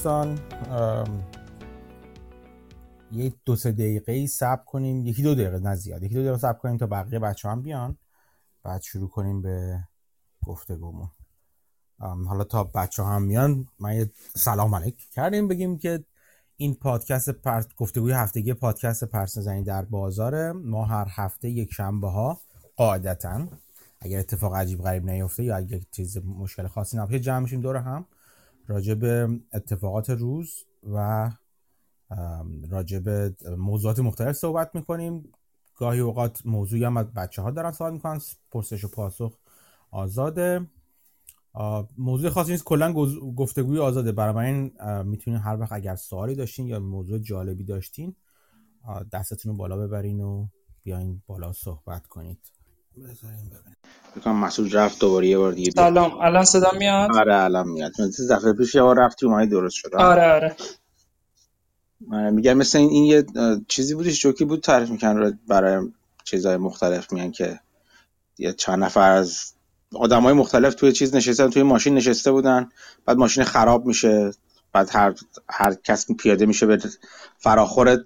دوستان یه دو سه دقیقه ای صبر کنیم. یکی دو دقیقه نه زیاد. یکی دو دقیقه صبر کنیم تا بقیه بچه هم بیان. بعد شروع کنیم به گفتگومون. حالا تا بچه هم میان من یه سلام علیک کردیم. بگیم که این پادکست پر... گفتگوی هفتگی پادکست پرس زنی در بازار ما هر هفته یک شنبه ها قاعدتا اگر اتفاق عجیب غریب نیفته یا اگر چیز مشکل خاصی نباشه جمع میشیم دور هم. راجع به اتفاقات روز و راجع به موضوعات مختلف صحبت می‌کنیم. گاهی اوقات موضوعی هم از بچه ها دارن سوال می‌کنن. پرسش و پاسخ آزاده. موضوع خاصی نیست کلا گفتگوی آزاده. برای این می‌تونین هر وقت اگر سوالی داشتین یا موضوع جالبی داشتین دستتون رو بالا ببرین و بیاین بالا صحبت کنید. بکنم مسعود رفت دوباره یه بار دیگه سلام. الان صدا میاد؟ آره الان میاد. مثل دفعه پیش یه بار رفتی اومدی درست شد آره آره. آره میگم مثل این, این یه چیزی بودش جوکی بود تعریف میکن برای چیزهای مختلف میگن که یه چند نفر از آدم های مختلف توی چیز نشسته توی ماشین نشسته بودن. بعد ماشین خراب میشه. بعد هر, هر کس پیاده میشه به فراخور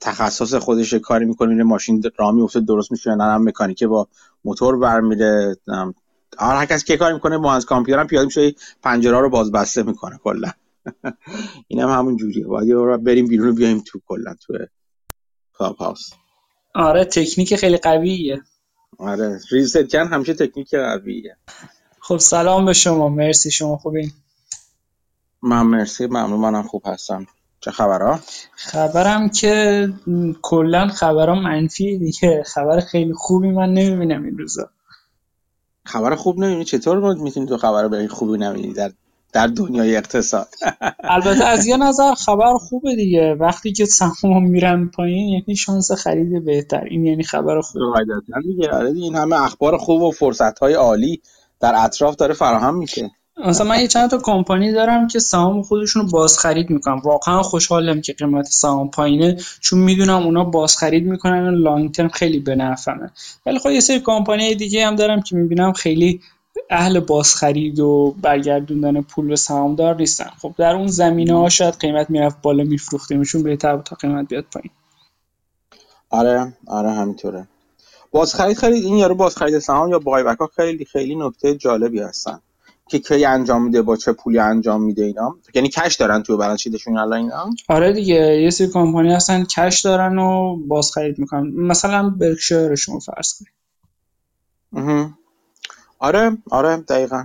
تخصص خودش کاری می‌کنه میره ماشین راه میفته درست میشه نه هم مکانیکه با موتور برمیره هر کسی که کاری می‌کنه مهندس کامپیوتر هم پیاده میشه پنجره رو باز بسته می‌کنه کلا. این هم همون جوریه. باید بریم بیرون و بیایم تو کلا تو کلاب هاوس. آره تکنیک خیلی قویه. آره ریزت کن همیشه تکنیک قویه. خب سلام به شما. مرسی شما خوبین. من مرسی ممنون منم خوب هستم. چه خبرها؟ خبرم که کلا خبرها منفی دیگه. خبر خیلی خوبی من نمی‌بینم این روزا. خبر خوب نمی‌بینی؟ چطور می‌تونی تو خبر به خوبی نمی‌بینی در در دنیای اقتصاد؟ البته از یه نظر خبر خوبه دیگه. وقتی که سهام میرن پایین یعنی شانس خرید بهتر. این یعنی خبر خوب. دیگه. آره این همه اخبار خوب و فرصت های عالی در اطراف داره فراهم میشه. مثلا من یه چند تا کمپانی دارم که سهام خودشون رو بازخرید می‌کنم واقعا خوشحالم که قیمت سهام پایینه چون می‌دونم اونا بازخرید می‌کنن و لانگ ترم خیلی به ولی خب یه سری کمپانی دیگه هم دارم که می‌بینم خیلی اهل بازخرید و برگردوندن پول به سهامدار نیستن. خب در اون زمینه ها شاید قیمت می‌رفت بالا میفروختیمشون بهتر تا قیمت بیاد پایین. آره آره همینطوره. بازخرید خرید این یارو بازخرید سهام یا بایبک ها خیلی خیلی نکته جالبی هستن. که کی انجام میده با چه پولی انجام میده اینا. یعنی کش دارن تو بالانس شیتشون الان اینا. آره دیگه یه سری کمپانی هستن کش دارن و بازخرید می‌کنن. مثلا برکشایر شما فرض کنید. آره آره دقیقا.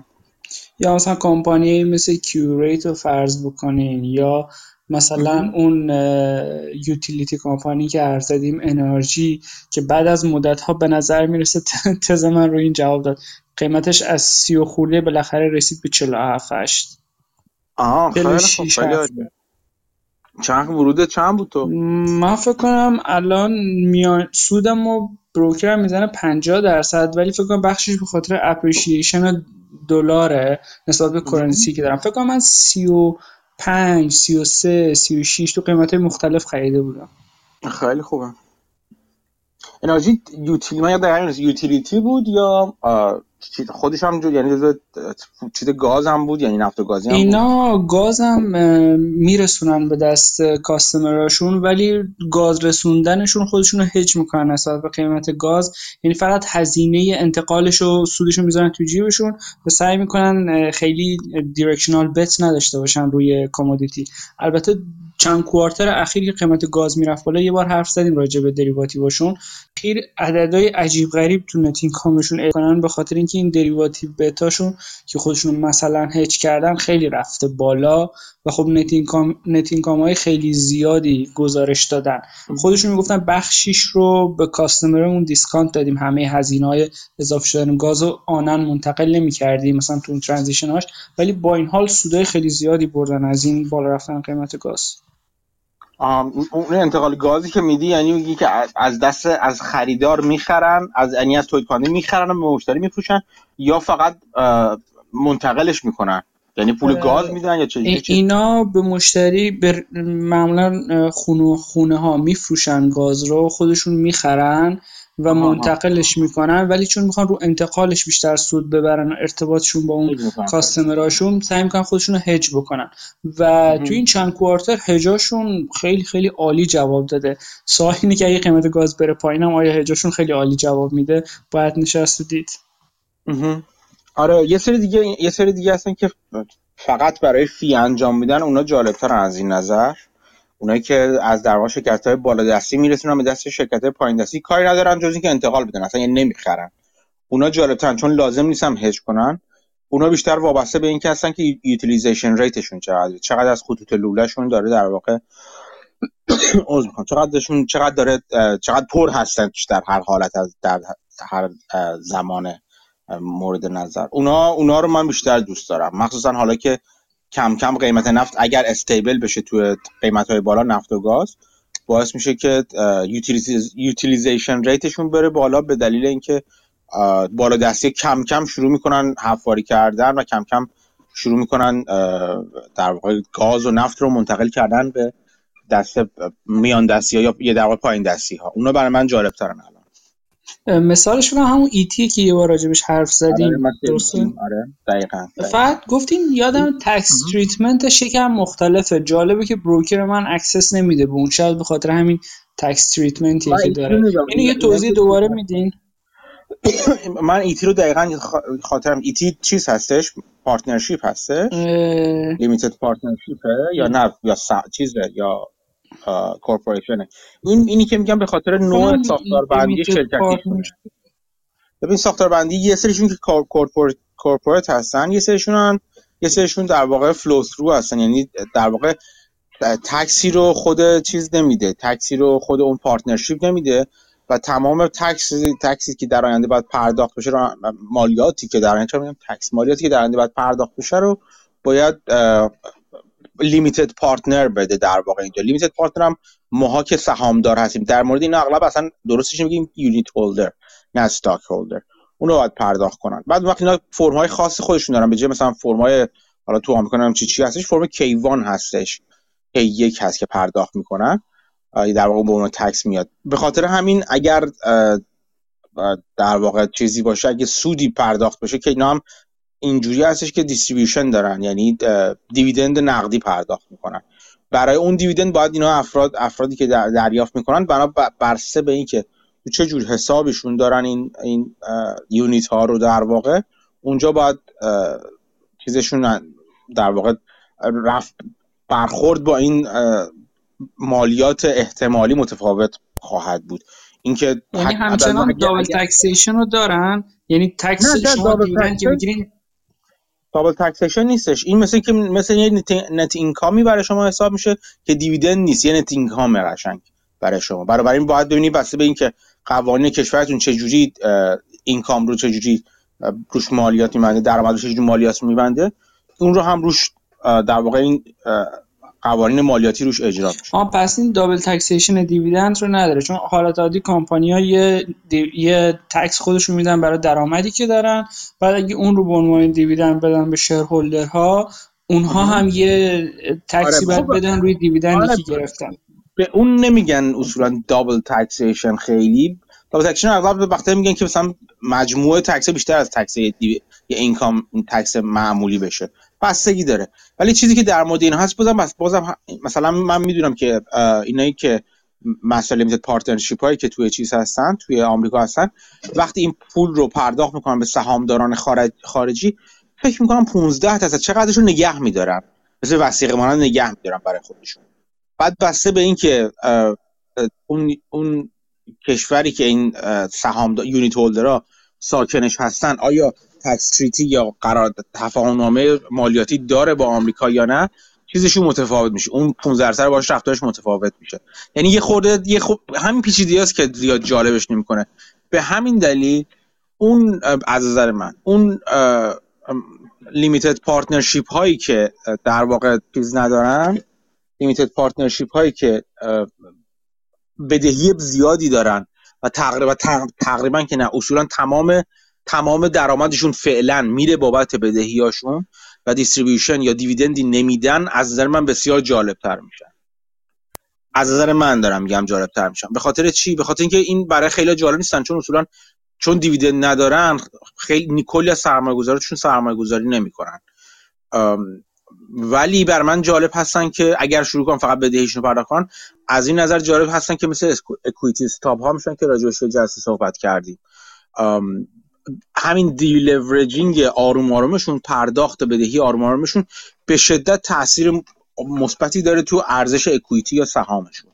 یا مثلا کمپانی مثل کیوریت رو فرض بکنین یا مثلا اون یوتیلیتی کمپانی که زدیم انرژی که بعد از مدت ها به نظر می‌رسه تز من رو این جواب داد. قیمتش از سی و خورده بالاخره رسید به 47 8 آها خیلی خیلی چند ورود چند بود تو؟ من فکر کنم الان میان سودم و broker می‌زنه 50 درصد ولی فکر کنم بخشش به خاطر appreciation دلاره نسبت به currency که دارم. فکر کنم من 35 33 36 تو قیمت مختلف خریده بودم. خیلی خوبه. انرژی utility من utility بود یا خودش هم جو یعنی چیز گاز هم بود یعنی نفت و گازی هم اینا گاز هم میرسونن به دست کاستمراشون ولی گاز رسوندنشون خودشون رو هج می‌کنن نسبت به قیمت گاز. یعنی فقط هزینه انتقالش و سودش رو می‌ذارن تو جیبشون و سعی می‌کنن خیلی دیرکشنال بت نداشته باشن روی کامودیتی البته چند کوارتر اخیر که قیمت گاز می‌رفت بالا یه بار حرف زدیم راجع به دریواتیوشون. خیلی عددهای عجیب غریب تو نتین کامشون کنن به خاطر اینکه این دریواتیو بتاشون که خودشون مثلا هج کردن خیلی رفته بالا و خب net income net income های خیلی زیادی گزارش دادن. خودشون می‌گفتن بخشیش رو به customer مون discount دادیم. همه هزینه های اضافه شدن. گاز رو آنن منتقل نمی‌کردیم مثلا تو transition هاش ولی با این حال سودای خیلی زیادی بردن از این بالا رفتن قیمت گاز. اون انتقال گازی که میدی یعنی میگی که از دست از خریدار می‌خرن از یعنی از تولید می‌خرن و به مشتری میفروشن یا فقط منتقلش می‌کنن؟ یعنی پول گاز میدن یا چه اینا به مشتری به معمولا خونه خونه ها میفروشن گاز رو خودشون می‌خرن. و منتقلش می‌کنن ولی چون می‌خوان رو انتقالش بیشتر سود ببرن ارتباطشون با اون کاستمراشون سعی می‌کنن خودشون رو هج بکنن. و تو این چند کوارتر هجاشون خیلی خیلی عالی جواب داده. سوال اینه که اگه قیمت گاز بره پایینم آیا هجاشون خیلی عالی جواب میده؟ باید نشست دید. آره یه سری دیگه یه سری دیگه هستن که فقط برای فی انجام میدن اونا جالبتر از این نظر. اونایی که از در واقع شرکت های بالا دستی میرسونن به دست شرکت های پایین دستی کاری ندارن جز اینکه انتقال بدن اصلا یعنی نمی‌خرن. اونا جالبترن چون لازم نیستم هج کنن. اونا بیشتر وابسته به اینکه هستن که یوتیلیزیشن ریتشون چقدر چقدر از خطوط لولهشون داره در واقع عذر می‌خوام چقدرشون چقدر داره چقدر پر هستن در هر حالت از در هر زمان مورد نظر. اونا اونا رو من بیشتر دوست دارم. مخصوصا حالا که کم کم قیمت نفت اگر استیبل بشه توی قیمت های بالا نفت و گاز باعث میشه که یوتیلیزیشن ریتشون بره بالا به دلیل اینکه بالا دستی کم کم شروع می‌کنن حفاری کردن و کم کم شروع می‌کنن در واقع گاز و نفت رو منتقل کردن به دست میان دستی ها یا یه در پایین دستی ها اونا برای من جالب ترن الان. مثالشون همون ET که یه بار راجبش حرف زدیم آره درسته؟ آره دقیقاً, فقط گفتین یادم tax treatment ش یکم مختلفه. جالبه که broker من access نمیده به اون شاید به خاطر همین tax treatment ی که داره. اینو یه توضیح دوباره میدین؟ من ET رو دقیقا خاطرم. ET چیز هستش؟ partnership هستش؟ limited partnership ه یا نه یا چیزه یا corporation ه. این اینی که میگم به خاطر نوع ساختار بندی شرکتیشونه ببین ساختار بندی یه سریشون که corporate هستن یه سریشون هم یه سریشون در واقع flow through هستن. یعنی در واقع tax ی رو خود چیز نمیده. tax ی رو خود اون partnership نمیده و تمام tax tax ی که در آینده باید پرداخت بشه رو مالیاتی که در آینده tax مالیاتی که در آینده باید پرداخت بشه رو باید limited partner بده در واقع اینجا. limited partner هم ماها که سهامدار هستیم. در مورد این اغلب اصلا درستش میگیم unit holder نه stock holder اونو باید پرداخت کنن. بعد وقتی اینا فرم های خاص خودشون دارن به جای مثلا فرم های حالا تو آمریکا هم چی چی هستش فرم K1 هستش. K1 هست که پرداخت می‌کنن. در واقع به اون tax میاد. به خاطر همین اگر در واقع چیزی باشه اگه سودی پرداخت بشه که اینا هم اینجوری هستش که دیستریبیوشن دارن. یعنی دیویدند نقدی پرداخت می‌کنن. برای اون دیویدند باید اینا افراد افرادی که دریافت می‌کنن بنا برسه به اینکه تو چه جور حسابشون دارن این این یونیت ها رو در واقع. اونجا باید چیزشون در واقع رفت برخورد با این مالیات احتمالی متفاوت خواهد بود. اینکه یعنی همچنان double taxation رو دارن؟ یعنی tax شما که بگیرین double taxation نیستش. این مثل که مثل یه net income ی برای شما حساب میشه که dividend نیست. یه net income قشنگ برای شما. برای این باید ببینید بسته به اینکه قوانین کشورتون چه جوری income رو چه جوری روش مالیات میبنده درآمد رو جوری مالیات میبنده اون رو هم روش در واقع این قوانین مالیاتی روش اجرا میشه. آه پس این double taxation dividend رو نداره چون حالت عادی کمپانی ها یه, یه tax خودشون میدن برای درآمدی که دارن. بعد اگه اون رو به عنوان dividend بدن به shareholder ها اونها هم یه تکسی آره باید بدن روی dividend ی آره که گرفتن. به اون نمیگن اصولا double taxation خیلی. double taxation اغلب وقتی میگن که مثلا مجموعه tax بیشتر از tax یه income tax معمولی بشه. بستگی داره. ولی چیزی که در مورد این هست بازم بازم مثلا من می‌دونم که اینایی که مسئله limited partnership هایی که توی چیز هستن توی آمریکا هستن وقتی این پول رو پرداخت می‌کنن به سهامداران خارج خارجی فکر می‌کنم 15 درصد چقدرشون نگه میدارن. مثل وثیقه مانند نگه میدارن برای خودشون. بعد بسته به اینکه اون اون کشوری که این سهام unit holder ها ساکنش هستن آیا tax treaty یا قرار تفاهمنامه مالیاتی داره با آمریکا یا نه چیزشون متفاوت میشه. اون 15 درصد باش رفتارش متفاوت میشه. یعنی یه خورده یه خب همین پیچیدگی است که زیاد جالبش نمی‌کنه. به همین دلیل اون از نظر من اون limited partnership هایی که در واقع چیز ندارن limited partnership هایی که بدهی زیادی دارن و تقریبا تقریبا که نه اصولا تمام تمام درآمدشون فعلا میره بابت بدهیاشون و دیستریبیوشن یا دیویدندی نمیدن از نظر من بسیار جالب تر میشن. از نظر من دارم میگم جالب تر میشن. به خاطر چی؟ به خاطر اینکه این برای خیلی جالب نیستن چون اصولا چون دیویدند ندارن خیلی کلی از سرمایه گذارشون سرمایه گذاری نمی‌کنن ولی بر من جالب هستن که اگر شروع کنن فقط بدهیشون پرداخت کنن از این نظر جالب هستن که مثل equity stub ها میشن که راجعش جلسه صحبت کردیم. همین deleveraging آروم آرومشون پرداخت بدهی آروم آرومشون به شدت تاثیر مثبتی داره تو ارزش equity یا سهامشون.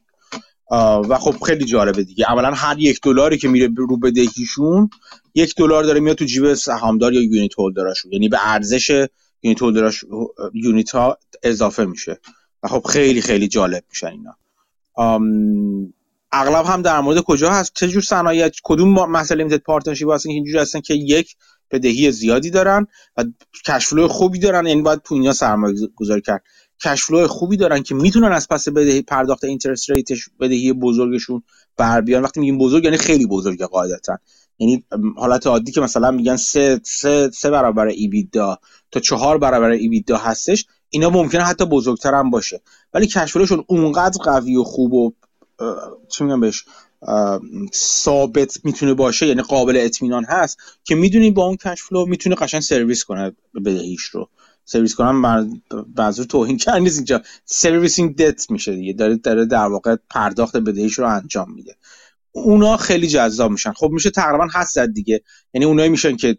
و خب خیلی جالبه دیگه. اولا هر یک دلاری که میره رو بدهیشون یک دلار داره میاد تو جیب سهامدار یا unit holder اشون یعنی به ارزش unit holder اش unit ها اضافه میشه. و خب خیلی خیلی جالب میشن اینا. اغلب هم در مورد کجا هست؟ چه جور صنایع؟ کدوم master limited partnership هستن که اینجوری هستن که یک بدهی زیادی دارن و cash flow خوبی دارن یعنی باید تو اینا سرمایه گذاری کرد cash flow خوبی دارن که می‌تونن از پس بدهی پرداخت interest rate ش بدهی بزرگشون بر بیان. وقتی میگیم بزرگ یعنی خیلی بزرگ قاعدتا. یعنی حالت عادی که مثلا میگن سه, سه, سه برابر EBITDA تا چهار برابر EBITDA هستش اینا ممکنه حتی بزرگتر هم باشه. ولی cash flow شون اونقدر قوی و خوب و چی میگم بهش ثابت می‌تونه باشه یعنی قابل اطمینان هست که می‌دونی با اون cash flow می‌تونه قشنگ سرویس کنه بدهیش رو. سرویس کنم منظور توهین کردن نیست اینجا. servicing debt میشه دیگه. داره داره در واقع پرداخت بدهیش رو انجام میده. اونا خیلی جذاب میشن. خب میشه تقریبا حدس زد دیگه. یعنی اونایی میشن که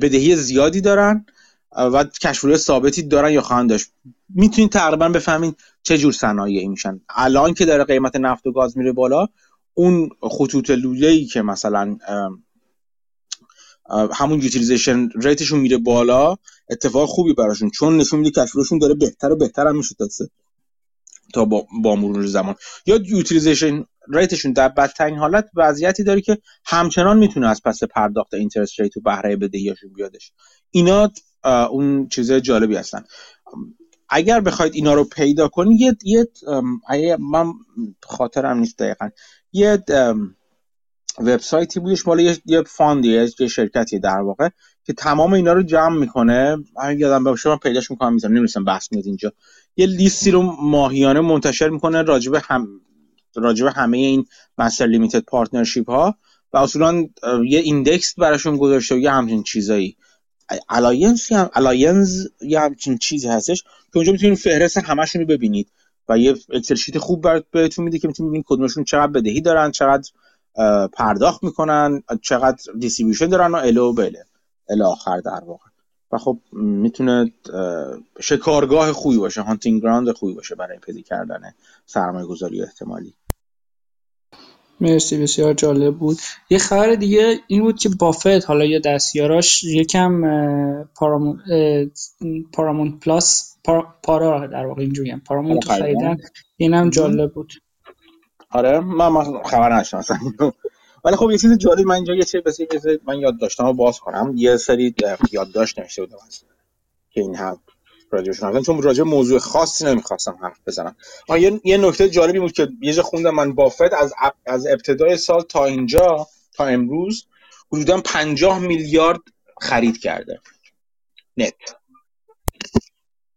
بدهی زیادی دارن و cash flow ثابتی دارن یا خواهند داشت. می‌تونید تقریبا بفهمین چه جور صنایعی میشن؟ الان که داره قیمت نفت و گاز میره بالا اون خطوط لوله ای که مثلا همون utilization rate شون میره بالا اتفاق خوبی براشون چون نشون میده cash flow شون داره بهتر و بهتر هم میشه تا با, با مرور زمان. یا utilization rate شون در بدترین حالت وضعیتی داره که همچنان می‌تونه از پس پرداخت اینترست ریت و بهره بدهیاشون بیادش. اینا اون چیزای جالبی هستن. اگر بخواید اینا رو پیدا کنید یه, یه من خاطرم نیست دقیقا. یه وبسایتی بودش مال یه, یه فاندی یه شرکتی در واقع که تمام اینا رو جمع می‌کنه. اگه یادم باشه من پیداش می‌کنم می‌ذارم نمی‌رسم بحث میاد اینجا. یه لیستی رو ماهیانه منتشر می‌کنه راجب هم راجب همه این master limited partnership ها و اصولا یه index براشون گذاشته و یه همچین چیزایی. الاینس یا الاینز یا همچین چیزی هستش. که اونجا می‌تونید فهرست همشون رو ببینید و یه Excel sheet خوب بهتون میده که می‌تونید ببینید کدومشون چقدر بدهی دارن چقدر پرداخت می‌کنن چقدر distribution دارن و الو بله الی آخر در واقع. و خب می‌تونه شکارگاه خوبی باشه hunting ground خوبی باشه برای پیدا کردن سرمایه گذاری احتمالی. مرسی بسیار جالب بود. یه خبر دیگه این بود که بافت حالا یا دستیاراش یکم پارامون پارامون پلاس پارا در واقع اینجوری هم پارامون تو خریدن. اینم جالب بود. آره من, من خبر نشناسم ولی خب یه چیز جالب من اینجا یه چیز بسیار من یاد داشتم باز کنم. یه سری یادداشت نوشته بودم که این هم راجعشون چون راجع موضوع خاصی نمی‌خواستم حرف بزنم. یه, یه نکته جالبی بود که یه جا خوندم من بافت از از ابتدای سال تا اینجا تا امروز حدودا 50 میلیارد خرید کرده. نت.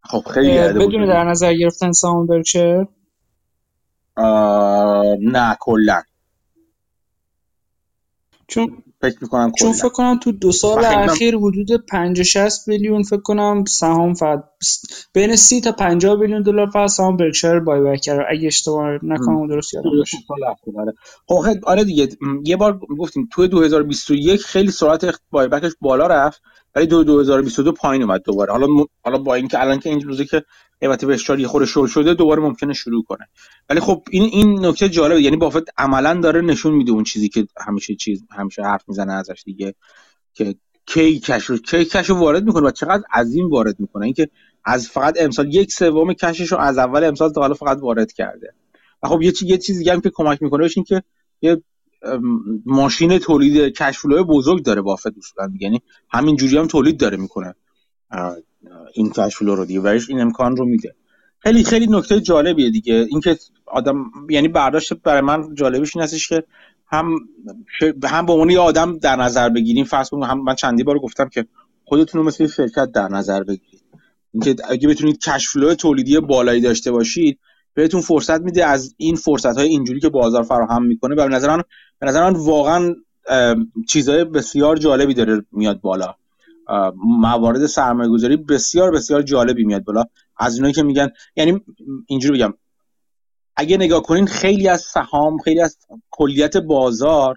خب خیلی بدون در نظر گرفتن سهام برکشر نه کلا. چون فکر می‌کنم چون فکر کنم تو دو سال اخیر حدود 50 60 میلیون فکر کنم سهام فقط بین 30 تا 50 میلیون دلار فقط سهام برکشایر بای بک کرد. اگه اشتباه نکنم درست یادم باشه. خب آره. دیگه. یه بار گفتیم تو 2021 خیلی سرعت بای بکش بالا رفت. ولی دو 2022 پایین اومد دوباره. حالا حالا با اینکه الان که این روزی که قیمت به یه خورده شل شده دوباره ممکنه شروع کنه. ولی خب این این نکته جالبه. یعنی بافت عملا داره نشون میده اون چیزی که همیشه چیز همیشه حرف می‌زنه ازش دیگه که کی کش کی کش رو وارد می‌کنه و چقدر عظیم وارد می‌کنه. اینکه از فقط امسال یک سوم کشش رو از اول امسال تا حالا فقط وارد کرده. و خب یه یه چیزی دیگه هم که کمک می‌کنه بهش این که یه ماشین تولید کشفلوی بزرگ داره بافت اصولا. یعنی همین جوری هم تولید داره می‌کنه. این کشفلو رو دیگه. وریش این امکان رو میده. خیلی خیلی نکته جالبیه دیگه. اینکه آدم یعنی برداشت برای من جالبش این هستش که هم هم به عنوان آدم در نظر بگیریم. فرض کنیم هم من چندی بار گفتم که خودتون رو مثل شرکت در نظر بگیرید. اینکه اگه بتونید کشفلو تولیدی بالایی داشته باشید بهتون فرصت میده از این فرصت های اینجوری که بازار فراهم می‌کنه. و به نظر من به نظر من واقعا چیزهای بسیار جالبی داره میاد بالا. موارد سرمایه گذاری بسیار بسیار جالبی میاد بالا. از اونایی که میگن یعنی اینجوری بگم. اگه نگاه کنین خیلی از سهام خیلی از کلیت بازار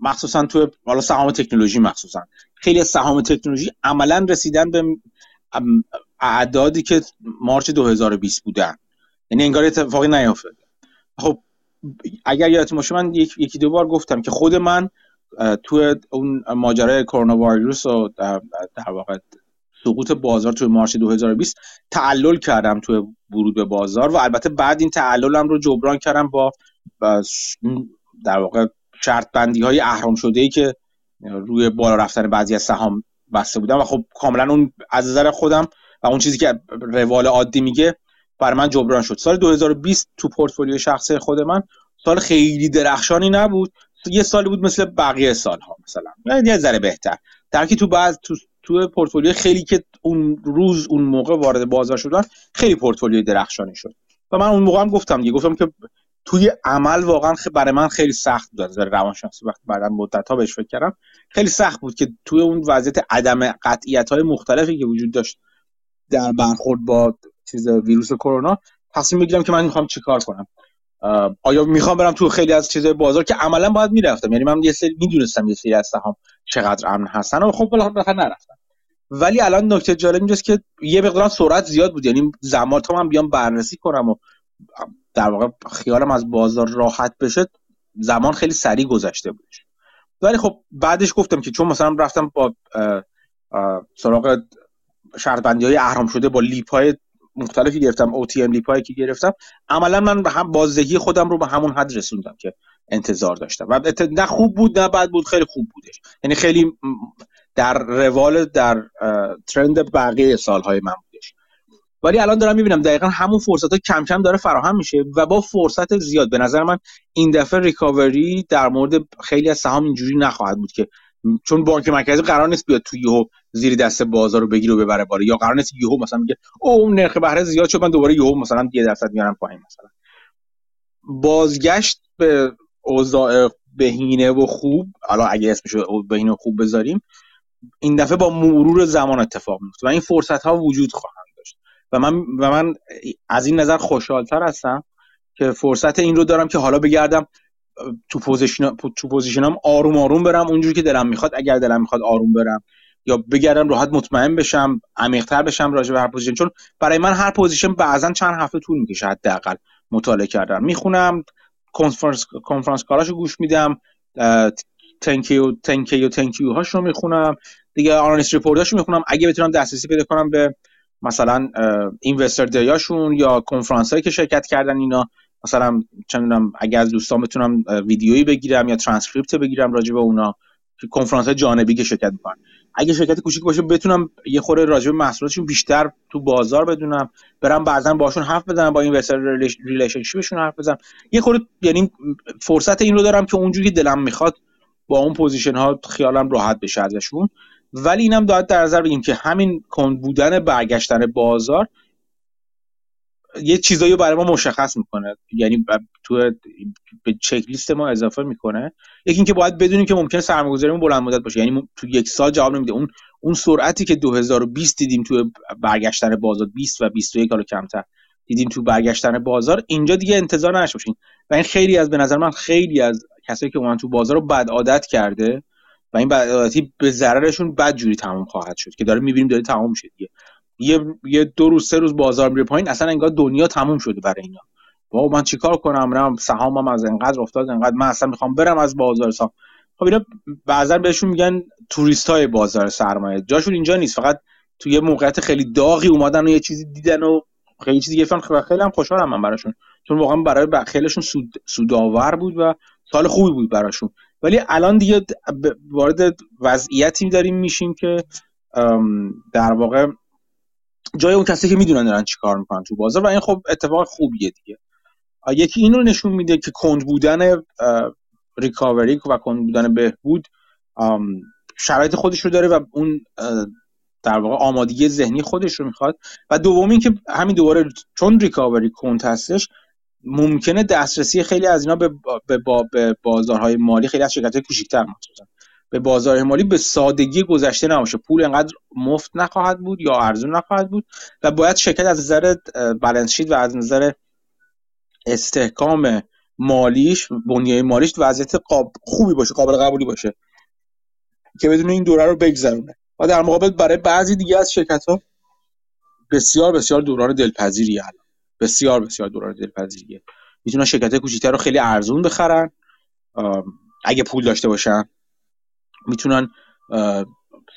مخصوصا تو حالا سهام تکنولوژی مخصوصا. خیلی از سهام تکنولوژی عملا رسیدن به اعدادی که مارچ 2020 بودن. یعنی انگار اتفاقی نیافتاده خب اگر یادتون باشه من یکی دو بار گفتم که خود من تو اون ماجرای کرونا ویروس و در واقع سقوط بازار توی مارچ 2020 تعلل کردم توی ورود به بازار و البته بعد این تعللم رو جبران کردم با در واقع شرط بندی های اهرام شده ای که روی بالا رفتن بعضی از سهام بسته بودم و خب کاملا اون از نظر خودم و اون چیزی که روال عادی میگه برای من جبران شد. سال 2020 تو پورتفولیو شخصی خود من سال خیلی درخشانی نبود. یه سالی بود مثل بقیه سالها مثلا. یه ذره بهتر. در تو بعض تو تو پورتفولیو خیلی که اون روز اون موقع وارد بازار شدن خیلی پورتفولیو درخشانی شد. و من اون موقع هم گفتم دیگه. گفتم که توی عمل واقعا برای من خیلی سخت بود. از روانشناسی وقتی بعدا مدت ها بهش فکر کردم. خیلی سخت بود که توی اون وضعیت عدم قطعیت های مختلفی که وجود داشت در برخورد با چیز ویروس کرونا تصمیم بگیرم که من می‌خوام چیکار کنم. آیا می‌خوام برم تو خیلی از چیزهای بازار که عملا باید می‌رفتم؟ یعنی من یه سری می‌دونستم یه سری از سهام چقدر امن هستن و خب بالاخره نرفتم. ولی الان نکته جالب اینجاست که یه مقدار سرعت زیاد بود. یعنی زمان تا من بیام بررسی کنم و در واقع خیالم از بازار راحت بشه زمان خیلی سریع گذشته بودش. ولی خب بعدش گفتم که چون مثلا رفتم با سراغ شرط بندی های اهرام شده با لیپ های مختلفی گرفتم او تی ام لیپ هایی که گرفتم. عملا من به هم بازدهی خودم رو به همون حد رسوندم که انتظار داشتم. و نه خوب بود نه بد بود خیلی خوب بودش. یعنی خیلی در روال در ترند بقیه سالهای من بودش. ولی الان دارم می‌بینم دقیقا همون فرصت ها کم کم داره فراهم میشه و با فرصت زیاد. به نظر من این دفعه ریکاوری در مورد خیلی از سهام اینجوری نخواهد بود که چون بانک مرکزی قرار نیست بیاد توی یهو زیر دست بازار رو بگیره و ببره بالا. یا قرار نیست یهو مثلا میگه او نرخ بهره زیاد شد من دوباره یهو مثلا 10 درصد میارم پایین. مثلا بازگشت به اوضاع بهینه و خوب حالا اگه اسمش بهینه و خوب بذاریم این دفعه با مرور زمان اتفاق میفته و این فرصت ها وجود خواهند داشت. و من و من از این نظر خوشحالتر هستم که فرصت این رو دارم که حالا بگردم تو position تو position م آروم آروم برم اونجوری که دلم می‌خواد. اگر دلم می‌خواد آروم برم یا بگردم راحت مطمئن بشم عمیق‌تر بشم راجع به هر position. چون برای من هر position بعضا چند هفته طول می‌کشه حداقل مطالعه کردم می‌خونم کنفرانس conference call اشو گوش میدم تنکیو تنکیو تنکیو هاشو می‌خونم. دیگه analyst report اشو می‌خونم. اگه بتونم دسترسی پیدا کنم به مثلا investor day اشون یا کنفرانس هایی که شرکت کردن اینا مثلا چندم اگر از دوستان بتونم ویدیویی بگیرم یا ترانسکریپت بگیرم راجع به اونا کنفرانس های جانبی که شرکت می‌کنن. اگه شرکت کوچیک باشه بتونم یه خورده راجع به محصولاتشون بیشتر تو بازار بدونم برم بعضا باشون حرف بزنم با investor relationship شون حرف بزنم. یه خورده یعنی فرصت این رو دارم که اونجوری دلم می‌خواد با اون position ها خیالم راحت بشه ازشون. ولی اینم باید در نظر بگیم که همین کند بودن برگشتن بازار یه چیزایی برای ما مشخص می‌کنه. یعنی تو به چک لیست ما اضافه می‌کنه. یکی اینکه باید بدونیم که ممکنه سرمایه‌گذاریمون بلند مدت باشه. یعنی تو یک سال جواب نمیده. اون اون سرعتی که 2020 دیدیم تو برگشتن بازار 20 و 21 حالا کمتر دیدیم تو برگشتن بازار اینجا دیگه انتظار نشه باشین و این خیلی از به نظر من خیلی از کسایی که اومدن تو بازار رو بد عادت کرده و این بد عادتی به ضررشون بد جوری تمام خواهد شد که داره می‌بینیم داره تمام میشه دیگه. یه یه دو روز سه روز بازار میره پایین اصلا انگار دنیا تموم شده برای اینا. با من چیکار کنم؟ برم سهامم از انقدر افتاد انقدر من اصلا می‌خوام برم از بازار سهام. خب اینا بعضا بهشون میگن توریست های بازار سرمایه. جاشون اینجا نیست فقط توی یه موقعیت خیلی داغی اومدن و یه چیزی دیدن و خیلی چیزی گفتن خیلی هم خوشحالم من براشون. چون واقعا برای خیلیشون سود سودآور بود و سال خوبی بود براشون. ولی الان دیگه وارد وضعیتی داریم میشیم که در واقع جای اون کسی که می‌دونن دارن چیکار می‌کنن تو بازار و این خب اتفاق خوبیه دیگه. یکی این رو نشون میده که کند بودن ریکاوری و کند بودن بهبود شرایط خودش رو داره و اون در واقع آمادگی ذهنی خودش رو می‌خواد. و دوم اینکه همین دوباره چون ریکاوری کنت هستش ممکنه دسترسی خیلی از اینا به, بازارهای مالی خیلی از شرکت کوچیک‌تر به بازار مالی به سادگی گذشته نباشه. پول انقدر مفت نخواهد بود یا ارزون نخواهد بود و باید شرکت از نظر بالانس و از نظر استحکام مالیش بنیه مالیش وضعیت خوبی باشه قابل قبولی باشه که بدون این دوره رو بگذرونه. و در مقابل برای بعضی دیگه از شرکت ها بسیار بسیار دوران دلپذیری الان. بسیار بسیار دوران دلپذیریه. می‌تونن شرکت کوچیک‌تر رو خیلی ارزون بخرن. اگه پول داشته باشن. می‌تونن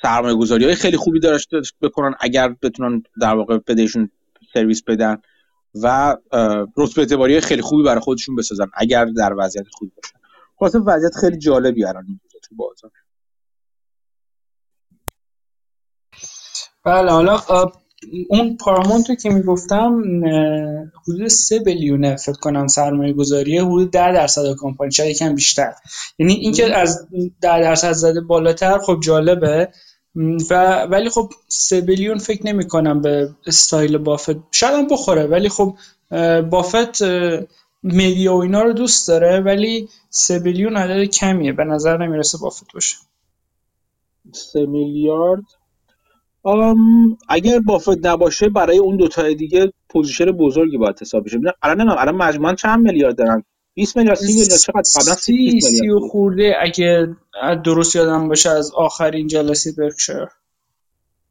سرمایه گذاری های خیلی خوبی داشته بکنن اگر بتونن در واقع بدهشون سرویس بدن و رتبه اعتباری خیلی خوبی برای خودشون بسازن اگر در وضعیت خوبی باشن خلاصه وضعیت خیلی جالبی الان تو بازار. بله حالا اون پارامونتو که می‌گفتم حدود سه بلیونه فکر کنم سرمایه گذاریه حدود ده درصد کمپانی شاید یکم بیشتر. یعنی اینکه از ده درصد زده بالاتر خب جالبه. و ولی خب سه billion فکر نمی کنم به استایل بافت شاید هم بخوره ولی خب بافت media و اینا رو دوست داره ولی سه billion عدد کمیه. به نظر نمی‌رسه بافت باشه. سه میلیارد؟ اگر بافت نباشه برای اون دوتا دیگه position بزرگی باید حساب بشه. الان نمی‌دونم الان مجموعا چند میلیارد دارن؟ 20 میلیارد 30 میلیارد چقدر؟ قبلا 30 30 و خورده اگه درست یادم باشه از آخرین جلسه برکشایر.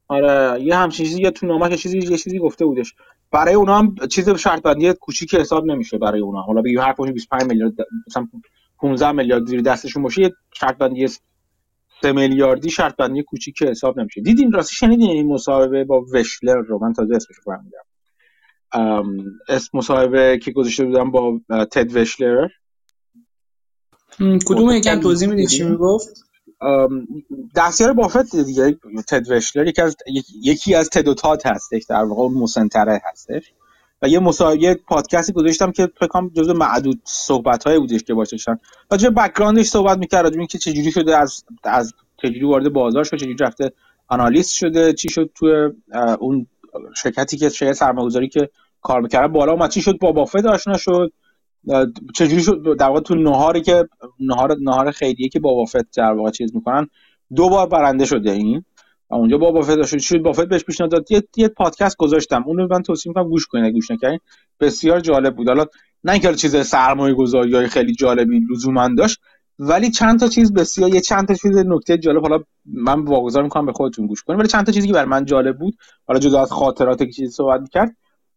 آره یه همچین چیزی یا تو نامه چیزی یه چیزی گفته بودش. برای اونا هم چیز شرط بندی کوچیک حساب نمیشه برای اونا. حالا بگیم هر کدوم 25 میلیارد مثلا 15 میلیارد زیر دستشون باشه یه شرط بندی سه میلیاردی شرط بندی کوچیک حساب نمیشه. دیدین راستی شنیدین این مصاحبه با وشلر رو؟ من تازه اسمش فهمیدم. اسم مصاحبه که گذاشته بودم با تد وشلر. کدوم یکم توضیح می‌دید چی می‌گفت؟ دستیار بافت دیگه تد وشلر. یکی از یکی از تد و تات هستش در واقع مسنتره هستش. و یه مصاحبه پادکستی گذاشتم که فکر کنم جزو معدود صحبت بودش که باشه داشتن راجع بک‌گراندش صحبت می‌کرد راجع اینکه چجوری شده از از چجوری وارد بازار شد چجوری رفته آنالیست شده چی شد تو اون شرکتی که شرکت سرمایه‌گذاری که کار می‌کرد بالا اومد چی شد با بافت آشنا شد چجوری شد در واقع تو نهاری که نهار نهار خیریه که با بافت در واقع چیز می‌کنن دو بار برنده شده این. و اونجا با بافت شد شد بافت بهش پیشنهاد داد. یه, یه پادکست گذاشتم. اون رو من توصیه می‌کنم گوش کنید گوش نکردین بسیار جالب بود. حالا نه اینکه چیز سرمایه گذاری های خیلی جالبی لزوما داشت ولی چند تا چیز بسیار یه چند تا چیز نکته جالب. حالا من واگذار می‌کنم به خودتون گوش کنید ولی چند تا چیزی که برای من جالب بود. حالا جدا از خاطرات که چیزی صحبت می‌کرد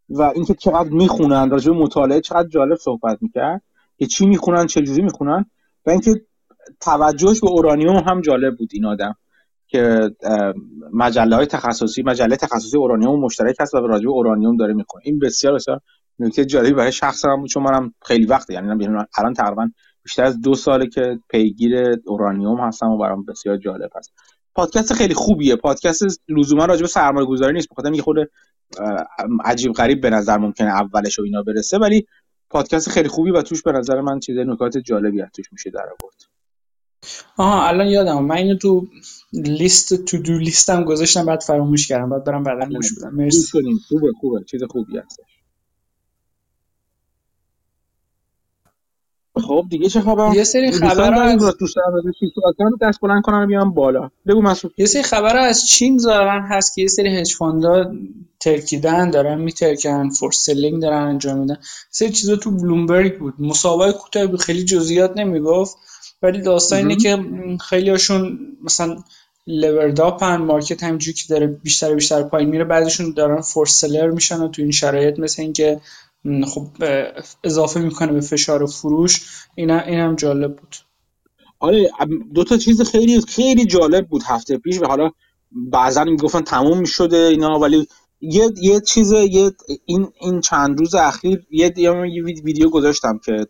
و اینکه چقدر می‌خونن. راجع به مطالعه چقدر جالب صحبت می‌کرد. که چی می‌خونن چه جوری می‌خونن. و اینکه توجهش به اورانیوم هم جالب بود. این آدم. که مجله های تخصصی مجله تخصصی اورانیوم مشترک هست و راجع به اورانیوم داره می‌خونه. این بسیار بسیار نکته جالبی برای شخص هم چون منم خیلی وقته. یعنی الان تقریبا بیشتر از دو ساله که پیگیر اورانیوم هستم و برام بسیار جالب هست. پادکست خیلی خوبیه. پادکست لزوما راجع به سرمایه گذاری نیست بخاطر یه خود عجیب غریب به نظر ممکنه اولش و اینا برسه ولی پادکست خیلی خوبی و توش به نظر من چیز نکات جالبی توش میشه در آورد. آها الان یادم من اینو تو لیست تو دو لیستم گذاشتم بعد فراموش کردم. بعد برم بعدا گوش بدم. مرسی. خوبه خوبه. چیز خوبی هست. خب دیگه چه خبر؟ یه سری خبر از دست بلند کنن بیام بالا. بگو مسعود. یه سری خبر از چین ظاهرا هست که یه سری hedge fund ا ترکیدن دارن میترکن forced selling دارن انجام میدن. سری چیزا تو بلومبرگ بود. مصاحبه کوتاه خیلی جزئیات نمی‌گفت. ولی داستان اینه که خیلی هاشون مثلا levered up ان market همینجوری که داره بیشتر بیشتر پایین میره بعضیشون دارن forced seller میشن و تو این شرایط مثل اینکه خب اضافه می‌کنه به فشار فروش. این هم جالب بود. آره دو تا چیز خیلی خیلی جالب بود هفته پیش و حالا بعضا می‌گفتن تموم شده اینا ولی یه یه چیز یه این این چند روز اخیر یه یه ویدیو گذاشتم که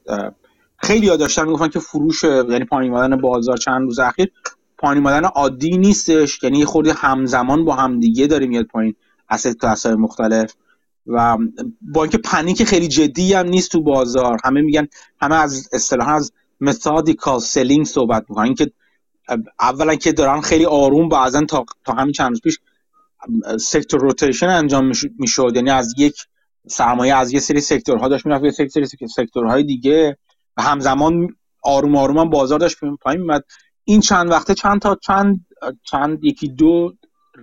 خیلی ها داشتن می‌گفتن که فروش یعنی پایین اومدن بازار چند روز اخیر پایین اومدن عادی نیستش. یعنی خورده همزمان با همدیگه داره میاد پایین اسید کلاس مختلف. و با اینکه panic خیلی جدی هم نیست تو بازار همه میگن همه از اصطلاحا از methodical selling صحبت می‌کنن. اینکه اولا که دارن خیلی آروم بعضا تا تا همین چند روز پیش sector rotation انجام می‌شد. یعنی از یک سرمایه از یه سری sector ها داشت می‌رفت یه سری sector های دیگه. و همزمان آروم آروم بازار داشت پایین میمد این چند وقته چند تا چند چند یکی دو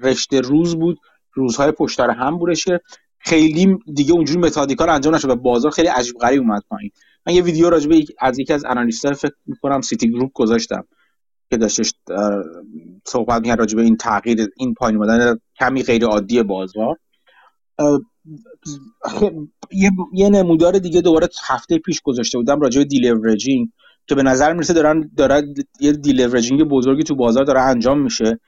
رشته روز بود. روزهای پیشتر هم بودش که خیلی دیگه اونجوری methodical انجام نشد و بازار خیلی عجیب غریب اومد پایین. من یه ویدیو راجبه از یکی از analyst ها فکر می‌کنم Citigroup گذاشتم. که داشتش صحبت می‌کرد راجبه این تغییر این پایین اومدن کمی غیر عادی بازار یه،, یه نمودار دیگه دوباره هفته پیش گذاشته بودم راجع به deleveraging که به نظر می‌رسه دارن داره یه deleveraging بزرگی تو بازار داره انجام میشه.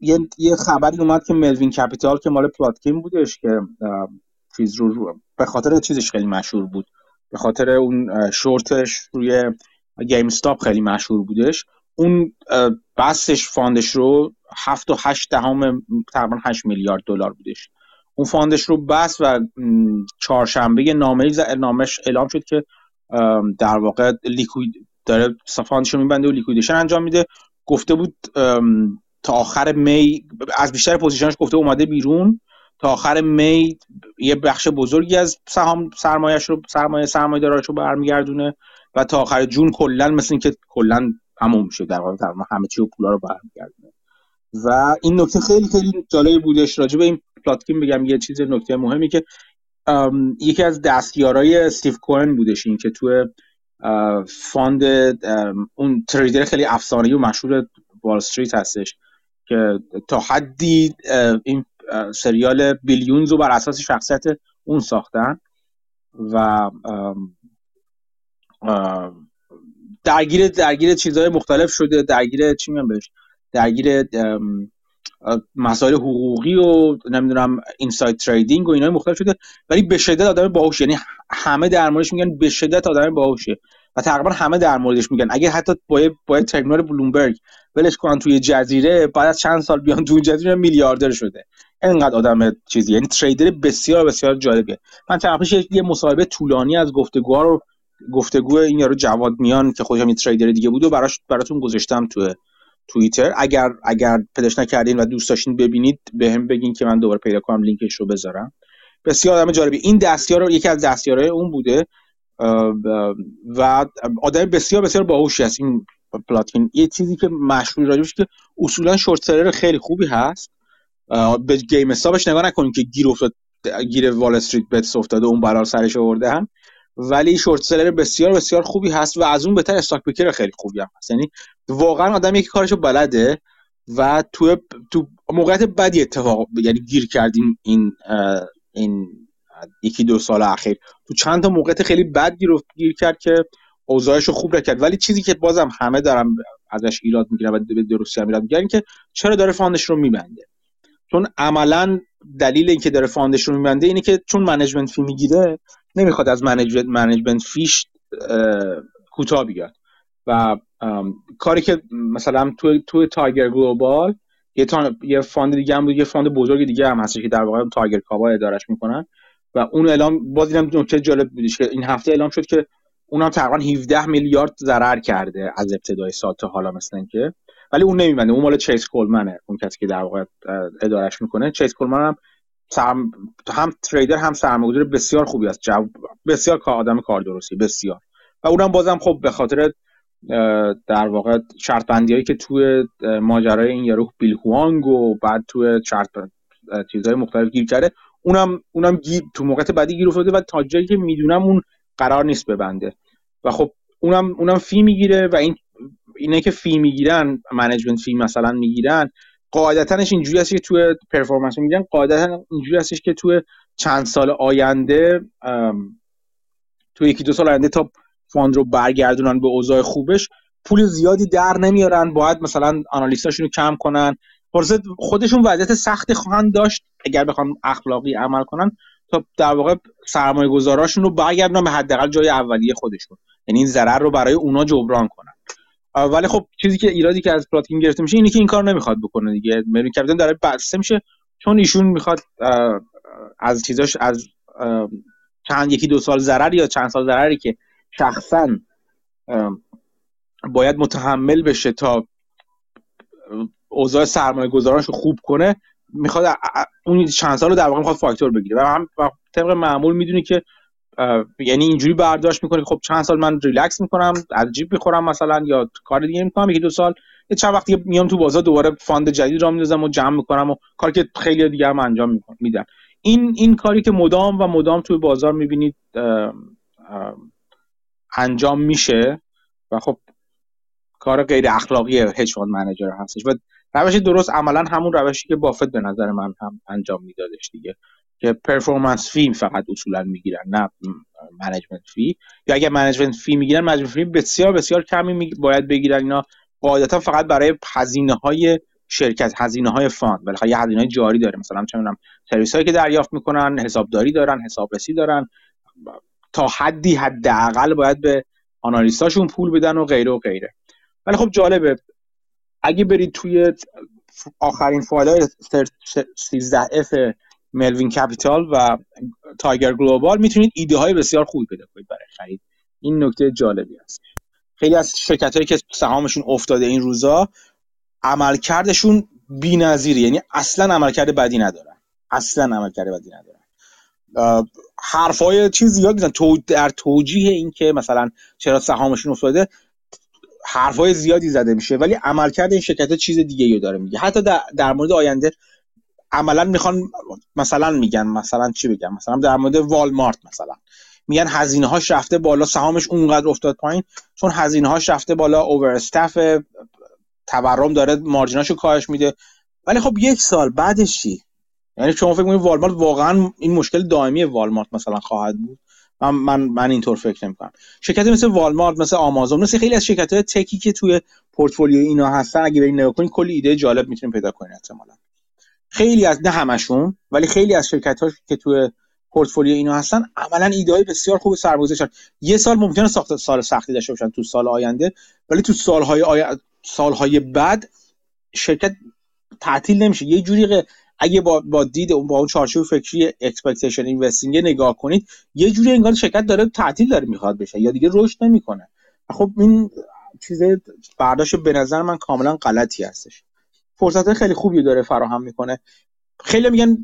یه یه خبری اومد که Melvin Capital که مال پلاتکین بودش که چیز رو به خاطر چیزش خیلی مشهور بود. به خاطر اون شورتش روی GameStop خیلی مشهور بودش. اون بستش fund ش رو هفت و هشت دهم تقریبا هشت میلیارد دلار بودش. اون fund ش رو بست و چهارشنبه نامه نامش اعلام شد که در واقع liquid داره fund ش رو میبنده و liquidation انجام میده. گفته بود تا آخر می از بیشتر position ش گفته اومده بیرون. تا آخر می یه بخش بزرگی از سهام سرمایه‌اش رو سرمایه سرمایه دارش رو برمیگردونه و تا آخر جون کلا مثل اینکه کلا تموم میشه در واقع همه چی و پولا رو برمیگردونه. و این نکته خیلی خیلی جالبی بودش. راجع به این پلاتکین بگم یه چیز نکته مهمی که یکی از دستیارای استیو کوهن بودش این که تو fund اون trader خیلی افسانه‌ای و مشهور Wall Street هستش که تا حدی این سریال Billions رو بر اساس شخصیت اون ساختن و درگیر درگیر چیزهای مختلف شده درگیر چی میگم بهش؟ درگیر مسائل حقوقی و نمی‌دونم اینساید تریدینگ و اینای مختلف شده ولی به شدت آدم باهوش یعنی همه در موردش میگن به شدت آدم باهوشه و تقریبا همه در موردش میگن. اگه حتی باید باید ترمینال بلومبرگ ولش کنن توی جزیره بعد از چند سال بیان توی جزیره میلیاردر شده. انقدر آدم چیزی یعنی تریدر بسیار بسیار جالبه. من چند یه مصاحبه طولانی از گفتگوها رو گفتگو این یارو جواد میان که خودش یه تریدر دیگه بود و براش براتون گذاشتم تو توییتر. اگر اگر پیداش نکردین و دوست داشتین ببینید بهم هم بگین که من دوباره پیدا کنم لینکش رو بذارم. بسیار آدم جالبی. این دستیار یکی از دستیارهای اون بوده. و آدم بسیار بسیار باهوشی است این پلاتکین. یه چیزی که مشهوری راجبش که اصولا شورت خیلی خوبی هست. به GameStopش نگاه نکنید که گیر افتاد گیر WallStreetBets افتاده اون بلا رو سرش آورده هم. ولی short seller بسیار بسیار خوبی هست و از اون بهتر stock picker خیلی خوبی هم هست. یعنی واقعا آدم یکی کارشو بلده و تو تو موقعیت بدی اتفاق یعنی گیر کردیم این این یکی دو سال اخیر. تو چند تا موقعیت خیلی بد گیر, گیر کرد که اوضاعش رو خوب کرد ولی چیزی که بازم همه دارم ازش ایراد می‌گیرن و به درستی هم ایراد می‌گیرن که چرا داره fund ش رو میبنده؟ چون عملا دلیل اینکه داره fund ش رو میبنده اینه که چون management fee می‌گیره نمی‌خواد از management fee ش کوتاه بیاد. و کاری که مثلا تو تو Tiger Global یه تا یه fund دیگه هم بود یه fund بزرگ دیگه هم هست که در واقع Tiger Cub ها ادارش می‌کنن. و اون اعلام باز دیدم نکته جالب بودش که این هفته اعلام شد که اونم تقریبا 17 میلیارد ضرر کرده از ابتدای سال تا حالا مثلا که ولی اون نمیبنده اون مال چیس کولمنه اون کسی که در واقع ادارش می‌کنه. چیس کولمن هم سرم... هم trader هم سرمایه‌گذار بسیار خوبی است جو... بسیار کار آدم کار درستی بسیار. و اونم بازم خب به خاطر در واقع شرط بندی هایی که توی ماجرای این یارو بیل هوانگ و بعد توی شرط چیزهای مختلف گیر کرده اونم اونم گیر تو موقعیت بدی گیر افتاده و تا جایی که می‌دونم اون قرار نیست ببنده. و خب اونم اونم fee می‌گیره و این اینه که fee می‌گیرن management fee مثلا می‌گیرن قاعدتاش اینجوری هست که توی performance میگن قاعدتا اینجوری هستش که توی چند سال آینده توی یکی دو سال آینده تا fund رو برگردونن به اوضاع خوبش پول زیادی در نمیارن باید مثلا analyst اشون رو کم کنن. خودشون وضعیت سختی خواهند داشت اگر بخوان اخلاقی عمل کنن تا در واقع سرمایه گذاراشون رو برگردونن به حداقل جای اولیه خودشون. یعنی این ضرر رو برای اونا جبران کنن. ولی خب چیزی که ایرادی که از پلاتکین گرفته میشه اینه که این کار نمی‌خواد بکنه دیگه. میگه کپیتال داره بسته میشه چون ایشون می‌خواد از چیزاش از چند یکی دو سال ضرر یا چند سال ضرری که شخصا باید متحمل بشه تا اوضاع سرمایه گذارانش رو خوب کنه می‌خواد اون چند سال رو در واقع می‌خواد فاکتور بگیره. و هم طبق معمول می‌دونی که یعنی اینجوری برداشت می‌کنه خب چند سال من ریلکس می‌کنم از جیب می‌خورم مثلا یا کار دیگه می‌کنم یکی دو سال یه چند وقتی میام تو بازار دوباره fund جدید راه میندازم و جمع می‌کنم و کاری که خیلی دیگه هم انجام میدن این این کاری که مدام و مدام توی بازار می‌بینید انجام میشه و خب کار غیر اخلاقی hedge fund manager هستش. و روش درست عملا همون روشی که بافت به نظر من هم انجام میدادش دیگه. که performance fee فقط اصولا می‌گیرن نه management fee یا اگر management fee می‌گیرن management fee بسیار بسیار کمی باید بگیرن. اینا قاعدتا فقط برای هزینه های شرکت هزینه های fund. بالاخره یه هزینه های جاری داره. مثلا چه می‌دونم سرویس هایی که دریافت می‌کنن حسابداری دارن حسابرسی دارن. تا حدی حداقل باید به analyst اشون پول بدن و غیره و غیره. ولی خب جالبه اگه برید توی آخرین فایل های 13 F ملوین کپیتال و تایگر گلوبال می‌تونید ایده های بسیار خوبی پیدا کنید برای خرید. این نکته جالبی است خیلی از شرکت هایی که سهامشون افتاده این روزا عملکردشون بی‌نظیره یعنی اصلا عملکرد بدی ندارن. اصلا عملکرد بدی ندارن. حرفای چیز زیاد می‌زنن تو در توجیه این که مثلا چرا سهامشون افتاده حرفای زیادی زده میشه ولی عملکرد این شرکت چیز دیگه رو داره میگه. حتی در, در مورد آینده عملا می‌خوان مثلا میگن مثلا چی بگم؟ مثلا در مورد والمارت مثلا. میگن هزینه هاش رفته بالا سهامش اونقدر افتاد پایین چون هزینه هاش رفته بالا اوور تورم داره مارجیناشو کاهش میده. ولی خب یک سال بعدش چی؟ یعنی شما فکر می‌کنید والمارت واقعا این مشکل دائمی والمارت مثلا خواهد بود؟ من من من اینطور فکر نمی‌کنم. شرکتی مثل والمارت مثل آمازون مثل خیلی از شرکت های تکی که توی پورتفولیو اینا هستن اگه برید نگاه کنید کلی ایده جالب می‌تونید پیدا کنید احتمالاً. خیلی از نه همشون ولی خیلی از شرکت ها که توی پورتفولیو اینا هستن عملا ایده بسیار خوب سرمایه‌گذاری یه سال ممکنه ساخت سال سختی داشته باشن تو سال آینده ولی تو سالهای آی... سالهای بعد شرکت تعطیل نمیشه. یه جوری اگه با با دید با اون چارچوب فکری expectations investing نگاه کنید یه جوری انگار شرکت داره تعطیل داره می‌خواد بشه یا دیگه رشد نمی‌کنه. خب این چیز برداشت به نظر من کاملا غلطی هستش. فرصت خیلی خوبی داره فراهم می‌کنه. خیلی میگن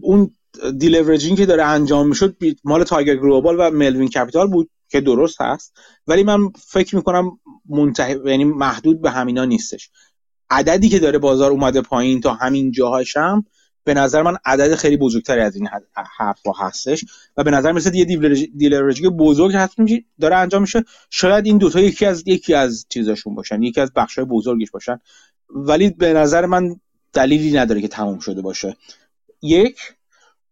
اون deleveraging که داره انجام می‌شد مال Tiger Global و Melvin Capital بود که درست هست. ولی من فکر می‌کنم منتهی یعنی محدود به همینا نیستش. عددی که داره بازار اومده پایین تا همین جاهاشم به نظر من عدد خیلی بزرگتری از این حرفا هستش. و به نظر مثل یه دیلرجی بزرگ هست داره انجام میشه. شاید این دوتا یکی از یکی از چیزاشون باشن یکی از بخشای بزرگش باشن. ولی به نظر من دلیلی نداره که تموم شده باشه. یک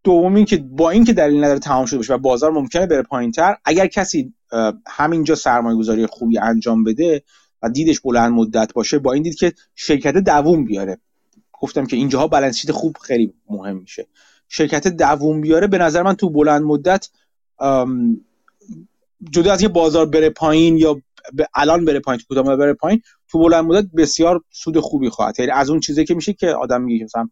دوم این که با اینکه دلیل نداره تمام شده باشه و بازار ممکنه بره پایینتر اگر کسی همینجا سرمایه گذاری خوبی انجام بده و دیدش بلند مدت باشه با این دید که شرکت دووم بیاره. گفتم که اینجاها بالانس خوب خیلی مهم میشه. شرکت دووم بیاره به نظر من تو بلند مدت جدا از یه بازار بره پایین یا الان بره پایین تو بره پایین تو بلند مدت بسیار سود خوبی خواهد. یعنی از اون چیزی که میشه که آدم میگه مثلا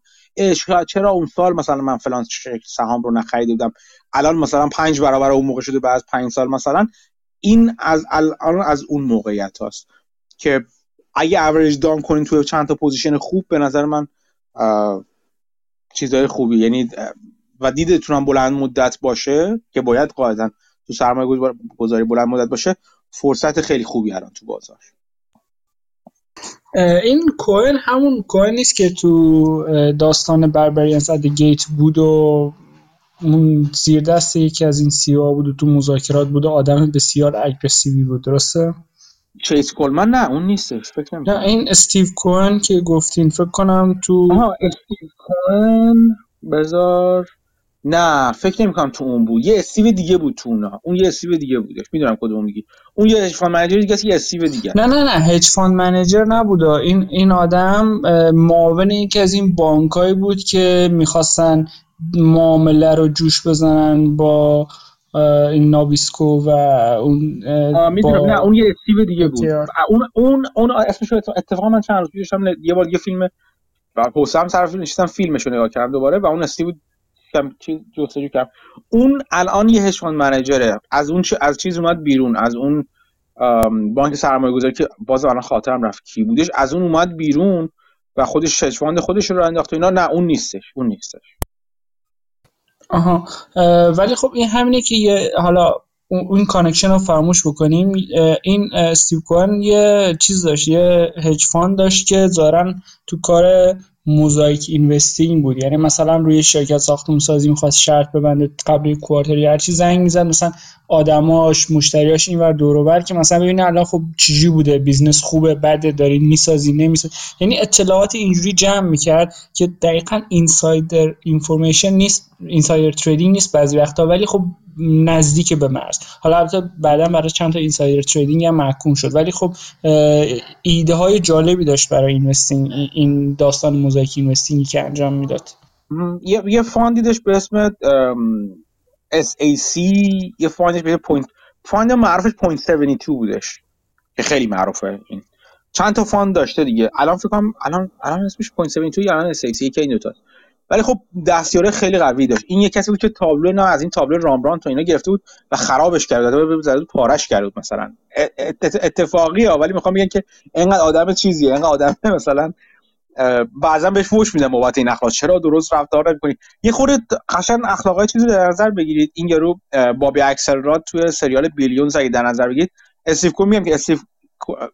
چرا اون سال مثلا من فلان سهام رو نخریده بودم الان مثلا پنج برابر اون موقع شده بعد از پنج سال مثلا این از الان از اون موقعیت هست که اگه average down کنین توی چند تا position خوب به نظر من چیزهای خوبی. یعنی و دیدتون هم بلند مدت باشه که باید قاعدتا تو سرمایه گذاری بلند مدت باشه فرصت خیلی خوبی الان تو بازار. این کوئن همون کوئن نیست که تو داستان بربریان زد گیت بود و اون زیر دست یکی از این سی بود و تو مذاکرات بود و آدم بسیار اگریسیوی بود درسته؟ چیس کولمن نه اون نیستش فکر نه این استیو کوهن که گفتین فکر کنم تو آها استیو کوهن بذار نه فکر نمی کنم تو اون بود. یه استیو دیگه بود تو اونا. اون یه استیو دیگه بودش. می‌دونم کدوم میگی. اون یه hedge fund manager دیگه یه استیو دیگه نه نه نه. هج فاند منیجر نبود. این این آدم معاون یکی از این بانکایی بود که می‌خواستن معامله رو جوش بزنن با این نابیسکو و اون می‌دونم. نه اون یه استیو دیگه بود. اون اون اون اسمش اتفاقا من چند روز پیش یه بار یه فیلم حسام سر فیلم نشستم فیلمش رو نگاه کردم دوباره و اون استیو جستجو کردم اون الان یه هشفان منیجره از اون از چیز اومد بیرون. از اون بانک سرمایه گذاری که باز الان خاطرم رفت کی بودش از اون اومد بیرون و خودش هج خودش رو انداخت اینا. نه اون نیستش. اون نیستش. آها. ولی خب این همینه که یه حالا اون connection رو فراموش بکنیم. این استیو کوهن یه چیز داشت یه hedge fund داشت که ظاهرا تو کار mosaic investing بود. یعنی مثلا روی شرکت ساختمون سازی می‌خواست شرط ببنده قبل quarter ی هر چی زنگ می‌زد مثلا آدماش مشتریاش اینور اونور که مثلا ببینه الان خب چجوری بوده بیزنس خوبه بده داری می‌سازی نمی‌سازی. یعنی اطلاعات اینجوری جمع می‌کرد که دقیقا insider information نیست insider trading نیست بعضی وقتا. ولی خب نزدیک به مرز. حالا البته بعدا برای چند تا insider trading هم محکوم شد. ولی خب ایده های جالبی داشت برای investing این داستان mosaic investing ی که انجام می‌داد. یه fund ی داشت به اسم SAC یه fund ش به Point fund معروفش Point 72 بودش که خیلی معروفه این. چند تا fund داشته دیگه. الان فکر کنم الان الان اسمش Point 72 یا الان SAC یکی این دو ولی خب دستیاره خیلی قوی داشت. این یه کسی بود که تابلو نه از این تابلو رامبران تو اینا گرفته بود و خرابش بود. زده پارش بود مثلا. اتفاقی ها ولی می‌خوام بگم که اینقدر آدم چیزیه اینقدر آدم مثلا بعضا بهش فوش میدم بابت این اخلاق. چرا درست رفتار نمی‌کنی؟ یه خورده قشنگ اخلاقای چیزی رو در نظر بگیرید. این یارو بابی اکسلرات توی سریال بیلیون اگه در نظر بگیرید. استیو کو میگم که استیو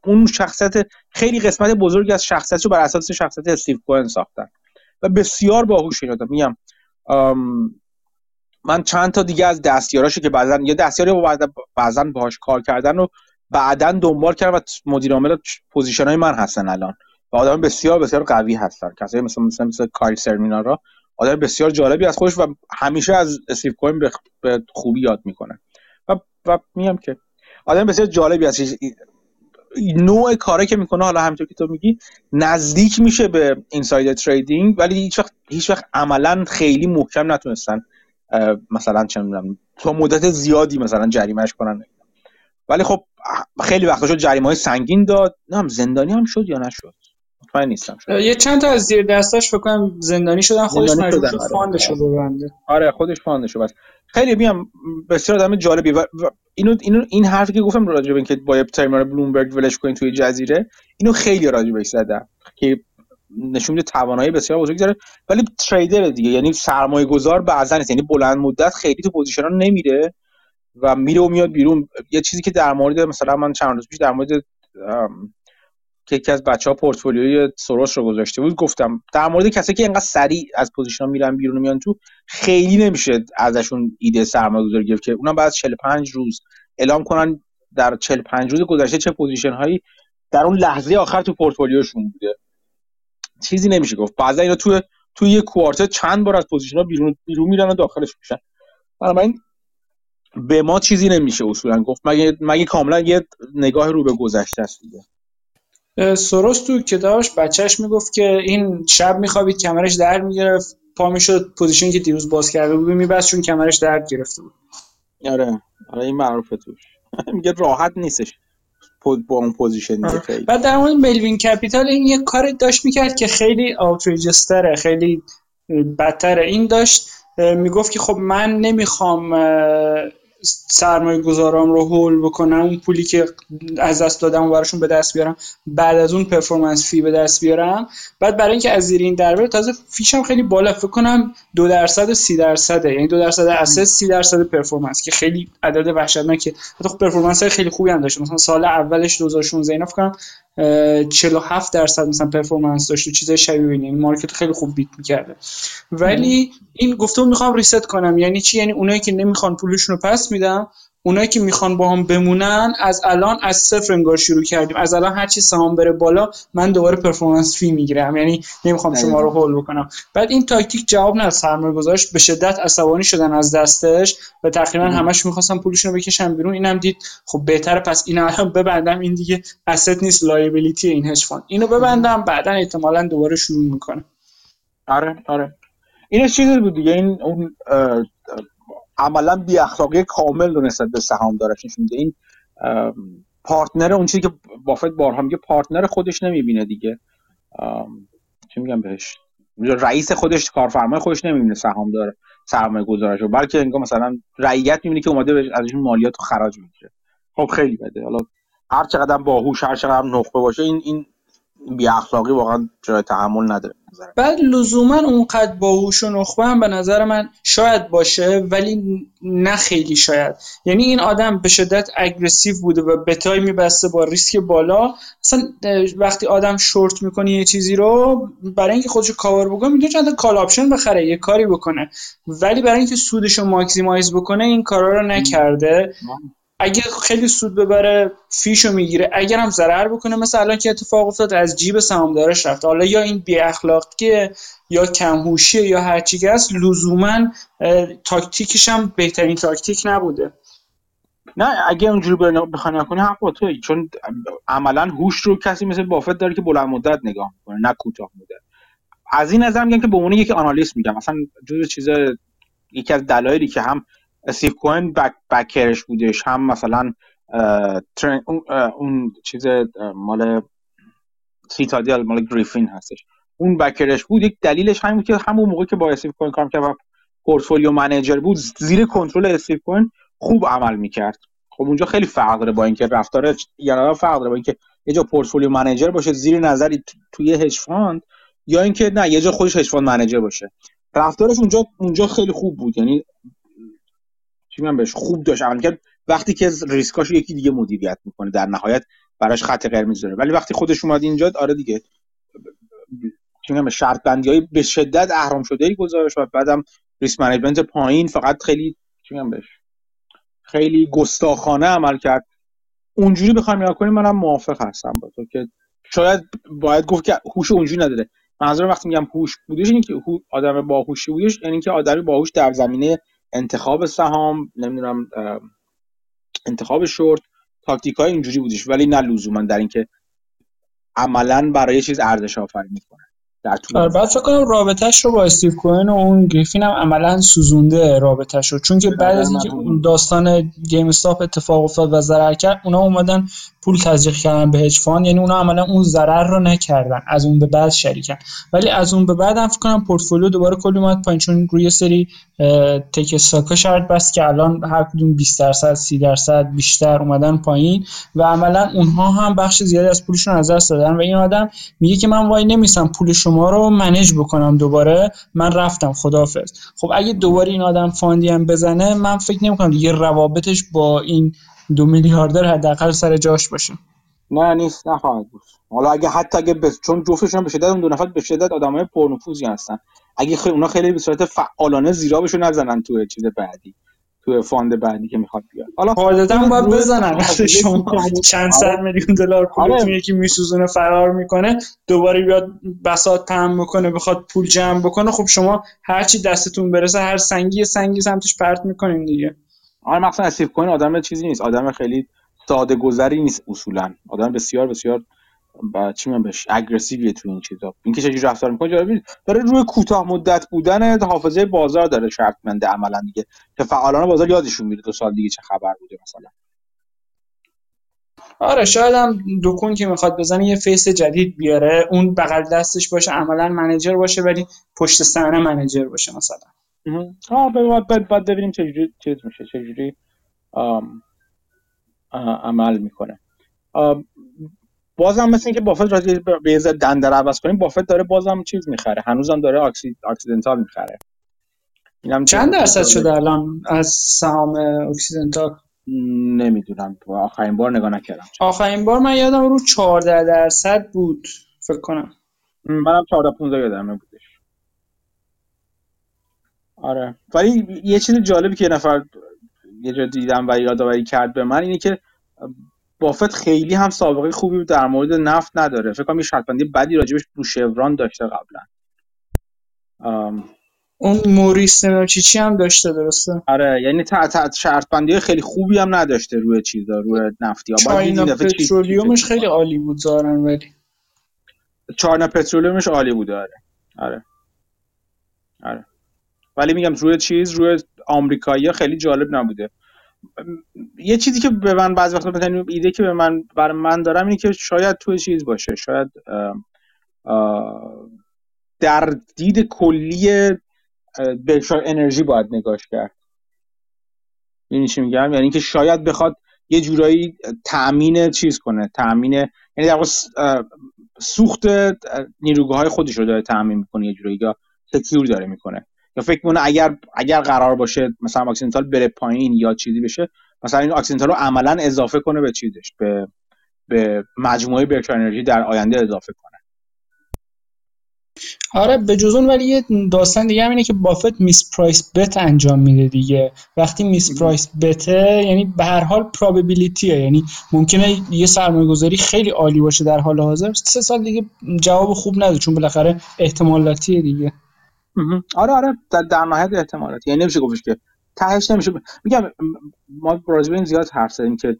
اون شخصیت خیلی قسمت بزرگی از شخصیتشو بر اساس شخصیت استیو کوهن ساختن و بسیار باهوش این میگم من چند تا دیگه از دستیاراشو که بعضا یه دستیاری بعضا باهاش کار کردن و بعدا دنبال کردن و مدیر عامل position های من هستن الان. و آدم بسیار بسیار قوی هستن. کسایی مثل مثل مثل کاری سرمینارا آدم بسیار جالبی از خودش و همیشه از استیو کوهن به خوبی یاد می‌کنه و و میگم که آدم بسیار جالبی هست نوع کاری که می‌کنه حالا همینطور که تو میگی نزدیک میشه به اینساید تریدینگ ولی هیچ وقت هیچ وقت عملا خیلی محکم نتونستن مثلا چه می‌دونم تو مدت زیادی مثلا جریمهش کنن. ولی خب خیلی وقتا شد جریمه های سنگین داد. نه زندانی هم شد یا نشد؟ مطمئن نیستم شد. یه چند تا از زیر دستاش فکر کنم زندانی شدن خودش مجبور شد آره. fund ش رو ببنده. آره خودش fund ش بس خیلی بیام بسیار آدم جالبی. و, اینو اینو این حرفی که گفتم راجع به اینکه با ترمینال بلومبرگ ولش کنین توی جزیره اینو خیلی راجع بهش زدم. که نشون میده توانایی بسیار بزرگی داره ولی trader دیگه. یعنی سرمایه گذار بعضا نیست. یعنی بلند مدت خیلی تو position ها نمیره و میره و میاد بیرون. یه چیزی که در مورد مثلا من چند روز پیش در مورد که یکی از بچه ها پورتفولیوی سروش رو گذاشته بود گفتم در مورد کسایی که اینقدر سریع از position میرن بیرون میان تو خیلی نمیشه ازشون ایده سرمایه گذاری گرفت که اونم بعد 45 روز اعلام کنن در 45 روز گذشته چه position هایی در اون لحظه آخر تو پورتفولیوشون بوده. چیزی نمیشه گفت. بعضا اینا تو تو یه quarter چند بار از position ها بیرون بیرون میرن و داخلش میشن. بنابراین به ما چیزی نمیشه اصولا گفت. مگه مگه کاملا یه نگاه رو به گذشته است دیگه. سوروس تو کتابش بچهش می‌گفت که این شب میخوابید کمرش در می‌گرفت. پا می‌شد position ی که دیروز باز کرده بود میبست چون کمرش درد گرفته بود. آره. آره این معروفه توش. میگه راحت نیستش. با اون position. خیلی. بعد در مورد ملوین کپیتال این یه کار داشت می‌کرد که خیلی outrageous تره خیلی بدتره. این داشت می‌گفت که خب من نمی‌خوام سرمایه گذارام رو هول بکنم اون پولی که از دست دادم و براشون به دست بیارم. بعد از اون performance fee به دست بیارم. بعد برای اینکه از زیر این در تازه fee شم خیلی بالا. فکر کنم دو درصد و سی درصده. یعنی دو درصد asset سی درصد performance که خیلی عدد وحشتناکه حتی خب performance خیلی خوبی هم داشت مثلا سال اولش 2016 اینا فکر کنم 47 درصد مثلا performance داشت و چیزای شبیه این یعنی market خیلی خوب beat می‌کرده. ولی این گفتم می‌خوام reset کنم. یعنی چی؟ یعنی اونایی که نمی‌خوان پولشون رو پس میدم اونایی که می‌خوان با هم بمونن از الان از صفر انگار شروع کردیم. از الان هر چی سهام بره بالا من دوباره performance fee می‌گیرم. یعنی نمی‌خوام شما رو هول بکنم. بعد این تاکتیک جواب نداد. سرمایه گذارش به شدت عصبانی شدن از دستش و تقریبا همش می‌خواستن پولشون رو بکشن بیرون. اینم دید خب بهتره پس این الان ببندم. این دیگه asset نیست liability این hedge fund اینو ببندم بعدا احتمالا دوباره شروع می‌کنه. آره آره. این چیزی بود دیگه. این اون عملا بی اخلاقی کامل رو نسبت به سهام دارش نشون میده. این پارتنر اون چیزی که بافت بارها میگه پارتنر خودش نمی‌بینه دیگه. چی میگم بهش؟ رئیس خودش کارفرمای خودش نمی‌بینه سهام داره سرمایه گذارش رو بلکه انگار مثلا رعیت می‌بینه که اومده ازشون مالیات و خراج می‌گیره. خب خیلی بده. حالا هر چقدر باهوش هر چقدر نخبه باشه این این بی اخلاقی واقعا جای تحمل نداره بعد لزوما اونقدر باهوش و نخبه هم به نظر من شاید باشه ولی نه خیلی شاید. یعنی این آدم به شدت aggressive بوده و bet ای میبسته با ریسک بالا. اصلا وقتی آدم شورت می‌کنه یه چیزی رو برای اینکه خودشو کاور بکنه می‌تونه چند call option بخره یه کاری بکنه. ولی برای اینکه سودش رو maximize بکنه این کارا رو نکرده. اگه خیلی سود ببره fee شو می‌گیره. اگر هم ضرر بکنه مثلا الان که اتفاق افتاد از جیب سهامدارش رفت حالا یا این بی اخلاقیه یا کمهوشیه یا هر چی که هست لزوما تاکتیکش هم بهترین تاکتیک نبوده. نه اگه اونجوری بخوای نکنی حق با توی. چون عملا هوش رو کسی مثل بافت داره که بلند مدت نگاه می‌کنه نه کوتاه مدت. از این نظر میگم که به عنوان یک آنالیست میگم. مثلا جور چیز یکی از دلایلی که هم استیو کوین بک بکرش بودش. هم مثلا اون چیز مال سیتادیل مال گریفین هستش. اون backer ش بود یک دلیلش همین بود که همون موقع که با استیو کوهن کار کرد و portfolio manager بود زیر کنترل استیو کوهن خوب عمل می‌کرد. خب اونجا خیلی فرق داره با اینکه رفتار یعنی فرق داره با اینکه یه جا portfolio manager باشه زیر نظری توی hedge fund یا اینکه نه یه جا خودش hedge fund manager باشه. رفتارش اونجا اونجا خیلی خوب بود. یعنی چی من بهش خوب داشت عمل کرد. وقتی که ریسکاشو یکی دیگه مدیریت می‌کنه در نهایت براش خط قرمز داره. ولی وقتی خودش اومد اینجا آره دیگه چی میگم شرط بندی به شدت اهرم شده ای گذاشت و بعدم risk management پایین فقط خیلی چی میگم بهش خیلی گستاخانه عمل کرد. اونجوری بخوایم نگاه کنیم منم موافق هستم با تو که شاید باید گفت که هوش اونجوری نداره. منظورم وقتی میگم هوش بودش اینه که آدم باهوشی بودش یعنی که آدمی باهوش در زمینه انتخاب سهام نمی‌دونم انتخاب شورت تاکتیک های اینجوری بودش ولی نه لزوما در اینکه عملا برای چیز ارزش آفرینی کنه در طول آره، بعد فکر کنم رابطهش رو با استیو کوهن و اون گریفین هم عملا سوزونده رابطهش رو چون که بعد از اینکه اون داستان گیم‌استاپ اتفاق افتاد و ضرر کرد اونا اومدن پول تزریق کردن به hedge fund یعنی اونا عملا اون ضرر رو نکردن از اون به بعد شریکن. ولی از اون به بعد هم فکر کنم پورتفولیو دوباره کلی اومد پایین چون روی سری تک استاکا شرط بس که الان هر کدوم 20 درصد 30 درصد بیشتر اومدن پایین و عملا اونها هم بخش زیادی از پولشون از دست دادن و این آدم میگه که من وای نمیسم پول شما رو منیج بکنم دوباره من رفتم خدافظ خب اگه دوباره این آدم فاندی هم بزنه من فکر نمی‌کنم دیگه روابطش با این دو میلیاردر حداقل سر جاش باشه. نه نیست نخواهد بود. حالا اگه حتی اگه بس... چون جفتشون به شدت اون دو نفر به شدت آدمای پرنفوذی هستن. اگه خیلی اونا خیلی به صورت فعالانه زیرابشو نزنن تو چیز بعدی. تو fund بعدی که می‌خواد بیاد. حالا قاعدتا باید بزنن. شما چند صد میلیون دلار پولتون آره. یکی میسوزونه فرار می‌کنه دوباره بیاد بساط پهن می‌کنه بخواد پول جمع بکنه خب شما هر چی دستتون برسه هر سنگی سنگی سمتش پرت می‌کنین دیگه. آره مثلا استیو کوهن آدم چیزی نیست. آدم خیلی ساده گذری نیست اصولا. آدم بسیار بسیار با چی من بهش aggressive یه تو این چیزا. اینکه چجوری رفتار می‌کنه جالب داره روی کوتاه مدت بودن حافظه بازار داره شرط میبنده عملا دیگه. که فعالان بازار یادشون میره دو سال دیگه چه خبر بوده مثلا. آره شاید هم دکون که می‌خواد بزنه یه face جدید بیاره. اون بغل دستش باشه عملا manager باشه ولی پشت صحنه manager باشه مثلا. آه بعد بعد ببینیم چجوری چیز میشه چجوری عمل می‌کنه. بازم مثل اینکه بافت راجع به یه دنده عوض کنیم بافت داره بازم چیز می‌خره. هنوزم داره اکسید اکسیدنتال می‌خره. اینم چند درصد شده الان از سهام اکسیدنتال؟ نمی‌دونم. آخرین بار نگاه نکردم. آخرین بار من یادم رو 14 درصد بود فکر کنم. منم 14 15 یادم بودش. آره. ولی یه چیز جالبی که یه نفر یه جا دیدم و یادآوری کرد به من اینه که بافت خیلی هم سابقه خوبی در مورد نفت نداره. فکر کنم یه شرط بندی بدی راجبش رو شوران داشته قبلا. اون موریس نمی‌دونم چی چی هم داشته درسته؟ آره یعنی تا تا شرط بندی خیلی خوبی هم نداشته روی چیزا روی نفتی. ها چاینا پترولیومش خیلی عالی بود زارن ولی چاینا پترولیومش عالی بود آره. آره. آره. ولی میگم روی چیز روی آمریکایی خیلی جالب نبوده. یه چیزی که به من بعضی وقتا مثلا ایده که به من برای من دارم اینه که شاید توی چیز باشه شاید در دید کلی بهشار انرژی باید نگاش کرد. این چی میگم؟ یعنی اینکه شاید بخواد یه جورایی تأمین چیز کنه تأمین یعنی در سوخت نیروگاه های خودش رو داره تأمین می‌کنه یه جوری یا secure داره می‌کنه. یا فکر کنه اگر اگر قرار باشه مثلا اکسیدنتال بره پایین یا چیزی بشه مثلا این اکسیدنتال رو عملا اضافه کنه به چیزش به به مجموعه برکشر انرژی در آینده اضافه کنه. آره به جز اون ولی یه داستان دیگه هم اینه که بافت mispriced bet انجام میده دیگه. وقتی میس پرایس بته یعنی به هر حال پراببیلیتیه یعنی ممکنه یه سرمایه گذاری خیلی عالی باشه در حال حاضر سه سال دیگه جواب خوب نده چون بالاخره احتمالاتیه دیگه. آره آره در, در نهایت احتمالاتی یعنی نمیشه گفتش که تهش نمیشه. میگم ما راجع زیاد حرف زدیم که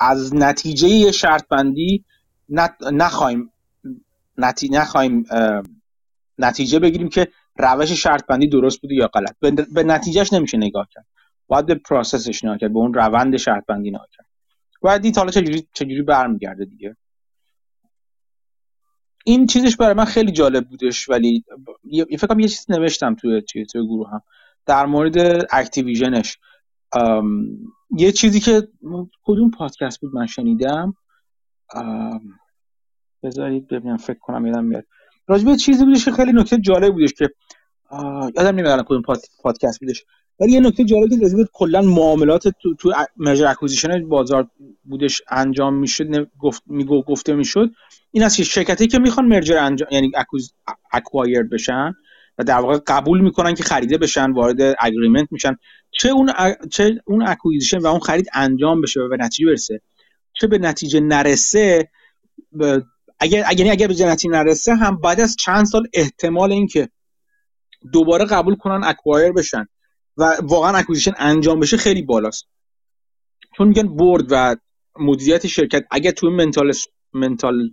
از نتیجه شرط بندی نخواهیم نتی... نخواهیم نتیجه بگیریم که روش شرط بندی درست بوده یا غلط. به, به نتیجهش نمیشه نگاه کرد. باید به process ش نگاه کرد به اون روند شرط بندی نگاه کرد. باید دید حالا چجوری چجوری برمیگرده دیگه. این چیزش برای من خیلی جالب بودش ولی فکر کنم یه چیز نوشتم توی توی گروه هم در مورد اکتیویژنش. یه چیزی که کدوم پادکست بود من شنیدم؟ بذارید ببینم فکر کنم یادم میاد. راجبه چیزی بودش که خیلی نکته جالب بودش که یادم نمیاد کدوم پادکست بودش. ولی یه نکته جالبی که راجبه کلا معاملات تو تو merger acquisition بازار بودش انجام می‌شد گفت میگو گفته می‌شد. این است که شرکتی که می‌خوان merger انجام یعنی acqui- acquire بشن و در واقع قبول می‌کنن که خریده بشن وارد agreement میشن چه اون چه اون acquisition و اون خرید انجام بشه و به نتیجه برسه. چه به نتیجه نرسه اگر اگر یعنی اگر به نتیجه نرسه هم بعد از چند سال احتمال اینکه دوباره قبول کنن acquire بشن و واقعا acquisition انجام بشه خیلی بالاست. چون میگن board و مدیریت شرکت اگر توی mental mental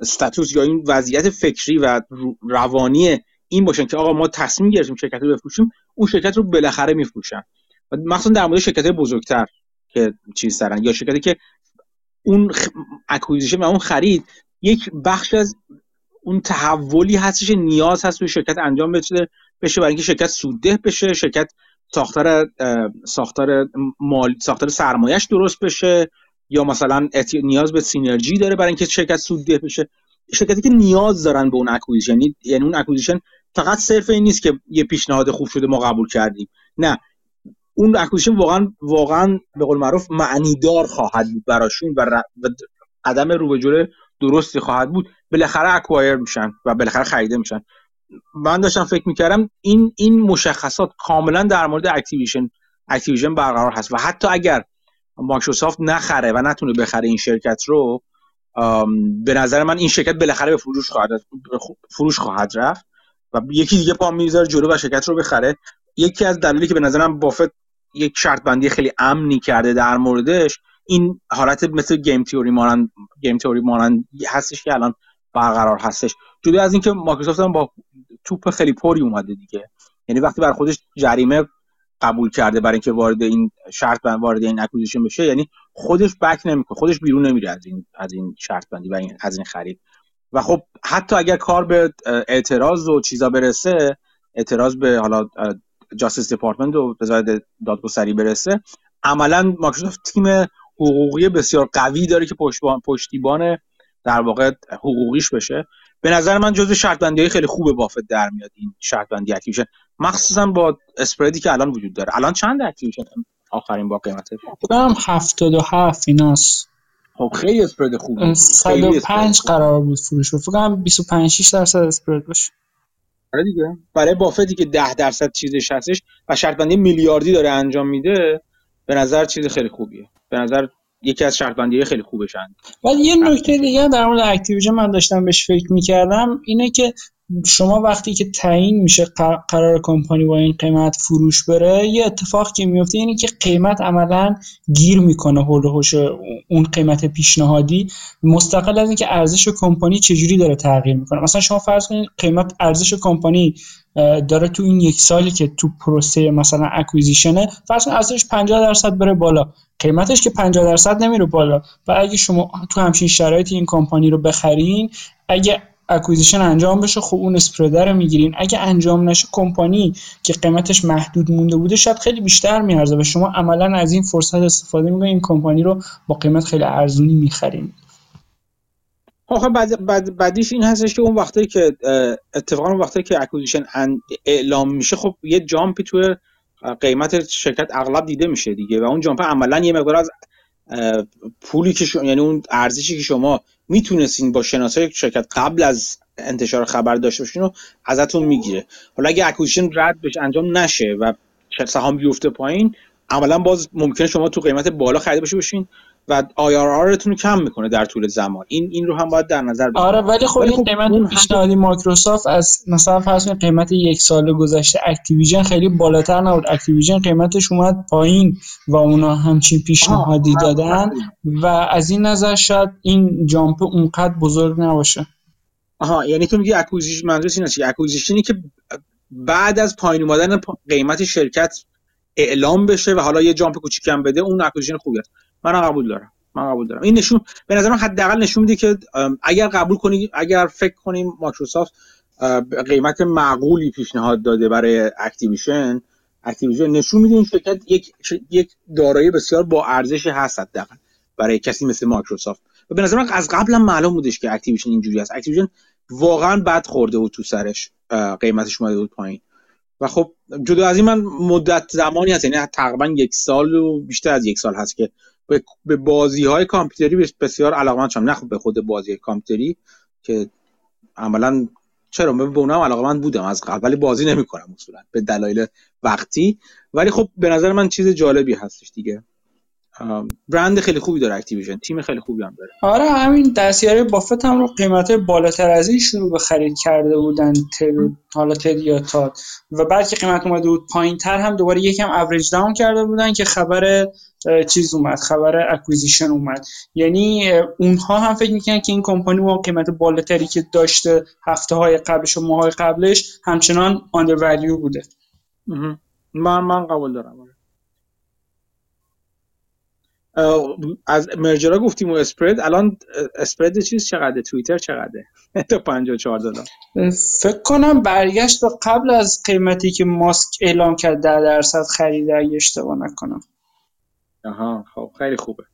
status یا این وضعیت فکری و روانی این باشن که آقا ما تصمیم گرفتیم شرکت رو بفروشیم اون شرکت رو بالاخره میفروشن. و مخصوصا در مورد شرکت بزرگتر که چیز دارن یا شرکتی که اون acquisition و اون خرید یک بخش از اون تحولی هستش نیاز هست توی شرکت انجام بشه بشه برای اینکه شرکت سودده بشه شرکت ساختار ساختار مال ساختار سرمایهش درست بشه یا مثلا نیاز به synergy داره برای اینکه شرکت سودده بشه شرکتی که نیاز دارن به اون acquisition یعنی, یعنی اون acquisition فقط صرف این نیست که یه پیشنهاد خوب شده ما قبول کردیم نه اون acquisition واقعا واقعا به قول معروف معنیدار خواهد بود براشون. و قدم رو به جلو درستی خواهد بود بالاخره acquire میشن و بالاخره خریده میشن. من داشتم فکر می‌کردم این این مشخصات کاملا در مورد اکتیویژن اکتیویژن برقرار هست و حتی اگر مایکروسافت نخره و نتونه بخره این شرکت رو به نظر من این شرکت بالاخره به فروش خواهد فروش خواهد رفت و یکی دیگه پا می‌ذاره جلو و شرکت رو بخره. یکی از دلایلی که به نظرم بافت یک شرط بندی خیلی امنی کرده در موردش این حالت مثل game theory مانند game theory مانند هستش که الان برقرار هستش. جدا از اینکه مایکروسافت هم با توپ خیلی پری اومده دیگه. یعنی وقتی بر خودش جریمه قبول کرده برای اینکه وارد این شرط بند وارد این acquisition بشه یعنی خودش back نمی‌کنه. خودش بیرون نمیره از این از این شرط بندی و این از این خرید. و خب حتی اگر کار به اعتراض و چیزا برسه اعتراض به حالا Justice Department و وزارت دادگستری برسه عملا مایکروسافت تیم حقوقی بسیار قوی داره که پشتیبان در واقع حقوقیش بشه. به نظر من جزو شرط بندی خیلی خوب بافت در میاد این شرط بندی اکتیویژن. مخصوصا با spread ی که الان وجود داره. الان چند اکتیویژن آخرین با قیمتش بگم 77 ایناست. خب خیلی اسپرد خوبه. 105 قرار بود فروش فکر کنم 25 6 درصد اسپرد باشه. آره دیگه. برای بافتی که 10 درصد چیزش هستش و شرط بندی میلیاردی داره انجام میده به نظر چیز خیلی خوبیه. به نظر یکی از شرط خیلی خوبشن. ولی یه نکته دیگه در مورد اکتیویژن من داشتم بهش فکر می‌کردم اینه که شما وقتی که تعیین میشه قرار کمپانی با این قیمت فروش بره یه اتفاق که میفته اینه که قیمت عملا گیر می‌کنه حول اون قیمت پیشنهادی. مستقل از اینکه ارزش کمپانی چجوری داره تغییر می‌کنه. مثلا شما فرض کنید قیمت ارزش کمپانی داره تو این یک سالی که تو پروسه مثلا acquisition ه فرض کنید ارزش 50 درصد بره بالا. قیمتش که 50 درصد نمیره بالا. و اگه شما تو همچین شرایطی این کمپانی رو بخرین اگه acquisition انجام بشه خب اون spread رو می‌گیرین. اگه انجام نشه کمپانی که قیمتش محدود مونده بوده شاید خیلی بیشتر میارزه. و شما عملا از این فرصت استفاده می‌کنین این کمپانی رو با قیمت خیلی ارزونی می‌خرین. آخه بعد بعد بعدیش این هستش که اون وقتی که اتفاقا اون وقتی که اکوزیشن اعلام میشه خب یه جامپی توی قیمت شرکت اغلب دیده میشه دیگه. و اون جامپ عملا یه مقدار از پولی که شما یعنی اون ارزشی که شما می‌تونستین با شناسای شرکت قبل از انتشار خبر داشته باشین رو ازتون می‌گیره. حالا اگه acquisition رد بشه انجام نشه و سهام بیفته پایین عملا باز ممکنه شما تو قیمت بالا خریده باشه باشین. و IRR رو کم می‌کنه در طول زمان. این این رو هم باید در نظر بگیرید آره ولی خب این قیمت پیشنهادی مایکروسافت از مثلا فرض قیمت یک سال گذشته Activision خیلی بالاتر نبود. Activision قیمتش اومد پایین و اونا همچین پیشنهادی دادن و از این نظر شاید این jump اونقدر بزرگ نباشه. آها یعنی تو میگی acquisition منظورش اینه acquisition ی که بعد از پایین اومدن قیمت شرکت اعلام بشه و حالا یه jump کوچیکم بده اون acquisition خوبیه من قبول دارم. من قبول دارم. این نشون به نظر من حداقل نشون میده که اگر قبول کنی اگر فکر کنیم مایکروسافت قیمت معقولی پیشنهاد داده برای Activision Activision نشون میده این شرکت یک یک دارایی بسیار با ارزش هست حداقل برای کسی مثل مایکروسافت. و به نظر من از قبلا معلوم بودش که Activision اینجوری است Activision واقعا بد خورده بود تو سرش قیمتش اومده بود پایین. و خب جدا از این من مدت زمانی هست یعنی تقریبا یک سال و بیشتر از یک سال هست که به بازی های کامپیوتری بسیار علاقمند شدم. نه خب به خود بازی کامپیوتری که عملا چرا؟ من به اونم علاقمند بودم از قبل ولی بازی نمی‌کنم اصولا به دلایل وقتی. ولی خب به نظر من چیز جالبی هستش دیگه. برند خیلی خوبی داره Activision تیم خیلی خوبی هم داره. آره همین دستیارای بافت هم رو قیمت بالاتر از این شروع به خرید کرده بودن Ted حالا Ted یا Todd و بعد که قیمت اومده بود پایین تر هم دوباره یکم average down کرده بودن که خبر چیز اومد خبر acquisition اومد. یعنی اونها هم فکر می‌کنن که این کمپانی با قیمت بالاتری که داشته هفته های قبلش و ماه قبلش همچنان under بوده. من من قبول دارم. از مرجرا گفتیم و اسپرد. الان اسپرد چیز چقدر توییتر چقدره؟ تا 54 دلار. فکر کنم برگشت تا قبل از قیمتی که ماسک اعلام کرد در درصد خریده اگه اشتباه نکنم. آها خب خیلی خوبه.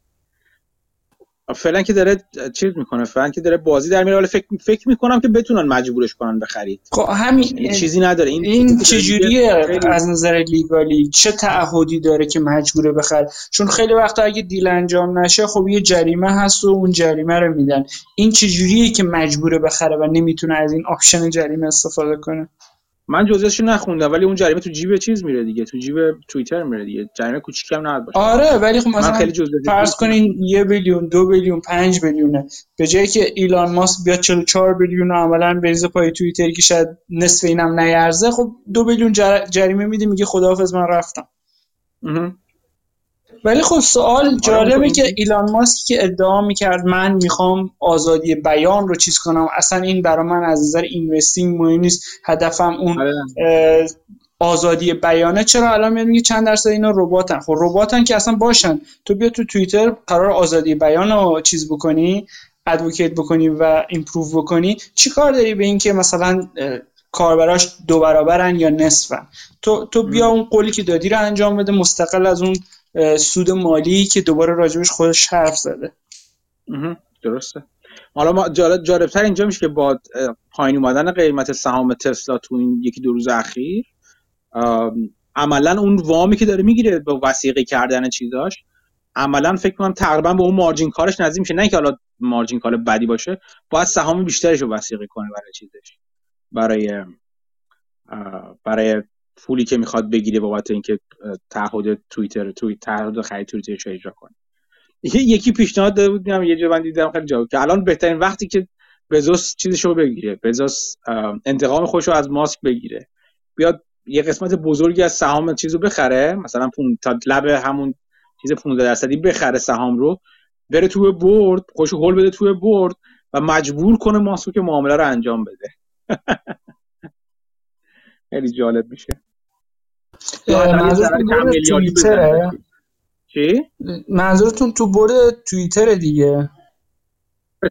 فعلا که داره چیز می‌کنه فعلا که داره بازی در میره فکر فکر می‌کنم که بتونن مجبورش کنن بخرید. خب همین یعنی چیزی نداره. این, این چجوریه از نظر legally؟ چه تعهدی داره که مجبوره بخره؟ چون خیلی وقتا اگه deal انجام نشه خب یه جریمه هست و اون جریمه رو میدن. این چجوریه که مجبوره بخره و نمی‌تونه از این option جریمه استفاده کنه؟ من جزئیاتش نخوندم ولی اون جریمه تو جیب چیز میره دیگه تو جیب توییتر میره دیگه. جریمه کوچیکم نباید باشه آره ولی خب مثلا خیلی فرض کنین یه billion دو billion پنج billion ه به جایی که ایلان ماسک بیاد 44 billion عملا بریزه پای توییتر که شاید نصف اینم نیارزه خب دو billion جریمه میده میگه خداحافظ من رفتم. ولی خب سوال آره، جالبه که ایلان ماسک که ادعا می‌کرد من می‌خوام آزادی بیان رو چیز کنم اصلا این برای من از نظر investing مهم نیست هدفم اون آره. آزادی بیانه. چرا الان میاد میگه چند درصد اینا رباتن؟ خب رباتن که اصلا باشن. تو بیا تو توییتر قرار آزادی بیان رو چیز بکنی advocate بکنی و improve بکنی. چی کار داری به اینکه مثلا کاربراش دو برابرن یا نصفن؟ تو تو بیا اون قولی که دادی رو انجام بده مستقل از اون سود مالی که دوباره راجبش خودش حرف زده. درسته. حالا ما جالب جالبتر اینجا میشه که با پایین اومدن قیمت سهام تسلا تو این یکی دو روز اخیر عملا اون وامی که داره می‌گیره به وسیقی کردن چیزاش عملا فکر کنم تقریبا به اون مارجین کارش نزدیک میشه. نه که حالا مارجین کار بدی باشه باید سهام بیشترش رو وسیقی کنه برای چیزش. برای برای پولی که می‌خواد بگیره بابت اینکه تعهد توییتر توییت تعهد خرید توییترش اجرا کنه. یکی پیشنهاد داده بود یه جا من دیدم خیلی جالب که الان بهترین وقتی که بزوس چیزشو بگیره بزوس انتقام خودش رو از ماسک بگیره بیاد یه قسمت بزرگی از سهام چیزو بخره مثلا تا لب همون چیز 15 درصدی بخره سهام رو بره توی برد خوش هول بده توی برد و مجبور کنه ماسک معامله رو انجام بده. خیلی جالب میشه. چی؟ منظورتون تو برد توییتر دیگه؟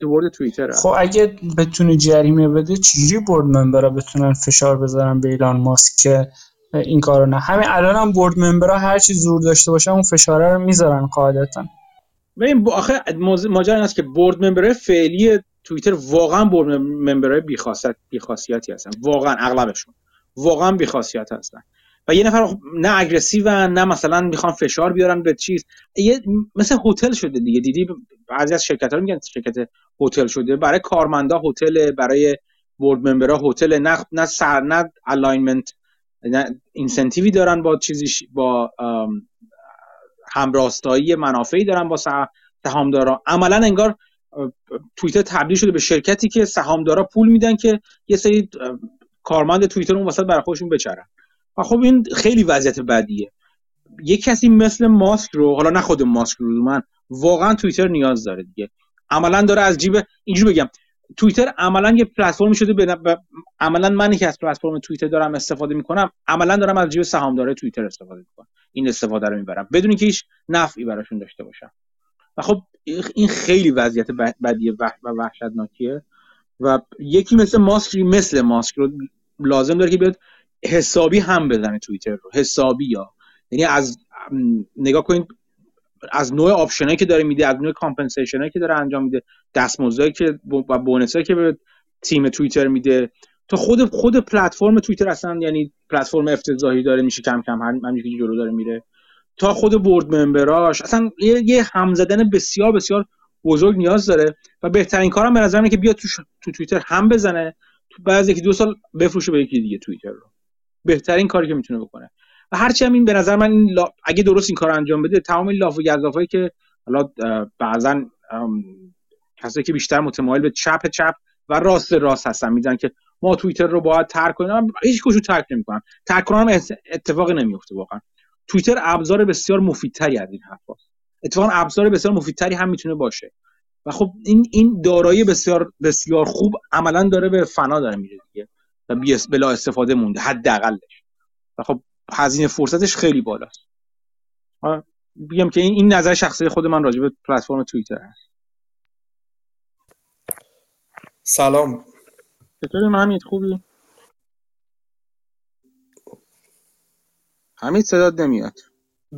تو برد توییتر خب اگه بتونه جریمه بده چجوری برد ممبرا بتونن فشار بذارن به ایلان ماسک که این کارو نه؟ همین الان هم برد ممبرا هر چی زور داشته باشه اون فشاره رو می‌ذارن قاعدتا. ببین آخه ماجرا این است که board member فعلی توییتر واقعا board member های بیخاصیت بیخاصیتی هستن. واقعا اغلبشون. واقعا بیخاصیت هستن. یه نفر نه aggressive نه مثلا می‌خوان فشار بیارن به چیز. یه مثل هتل شده دیگه. دیدی بعضی از شرکت ها میگن شرکت هتل شده. برای کارمندا هتل برای board member ها هتل. نه نه سر نه alignment incentive ی دارن با چیزی با همراستایی منافعی دارن با سهامدارا. عملا انگار توییتر تبدیل شده به شرکتی که سهامدارا پول میدن که یه سری کارمند توییتر اون وسط برای خودشون بچرن. و خب این خیلی وضعیت بدیه. یه کسی مثل ماسک رو حالا نه خود ماسک رو من واقعا توییتر نیاز داره دیگه. عملا داره از جیب اینجوری بگم توییتر عملا یه پلتفرمی شده به عملا منی که از پلتفرم توییتر دارم استفاده می‌کنم عملا دارم از جیب سهامدار توییتر استفاده می‌کنم. این استفاده رو می‌برم. بدون که هیچ نفعی براشون داشته باشم. و خب این خیلی وضعیت بدیه و وحشتناکیه. و یکی مثل ماسک مثل ماسک رو لازم داره که بیاد حسابی هم بزنه توییتر رو. حسابی یا. یعنی از نگاه کنید از نوع آپشنایی که داره میده از نوع کامپنسیشنایی که داره انجام میده دستمزدایی که و بونسایی که به تیم توییتر میده. تا خود خود پلتفرم توییتر اصلا یعنی پلتفرم افتضاحی داره میشه کم کم همینجوری جلو داره میره. تا خود بورد ممبراش اصلا یه, یه هم زدن بسیار بسیار بزرگ نیاز داره و بهترین کارم به نظر که بیاد تو, تو توییتر هم بزنه تو بعد یکی دو سال بفروشه به یکی دیگه توییتر رو. بهترین کاری که می‌تونه بکنه. و هرچی هم این به نظر من اگه درست این کار انجام بده تمام این لاف و گزافایی که حالا بعضا کسایی که بیشتر متمایل به چپ چپ و راست راست هستن میدن که ما توییتر رو باید ترک کنیم هیچ کشو ترک نمی‌کنم. ترک کنم اتفاقی نمیفته واقعا. توییتر ابزار بسیار مفیدتری از این حرفا. اتفاقا ابزار بسیار مفیدتری هم می‌تونه باشه. و خب این این دارایی بسیار بسیار خوب عملا داره به فنا داره میره دیگه. و بلا استفاده مونده حداقلش. و خب هزینه فرصتش خیلی بالاست. بگم که این این نظر شخصی خود من راجع به پلتفرم توییتر هست. سلام. چطوری حمید خوبی؟ حمید صدات نمیاد.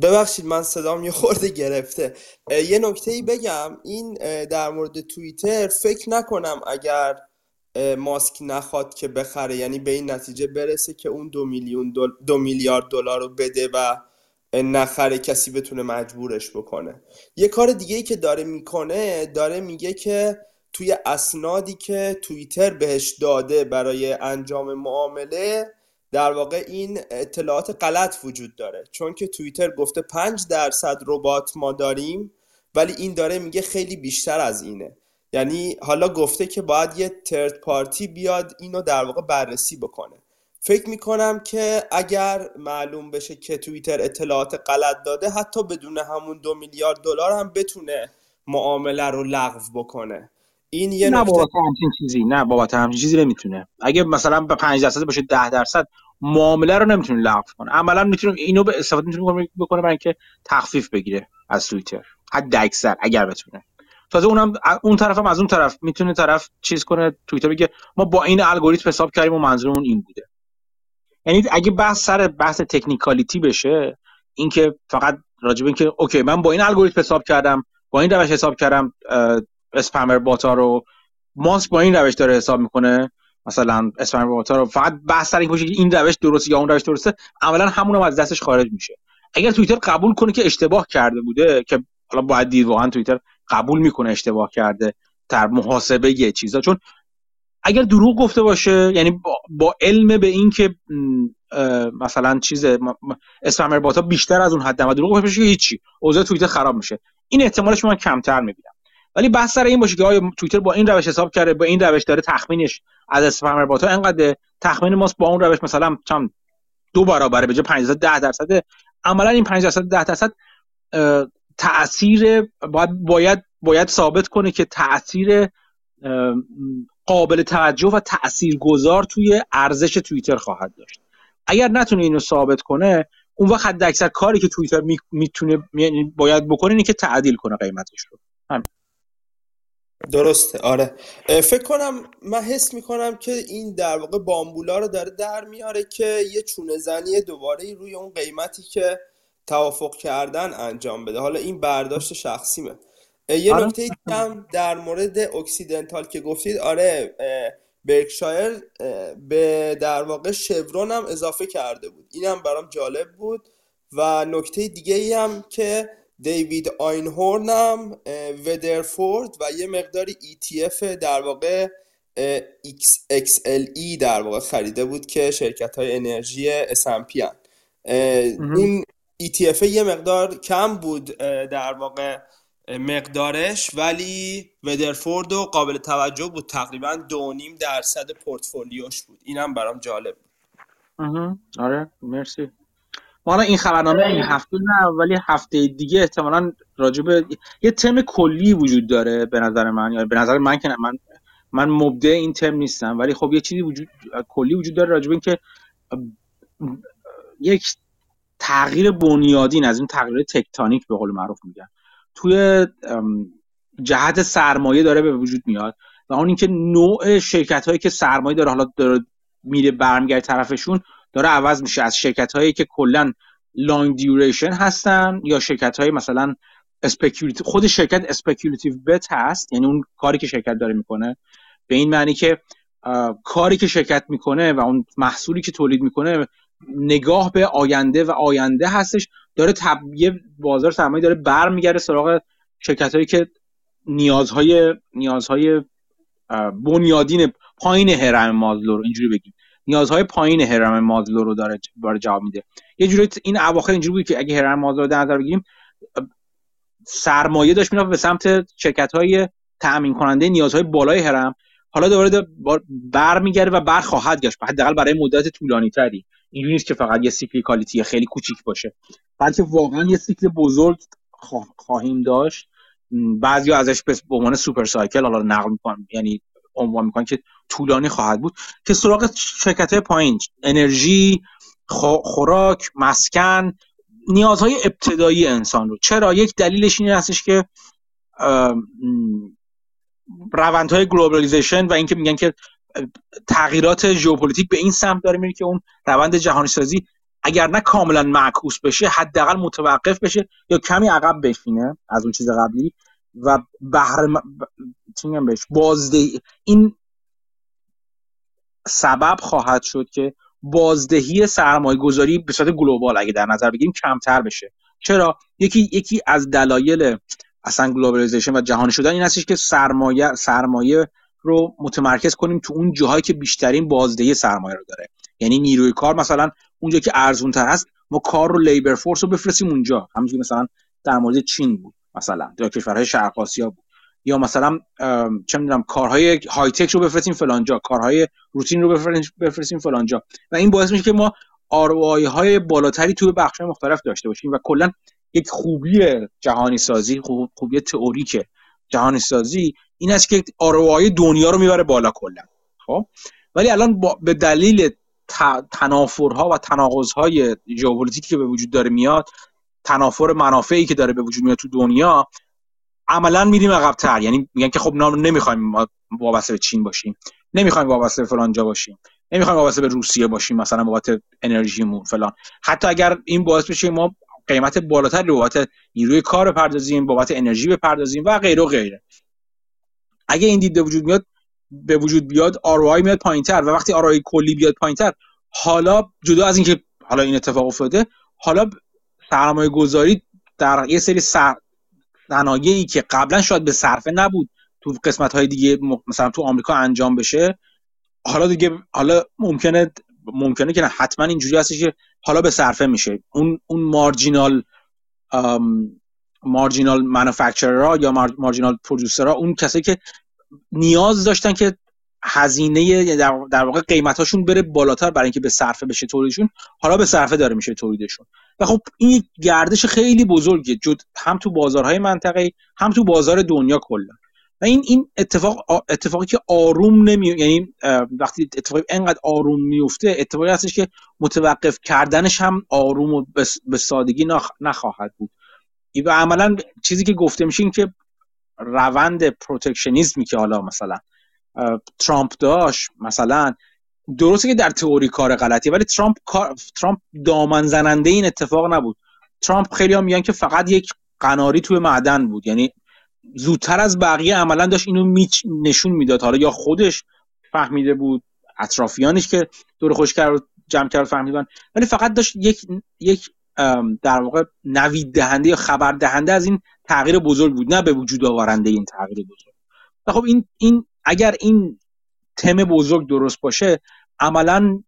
ببخشید من صدام یه خورده گرفته. یه نکته ای بگم. این در مورد توییتر فکر نکنم اگر ماسک نخواد که بخره. یعنی به این نتیجه برسه که اون دو میلیون دو میلیارد دلار رو بده و نخره کسی بتونه مجبورش بکنه. یه کار دیگه ای که داره می‌کنه داره میگه که توی اسنادی که توییتر بهش داده برای انجام معامله در واقع این اطلاعات غلط وجود داره. چون که توییتر گفته 5 درصد ربات ما داریم ولی این داره میگه خیلی بیشتر از اینه. یعنی حالا گفته که باید یه ترد پارتی بیاد اینو در واقع بررسی بکنه. فکر می‌کنم که اگر معلوم بشه که توییتر اطلاعات غلط داده حتی بدون همون دو میلیارد دلار هم بتونه معامله رو لغو بکنه. این یه نه بابت همچین چیزی. نه بابت همچین چیزی نمی‌تونه. اگه مثلا به 5 درصد باشه 10 درصد معامله رو نمی‌تونه لغو کنه. عملا می‌تونه اینو به استفاده می‌تونه بکنه برای اینکه تخفیف بگیره از توییتر. حد اکثر اگر بتونه. تازه اونم اون طرف هم از اون طرف می‌تونه طرف چیز کنه توییتر بگه ما با این الگوریتم حساب کردیم و منظورمون این بوده. یعنی اگه بحث سر بحث تکنیکالیتی بشه اینکه فقط راجب اینکه اوکی من با این الگوریتم حساب کردم با این روش حساب کردم اسپمر باتا رو ماسک با این روش داره حساب می‌کنه مثلا اسپمر باتا رو فقط بحث سر این باشه که این روش درسته یا اون روش درسته عملا همون هم از دستش خارج میشه. اگر توییتر قبول کنه که اشتباه کرده بوده که حالا باید دید واقعا توییتر قبول می‌کنه اشتباه کرده در محاسبه یه چیزا. چون اگر دروغ گفته باشه یعنی با, با علم به این که مثلا چیز اسپمر باتا بیشتر از اون حد و دروغ باشه هیچی. اوضاع توییتر خراب میشه. این احتمالش من کمتر می‌بینم. ولی بحث سر این باشه که آیا توییتر با این روش حساب کرده با این روش داره تخمینش از اسپمر باتا انقدر تخمین ماست با اون روش مثلا چند دو برابره به جای 5 10 درصد. عملا این 5 درصد 10 درصد تاثیر باید باید باید ثابت کنه که تاثیر قابل توجه و گذار توی ارزش توییتر خواهد داشت. اگر نتونه اینو ثابت کنه اون وقت حد اکثر کاری که توییتر می‌تونه یعنی باید بکنه اینه که تعدیل کنه قیمتش رو. همین. درسته. آره. فکر کنم من حس می‌کنم که این در واقع بامبولا رو داره در میاره که یه چونه زنی دوباره روی اون قیمتی که توافق کردن انجام بده. حالا این برداشت شخصیمه. یه آره. نکته هم در مورد اکسیدنتال که گفتید آره برکشایر به در واقع شورون هم اضافه کرده بود. اینم برام جالب بود. و نکته دیگه ای هم که دیوید آینهورن هم ودرفورد و یه مقداری ETF در واقع XXLE در واقع خریده بود که شرکت های انرژی S&P هن. اون ETF یه مقدار کم بود در واقع مقدارش ولی ودرفورد و قابل توجه بود. تقریبا دو نیم درصد پورتفولیوش بود. اینم برام جالب بود. آره مرسی. حالا این خبرنامه این هفته نه ولی هفته دیگه احتمالا راجب یه تم کلی وجود داره به نظر من. یا به نظر من که من من مبدع این تم نیستم. ولی خب یه چیزی وجود کلی وجود داره راجب اینکه یک تغییر بنیادین از این تغییر tectonic به قول معروف میگن. توی جهت سرمایه داره به وجود میاد و اون اینکه نوع شرکت هایی که سرمایه داره حالا داره میره برمیگرده طرفشون داره عوض میشه. از شرکت هایی که کلا long duration هستن یا شرکت های مثلا خود شرکت speculative bet هست یعنی اون کاری که شرکت داره می‌کنه. به این معنی که کاری که شرکت می‌کنه و اون محصولی که تولید می‌کنه نگاه به آینده و آینده هستش. داره تب... یه بازار سرمایه داره برمیگرده سراغ شرکت هایی که نیازهای نیازهای بنیادین پایین هرم مازلو رو اینجوری بگیم. نیازهای پایین هرم مازلو رو داره بار جواب میده. یه جوری این اواخر اینجوری بود که اگه هرم مازلو رو در نظر بگیریم سرمایه داشت می‌رفت به سمت شرکت های تأمین کننده نیازهای بالای هرم حالا دوباره برمیگرده و بر خواهد گشت. حداقل برای مدت طولانی تری اینجوری نیست که فقط یه cyclicality خیلی کوچیک باشه. بلکه واقعا یه سیکل بزرگ خواهیم داشت. بعضی ازش به عنوان super cycle حالا نقل می‌کنن یعنی عنوان می‌کنن که طولانی خواهد بود که سراغ شرکت های پایین انرژی خوراک مسکن نیازهای ابتدایی انسان رو. چرا؟ یک دلیلش این هستش که روندهای globalization و اینکه میگن که تغییرات ژئوپلیتیک به این سمت داره میره که اون روند جهانی سازی اگر نه کاملا معکوس بشه حداقل متوقف بشه یا کمی عقب بشینه از اون چیز قبلی و بهره م... بهش؟ بازده این سبب خواهد شد که بازدهی سرمایه گذاری به صورت global اگه در نظر بگیریم کمتر بشه. چرا؟ یکی یکی از دلایل اصلا globalization و جهانی شدن این هستش که سرمایه سرمایه رو متمرکز کنیم تو اون جاهایی که بیشترین بازدهی سرمایه رو داره. یعنی نیروی کار مثلا اونجا که ارزون تر هست ما کار رو labor force رو بفرستیم اونجا. همونجوری مثلا در مورد چین بود مثلا یا کشورهای شرق آسیا بود. یا مثلا چه می‌دونم کارهای های تک رو بفرستیم فلانجا کارهای روتین رو بفرستیم فلانجا و این باعث میشه که ما ROI های بالاتری توی بخش مختلف داشته باشیم و کلا یک خوبی جهانی سازی خوب، خوبی تئوریک جهانی سازی این است که ROI دنیا رو می‌بره بالا کلا خب؟ ولی الان به دلیل تنافرها و تناقضهای ژئوپلیتیکی که به وجود داره میاد تنافر منافعی که داره به وجود میاد تو دنیا عملا میریم عقبتر. یعنی میگن که خب نمی‌خوایم ما وابسته به چین باشیم. نمی‌خوایم وابسته به فلان جا باشیم. نمی‌خوایم وابسته به روسیه باشیم مثلا بابت انرژیمون فلان. حتی اگر این باعث بشه ما قیمت بالاتر بابت نیروی کار بپردازیم بابت انرژی بپردازیم و غیره و غیره. اگه این دید به وجود میاد به وجود بیاد ROI میاد پایینتر و وقتی ROI کلی بیاد پایینتر حالا جدا از اینکه حالا این اتفاق افتاده حالا سرمایه گذاری در یه سری صنایعی که قبلا شاید به صرفه نبود تو قسمت های دیگه مثلا تو آمریکا انجام بشه حالا دیگه حالا ممکنه ممکنه که نه حتما اینجوری هستش که حالا به صرفه میشه. اون اون مارجینال مارجینال مانیفکتچررها یا مارجینال پرودوسرها اون کسایی که نیاز داشتن که هزینه در واقع قیمتاشون بره بالاتر برای اینکه به صرفه بشه تولیدشون حالا به صرفه داره میشه تولیدشون. و خب این گردش خیلی بزرگه جد هم تو بازارهای منطقه هم تو بازار دنیا کلا. و این این اتفاق اتفاقی که آروم نمی یعنی وقتی اتفاقی انقدر آروم میفته اتفاقی هستش که متوقف کردنش هم آروم و به سادگی نخواهد بود. و عملا چیزی که گفته میشه این که روند protectionism ی که حالا مثلا ترامپ داشت مثلا درسته که در تئوری کار غلطی ولی ترامپ ترامپ دامن زننده این اتفاق نبود. ترامپ خیلی هم میگن که فقط یک قناری توی معدن بود. یعنی زودتر از بقیه عملا داشت اینو نشون می‌داد. حالا یا خودش فهمیده بود اطرافیانش که دور خودش کرد جمع کرد فهمیدن ولی فقط داشت یک یک در واقع نوید دهنده یا خبر دهنده از این تغییر بزرگ بود نه به وجود آورنده این تغییر بزرگ. و خب این این اگر این تم بزرگ درست باشه عملا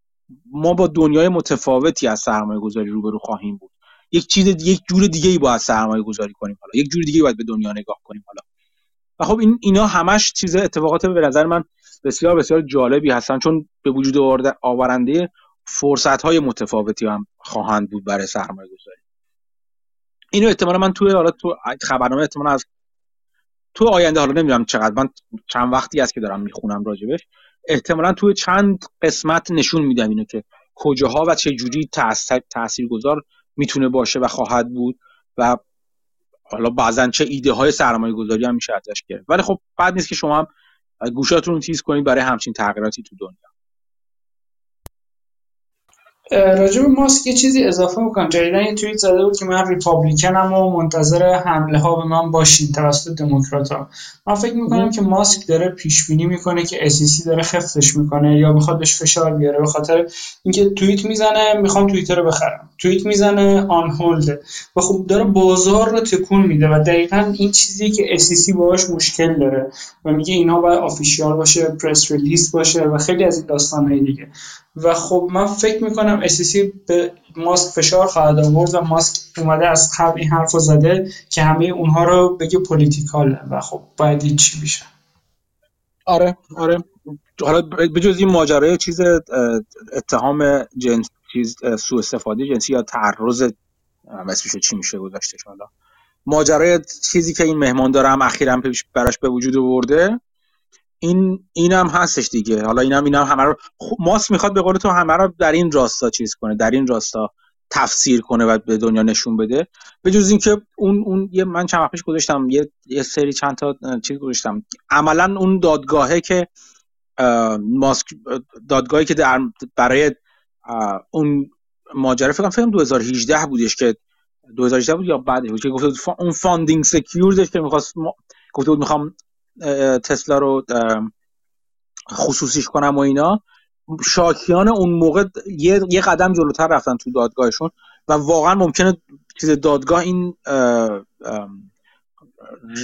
ما با دنیای متفاوتی از سرمایه گذاری روبرو خواهیم بود. یک چیز یک جور دیگه ای باید سرمایه گذاری کنیم حالا. یک جور دیگه باید به دنیا نگاه کنیم حالا. و خب این اینا همش چیز اتفاقات به نظر من بسیار بسیار جالبی هستن چون به وجود آورنده فرصت های متفاوتی هم خواهند بود برای سرمایه گذاری اینو احتمالا من توی حالا تو خبرنامه احتمالا از تو آینده حالا نمی‌دونم چقدر من چند وقتی است که دارم می‌خونم راجبش. احتمالا توی چند قسمت نشون میدم اینو که کجاها و چه جوری تاثیر گذار می‌تونه باشه و خواهد بود و حالا بعضا چه ایده های سرمایه گذاری هم میشه ازش گرفت. ولی خب بعد نیست که شما هم گوشاتون تیز کنید برای همچین تغییراتی تو دنیا. راجب ماسک یه چیزی اضافه بکنم. جدیدن یه توییت زده بود که من ریپابلیکنم و منتظر حمله ها به من باشین توسط دموکرات ها من فکر می‌کنم که ماسک داره پیش بینی می‌کنه که اسیسی داره خفتش می‌کنه یا می‌خواد بهش فشار بیاره. به خاطر اینکه توییت می‌زنه می‌خوام توییتر رو بخرم. توییت می‌زنه آن هولده و خب داره بازار رو تکون میده و دقیقا این چیزی که اسیسی باهاش مشکل داره و میگه اینا باید آفیشیال باشه پرس ریلیس باشه و خیلی از این داستان دیگه. و خب من فکر می‌کنم اسیسی به ماسک فشار خواهد آورد و ماسک اومده از قبل این حرف رو زده که همه اونها رو بگه پولیتیکاله و خب باید این چی بیشه آره آره. حالا به جز این ماجرای چیز اتهام جنس چیز سوء استفاده جنسی یا تعرض اسمش چی میشه گذاشتش حالا؟ ماجرای چیزی که این مهمان دارم اخیرا براش به وجود آورده این اینم هستش دیگه. حالا اینم اینم همه رو ماسک می‌خواد به قول تو همه رو در این راستا چیز کنه در این راستا تفسیر کنه و به دنیا نشون بده. به جز اینکه اون اون یه من چند وقت گذاشتم یه یه سری چند تا چیز گذاشتم. عملا اون دادگاهه که ماسک دادگاهی که در برای اون ماجرا فکر کنم 2018 بودش که 2018 بود یا بعدش بود که گفت اون funding secured ش که می‌خواست گفته بود می‌خوام تسلا رو خصوصیش کنم و اینا. شاکیاش اون موقع یه, یه قدم جلوتر رفتن تو دادگاهشون و واقعا ممکنه چیز دادگاه این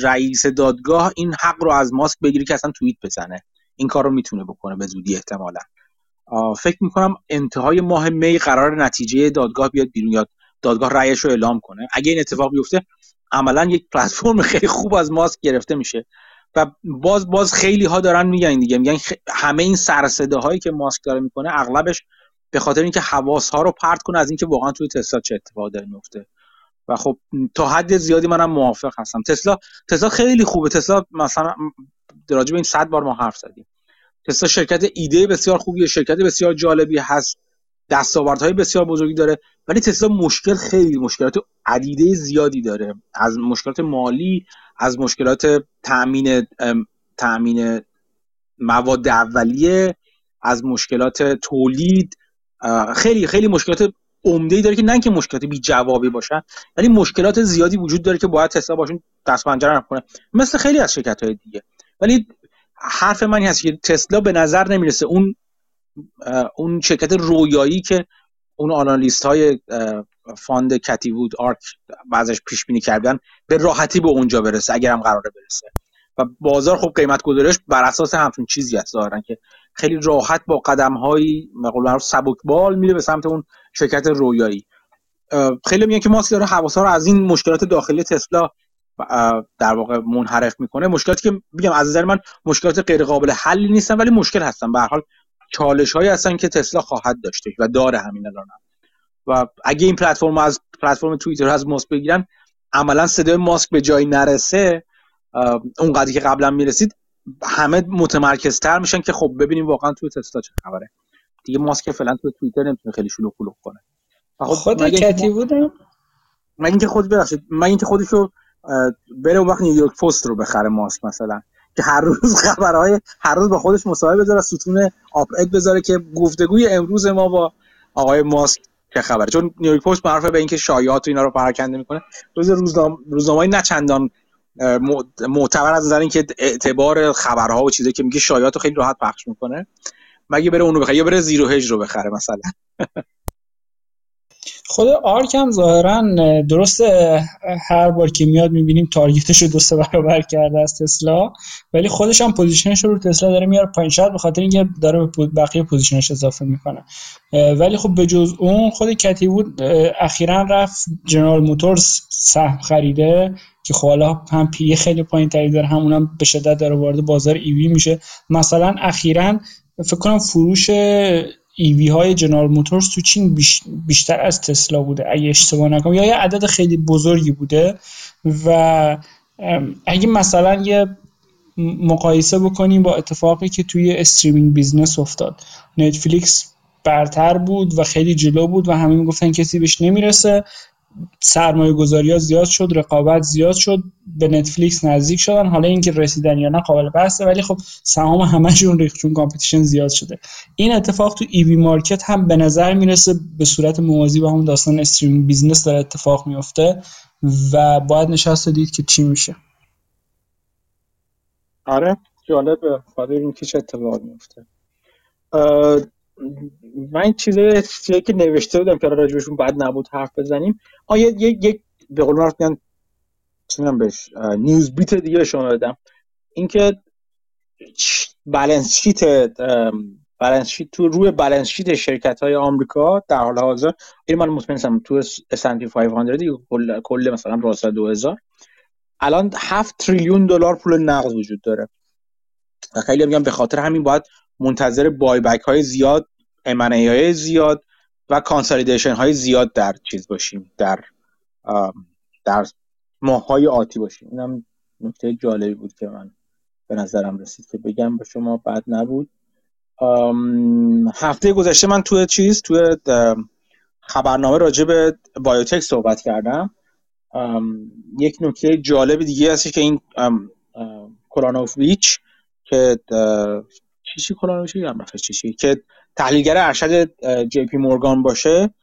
رئیس دادگاه این حق رو از ماسک بگیره که اصلا توییت بزنه. این کار رو می‌تونه بکنه به زودی احتمالا. فکر می‌کنم انتهای ماه می قرار نتیجه دادگاه بیاد بیرون یاد دادگاه رأیش رو اعلام کنه. اگه این اتفاق بیفته عملا یک پلتفرم خیلی خوب از ماسک گرفته میشه. و باز باز خیلی ها دارن میگن دیگه میگن همه این سرسده هایی که ماسک داره می‌کنه اغلبش به خاطر اینکه حواس ها رو پرت کنه از اینکه واقعا توی تسلا چه اتفاقی داره میفته و خب تا حد زیادی منم موافق هستم. تسلا تسلا خیلی خوبه. تسلا مثلا راجع به این صد بار ما حرف زدیم. تسلا شرکت ایده بسیار خوبیه شرکت بسیار جالبی هست دستاوردهای بسیار بزرگی داره. ولی تسلا مشکل خیلی مشکلات عدیده زیادی داره. از مشکلات مالی از مشکلات تامین تامین مواد اولیه از مشکلات تولید. خیلی خیلی مشکلات عمده داره که نه که مشکلات بی جوابی باشن ولی مشکلات زیادی وجود داره که باید تسلا باشون دست پنجره کنه مثل خیلی از شرکت های دیگه. ولی حرف من هست که تسلا به نظر نمی‌رسه. اون اون شرکت رویایی که اون analyst های fund کتی وود آرک بعضش پیش بینی کردن به راحتی به اونجا برسه اگر هم قراره برسه. و بازار خب قیمت گذاریش بر اساس همچون چیزی هست ظاهرا که خیلی راحت با قدم های معقول سبک‌بال میره به سمت اون شرکت رویایی. خیلی میگن که ماسک داره حواسا رو از این مشکلات داخلی تسلا در واقع منحرف می‌کنه. مشکلاتی که میگم از نظر من مشکلات غیر قابل حلی نیستن ولی مشکل هستن. به هر حال چالش هایی هستن که تسلا خواهد داشته و داره همین الان. و اگه این پلتفرم از پلتفرم توییتر از ماسک بگیرن عملا صدای ماسک به جایی نرسه اونقدری که قبلا می‌رسید همه متمرکزتر میشن که خب ببینیم واقعا توی تسلا چه خبره. دیگه ماسک فعلا تو توییتر نمی‌تونه خیلی شلوغ پلوغ کنه. خب خود کتی بودم؟ من اینکه خود ببخشید من اینکه خودشو بره اون وقت نیویورک پست رو بخره ماسک مثلا. هر روز خبرهای هر روز با خودش مصاحبه بذاره ستون آپ بذاره که گفتگوی امروز ما با آقای ماسک چه خبره. چون نیویورک پست معروفه به اینکه شایعات و اینا رو پراکنده می‌کنه. روز روزنامه روزنامه‌ای نه چندان معتبر از نظر اینکه اعتبار خبرها و چیزایی که میگه شایعات رو خیلی راحت پخش می‌کنه. مگه بره اونو بخره؟ یا بره ZeroHedge رو بخره مثلا. خود آرک هم ظاهرا درست هر بار که میاد می‌بینیم target ش رو دو سه برابر کرده از تسلا ولی خودش هم position ش رو تسلا داره میاره پایین. شاید به خاطر اینکه داره به بقیه position ش اضافه می‌کنه. ولی خب به جز اون خود کتی بود اخیرا رفت جنرال موتورز سهم خریده که خب حالا هم P/E خیلی پایین تری داره همونم به شدت داره وارد بازار EV میشه. مثلا اخیرا فکر کنم فروش EV های جنرال موتورز تو چین بیشتر از تسلا بوده اگه اشتباه نکنم یا یه عدد خیلی بزرگی بوده و اگه مثلا یه مقایسه بکنیم با اتفاقی که توی streaming business افتاد. نتفلیکس برتر بود و خیلی جلو بود و همه می‌گفتن کسی بهش نمی‌رسه. سرمایه گذاری ها زیاد شد رقابت زیاد شد به نتفلیکس نزدیک شدن. حالا اینکه رسیدن یا نه قابل بحثه ولی خب سهام همشون ریخت چون competition زیاد شده. این اتفاق تو EV market هم به نظر می‌رسه به صورت موازی با همون داستان stream business داره اتفاق میفته و باید نشست دید که چی میشه. آره جالبه. باید اینکه چه اتفاق میفته من این چیزایی که نوشته بودم که راجبشون بد نبود حرف بزنیم. آیا یک به قول معروف میگن چی بهش نیوز بیت دیگه شما بدم. اینکه بالانس شیت بالانس شیت تو روی بالانس شیت شرکت های آمریکا در حال حاضر این من مطمئنم تو S&P 500 کل کل مثلا راستا 2000 الان 7 تریلیون دلار پول نقد وجود داره. و خیلی میگم به خاطر همین باید منتظر بای بک های زیاد امنه های زیاد و کانسالیدیشن های زیاد در چیز باشیم در در ماه های آتی باشیم. اینم نکته جالبی بود که من به نظرم رسید که بگم به شما بعد نبود. هفته گذشته من توی چیز توی خبرنامه راجع به بایوتک صحبت کردم. یک نکته جالب دیگه هستش که این کلانوفیچ که چیزی کلانوویچ هم چیزی که تحلیلگر ارشد جی پی مورگان باشه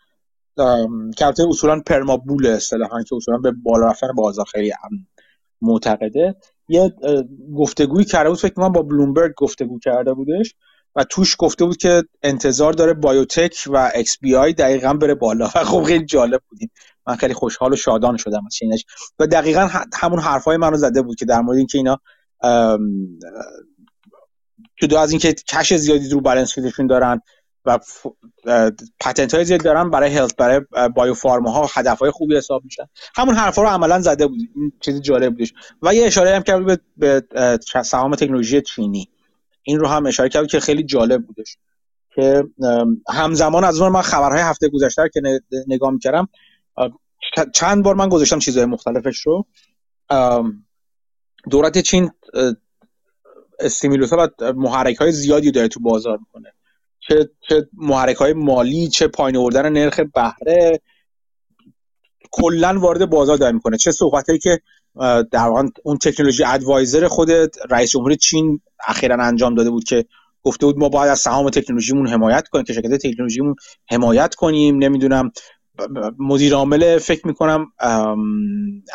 که البته اصولا perma bull اصطلاحا که اصولا به بالا رفتن بازار خیلی معتقده. یه گفتگویی کرده بود فکر کنم با بلومبرگ گفتگو کرده بودش و توش گفته بود که انتظار داره biotech و XBI دقیقا بره بالا. و خب خیلی جالب بودش من خیلی خوشحال و شادان شدم از و دقیقا همون حرفای منو زده بود که در مورد اینکه اینا جدا از اینکه کش زیادی رو بالانس شیتشون دارن و پتنت های زیاد دارن برای هلت برای بایو فارما ها هدف های خوبی حساب میشن. همون حرفا رو عملا زده بود این چیز جالب بودش و یه اشاره هم کرد به, به سهام تکنولوژی چینی. این رو هم اشاره کرد که خیلی جالب بودش. که همزمان از اون من خبرهای هفته گذشته که نگاه می‌کردم چند بار من گذاشتم چیزهای مختلفش رو. دولت چین استیمیلوس ها و محرک های زیادی داره تو بازار می‌کنه. چه چه محرک های مالی چه پایین آوردن نرخ بهره کلا وارد بازار داره می‌کنه. چه صحبت هایی که در اون تکنولوژی ادوایزر خود رئیس جمهور چین اخیرا انجام داده بود که گفته بود ما باید از سهام تکنولوژیمون حمایت کنیم که شرکت تکنولوژیمون حمایت کنیم. نمی‌دونم مدیر عامل فکر می‌کنم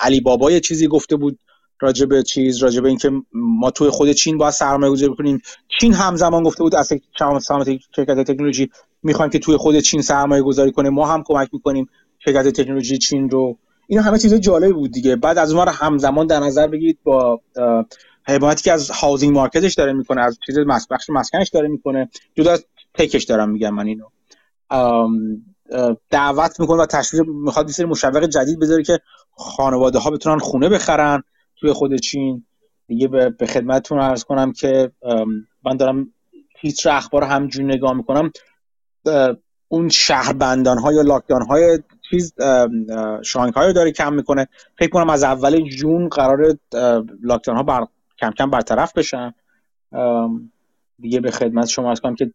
علی بابا یه چیزی گفته بود. راجع به چیز راجع اینکه ما توی خود چین باید سرمایه گذاری بکنیم. چین همزمان گفته بود از شرکت تکنولوژی می‌خوایم که توی خود چین سرمایه گذاری کنه. ما هم کمک می‌کنیم شرکت تکنولوژی چین رو. اینا همه چیز جالب بود دیگه. بعد از اون همزمان در نظر بگیرید با حمایتی که از هاوزینگ مارکتش داره می‌کنه از چیز بخش مسکنش داره می‌کنه. جدا از تکش دارم میگم من اینو. دعوت می‌کنه و تشویق می‌خواد یه مشوق جدید بذاره که خانواده ها بتونن خونه بخرن. توی خود چین. دیگه به خدمتتون عرض کنم که من دارم هیچ اخبار همجوری نگاه می‌کنم. اون شهربندان ها یا لاکدان های چیز شانگهای داره کم می‌کنه. فکر کنم از اول جون قرار لاکدان ها بر... کم کم برطرف بشن. دیگه به خدمت شما از کنم که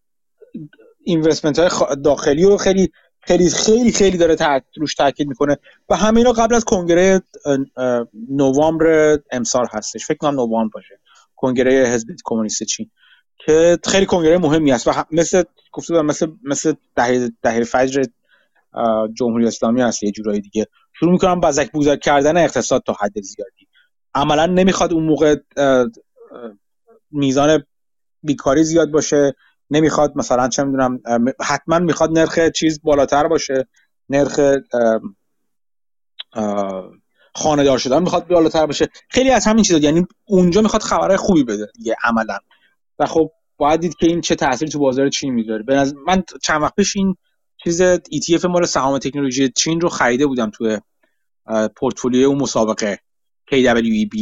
اینوستمنت های داخلی رو خیلی خیلی خیلی خیلی داره روش تاکید می‌کنه. و همینا قبل از کنگره نوامبر امسال هستش. فکر کنم نوامبر باشه. کنگره حزب کمونیست چین. که خیلی کنگره مهمی است و مثل گفته مثل مثل دهه دهه فجر جمهوری اسلامی هست یه جورایی دیگه. شروع می‌کنم بزک بوزک کردن اقتصاد تا حد زیادی. عملا نمی‌خواد اون موقع میزان بیکاری زیاد باشه. نمی‌خواد مثلا چه می‌دونم حتما می‌خواد نرخ چیز بالاتر باشه نرخ خانه دار شدن می‌خواد بالاتر باشه. خیلی از همین چیزا یعنی اونجا می‌خواد خبرهای خوبی بده دیگه عملا. و خب باید دید که این چه تاثیری تو بازار چین می‌ذاره. به من چند وقت پیش این چیز ETF مال سهام تکنولوژی چین رو خریده بودم توی پورتفولیو اون مسابقه KWEB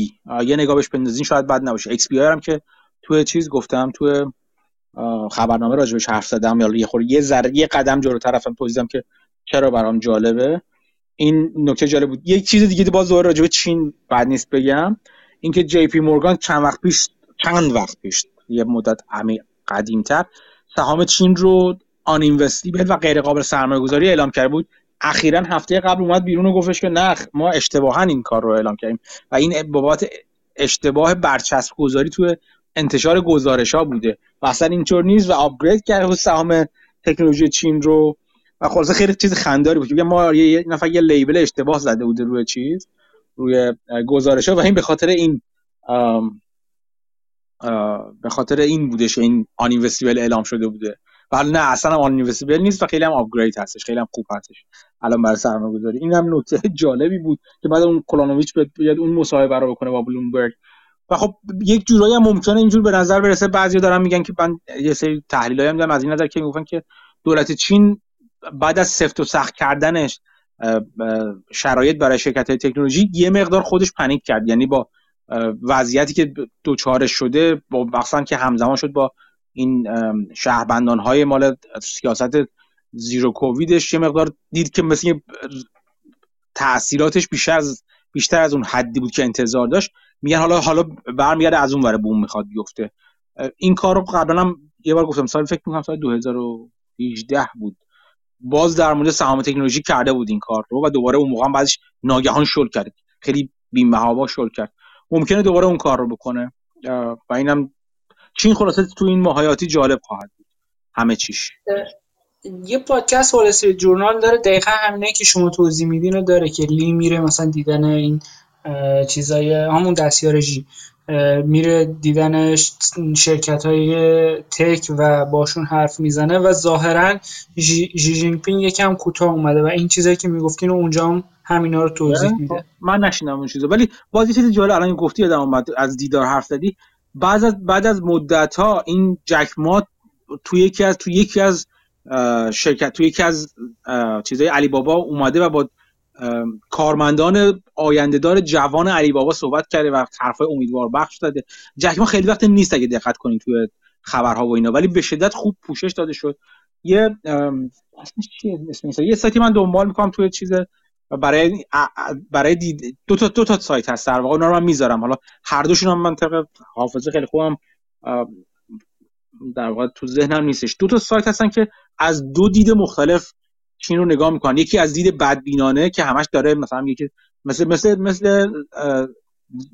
یه نگاه بهش بندازین شاید بد نباشه. XPR هم که توی چیز گفتم توی خبرنامه راجبش حرف زدم. یا یه خورده یه ذره یه قدم جلوتر رفتم توضیحم که چرا برام جالبه. این نکته جالب بود. یک چیز دیگه باز دوباره راجب چین بعد نیست بگم. اینکه جی پی مورگان چند وقت پیش چند وقت پیش یه مدت عمیق قدیمتر سهام چین رو آن اینوستیبل و غیر قابل سرمایه گذاری اعلام کرده بود. اخیرا هفته قبل اومد بیرون و گفتش که نه ما اشتباها این کار رو اعلام کردیم. و این بابات اشتباه برچسب گذاری توی انتشار گزارش ها بوده و اصلا اینطور نیست و آپگرید کرده سهام تکنولوژی چین رو. و خلاصه خیلی چیز خنداری بود ما یه نفر یه لیبل اشتباه زده بوده روی چیز روی گزارش ها و این به خاطر این به خاطر این بودش این آن اعلام شده بوده. ولی نه اصلا آن نیست و خیلی هم آپگرید هستش خیلی هم خوب هستش. الان برای سرمایه گذاری این هم نکته جالبی بود که بعد اون کلانوویچ بیاد اون مصاحبه رو بکنه با بلومبرگ. و خب یک جورایی هم ممکنه اینجور به نظر برسه. بعضی دارن میگن که من یه سری تحلیلایی هم دارم از این نظر که میگن که دولت چین بعد از سفت و سخت کردنش شرایط برای شرکت های تکنولوژی یه مقدار خودش پنیک کرد. یعنی با وضعیتی که دوچاره شده با مثلا که همزمان شد با این شهربندان های مال سیاست زیرو کوویدش یه مقدار دید که مثل تاثیراتش بیشتر از بیشتر از اون حدی بود که انتظار داشت. میگن حالا حالا برمیگرده از اون ور بوم می‌خواد بیفته. این کار رو قبلا هم یه بار گفتم سال فکر می‌کنم سال 2018 بود. باز در مورد سهام تکنولوژی کرده بود این کار رو و دوباره اون موقع هم بعدش ناگهان شل کرد. خیلی بی‌محابا شل کرد. ممکنه دوباره اون کار رو بکنه. و اینم چین خلاصه تو این ماهیاتی جالب خواهد بود. همه چیش. یه پادکست وال جورنال داره دقیقا همینه که شما توضیح میدین رو داره که لی میره مثلا دیدن این چیزای همون دستیارژی میره دیدن شرکت های تک و باشون حرف می‌زنه و ظاهرا جی پینگ یکم کوتاه اومده و این چیزایی که می‌گفتین اونجا هم همینا رو توضیح میده. من نشینم اون چیزا ولی بازی چیز جالب الان گفتی یادم اومد از دیدار حرف زدی. بعد از بعد از مدت ها این جک مات توی یکی از توی یکی از شرکت توی یکی از چیزای علی بابا اومده و با کارمندان آیندهدار جوان علی بابا صحبت کرده و حرفای امیدوار بخش داده. جک ما خیلی وقت نیست اگه دقت کنید توی خبرها و اینا ولی به شدت خوب پوشش داده شد. یه اسمش یه سایتی من دنبال می‌کنم توی چیز برای برای دید دو تا دو تا سایت هست در واقع اونا رو من می‌ذارم. حالا هر دوشون هم منطقه حافظه خیلی خوبم در واقع تو ذهنم نیستش. دو تا سایت هستن که از دو دید مختلف چین رو نگاه می‌کنن. یکی از دید بدبینانه که همش داره مثلا یکی مثل مثل مثل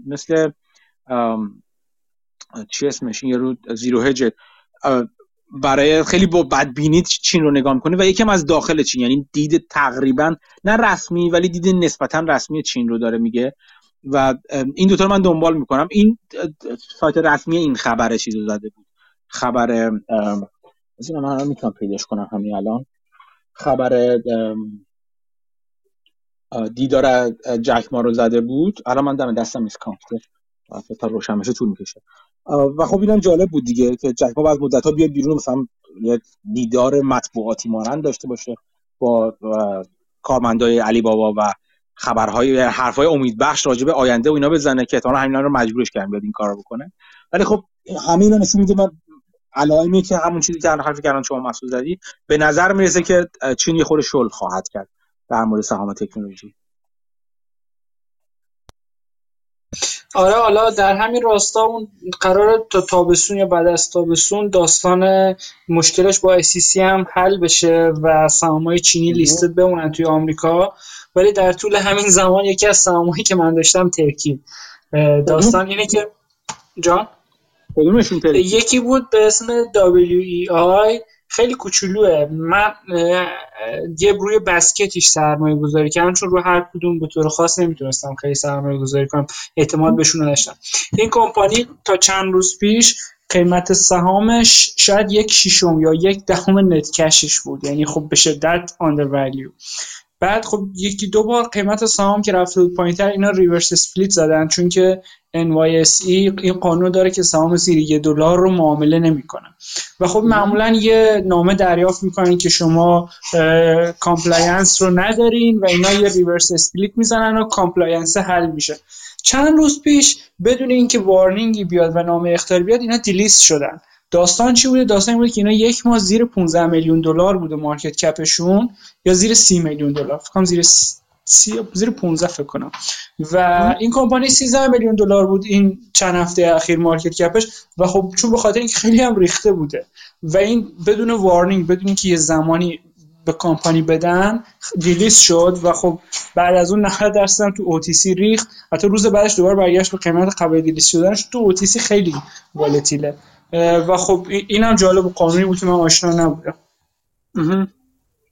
مثل چی اسمش؟ این رو زیرو هج. برای خیلی با بدبینی چین رو نگاه می‌کنه و یکم از داخل چین. یعنی دید تقریبا نه رسمی ولی دید نسبتا رسمی چین رو داره میگه. و این دوتا رو من دنبال می‌کنم. این سایت رسمی این خبر چیز رو زده بود. خبر از من می‌تونم پیداش کنم همین الان. خبر دیدار جک ما رو زده بود. الان من دم دستم نیست کامپیوتر. تا روشن بشه طول می‌کشه. و خب اینم جالب بود دیگه که جک ما بعد مدت ها بیاد بیرون مثلا یه دیدار مطبوعاتی مانند داشته باشه با کارمندای علی بابا و خبرهای حرفهای امیدبخش راجع به آینده و اینا بزنه که احتمالاً همینا رو مجبورش کردن بیاد این کارو بکنه. ولی خب همین رو نشون میده من علائمی که همون چیزی که حرفی کردن شما مسعود زدی به نظر می‌رسه که چین یه خود شل خواهد کرد در مورد سهام تکنولوژی. آره حالا در همین راستا اون قرار تا تابستون یا بعد از تابستون داستان مشکلش با SEC هم حل بشه و سهامای چینی لیستد بمونن توی آمریکا. ولی در طول همین زمان یکی از سهامایی که من داشتم ترکیب. داستان اینه که جان؟ کدومشون یکی بود به اسم WEI خیلی کوچولوه. من یه روی بسکتیش سرمایه گذاری کردم چون رو هر کدوم به طور خاص نمی‌تونستم خیلی سرمایه گذاری کنم. اعتماد بهشون نداشتم. این کمپانی تا چند روز پیش قیمت سهامش شاید یک شیشم یا یک دهم net cash ش بود. یعنی خب به شدت undervalue بعد خب یکی دو بار قیمت سهام که رفته بود پایینتر اینا reverse split زدن. چون که NYSE این قانون داره که سهام زیر یه دلار رو معامله نمی‌کنه. و خب معمولا یه نامه دریافت می‌کنن که شما compliance رو ندارین و اینا یه reverse split می‌زنن و compliance حل میشه. چند روز پیش بدون اینکه warning ی بیاد و نامه اخطاری بیاد اینا delist شدن. داستان چی بوده؟ داستان بوده که اینا یک ماه زیر 15 میلیون دلار بوده market cap شون یا زیر 30 میلیون دلار. فکر زیر سی زیر 15 فکر کنم. و این کمپانی 13 میلیون دلار بود این چند هفته اخیر market cap ش. و خب چون به خاطر اینکه خیلی هم ریخته بوده. و این بدون warning بدون اینکه یه زمانی به کمپانی بدن دیلیس شد و خب بعد از اون 90 درصد تو اوتیسی ریخت. حتی روز بعدش دوباره برگشت به قیمت قبل دیلیس شدنش. تو اوتیسی خیلی والتیله و خب اینم جالب و قانونی بود که من آشنا نبودم.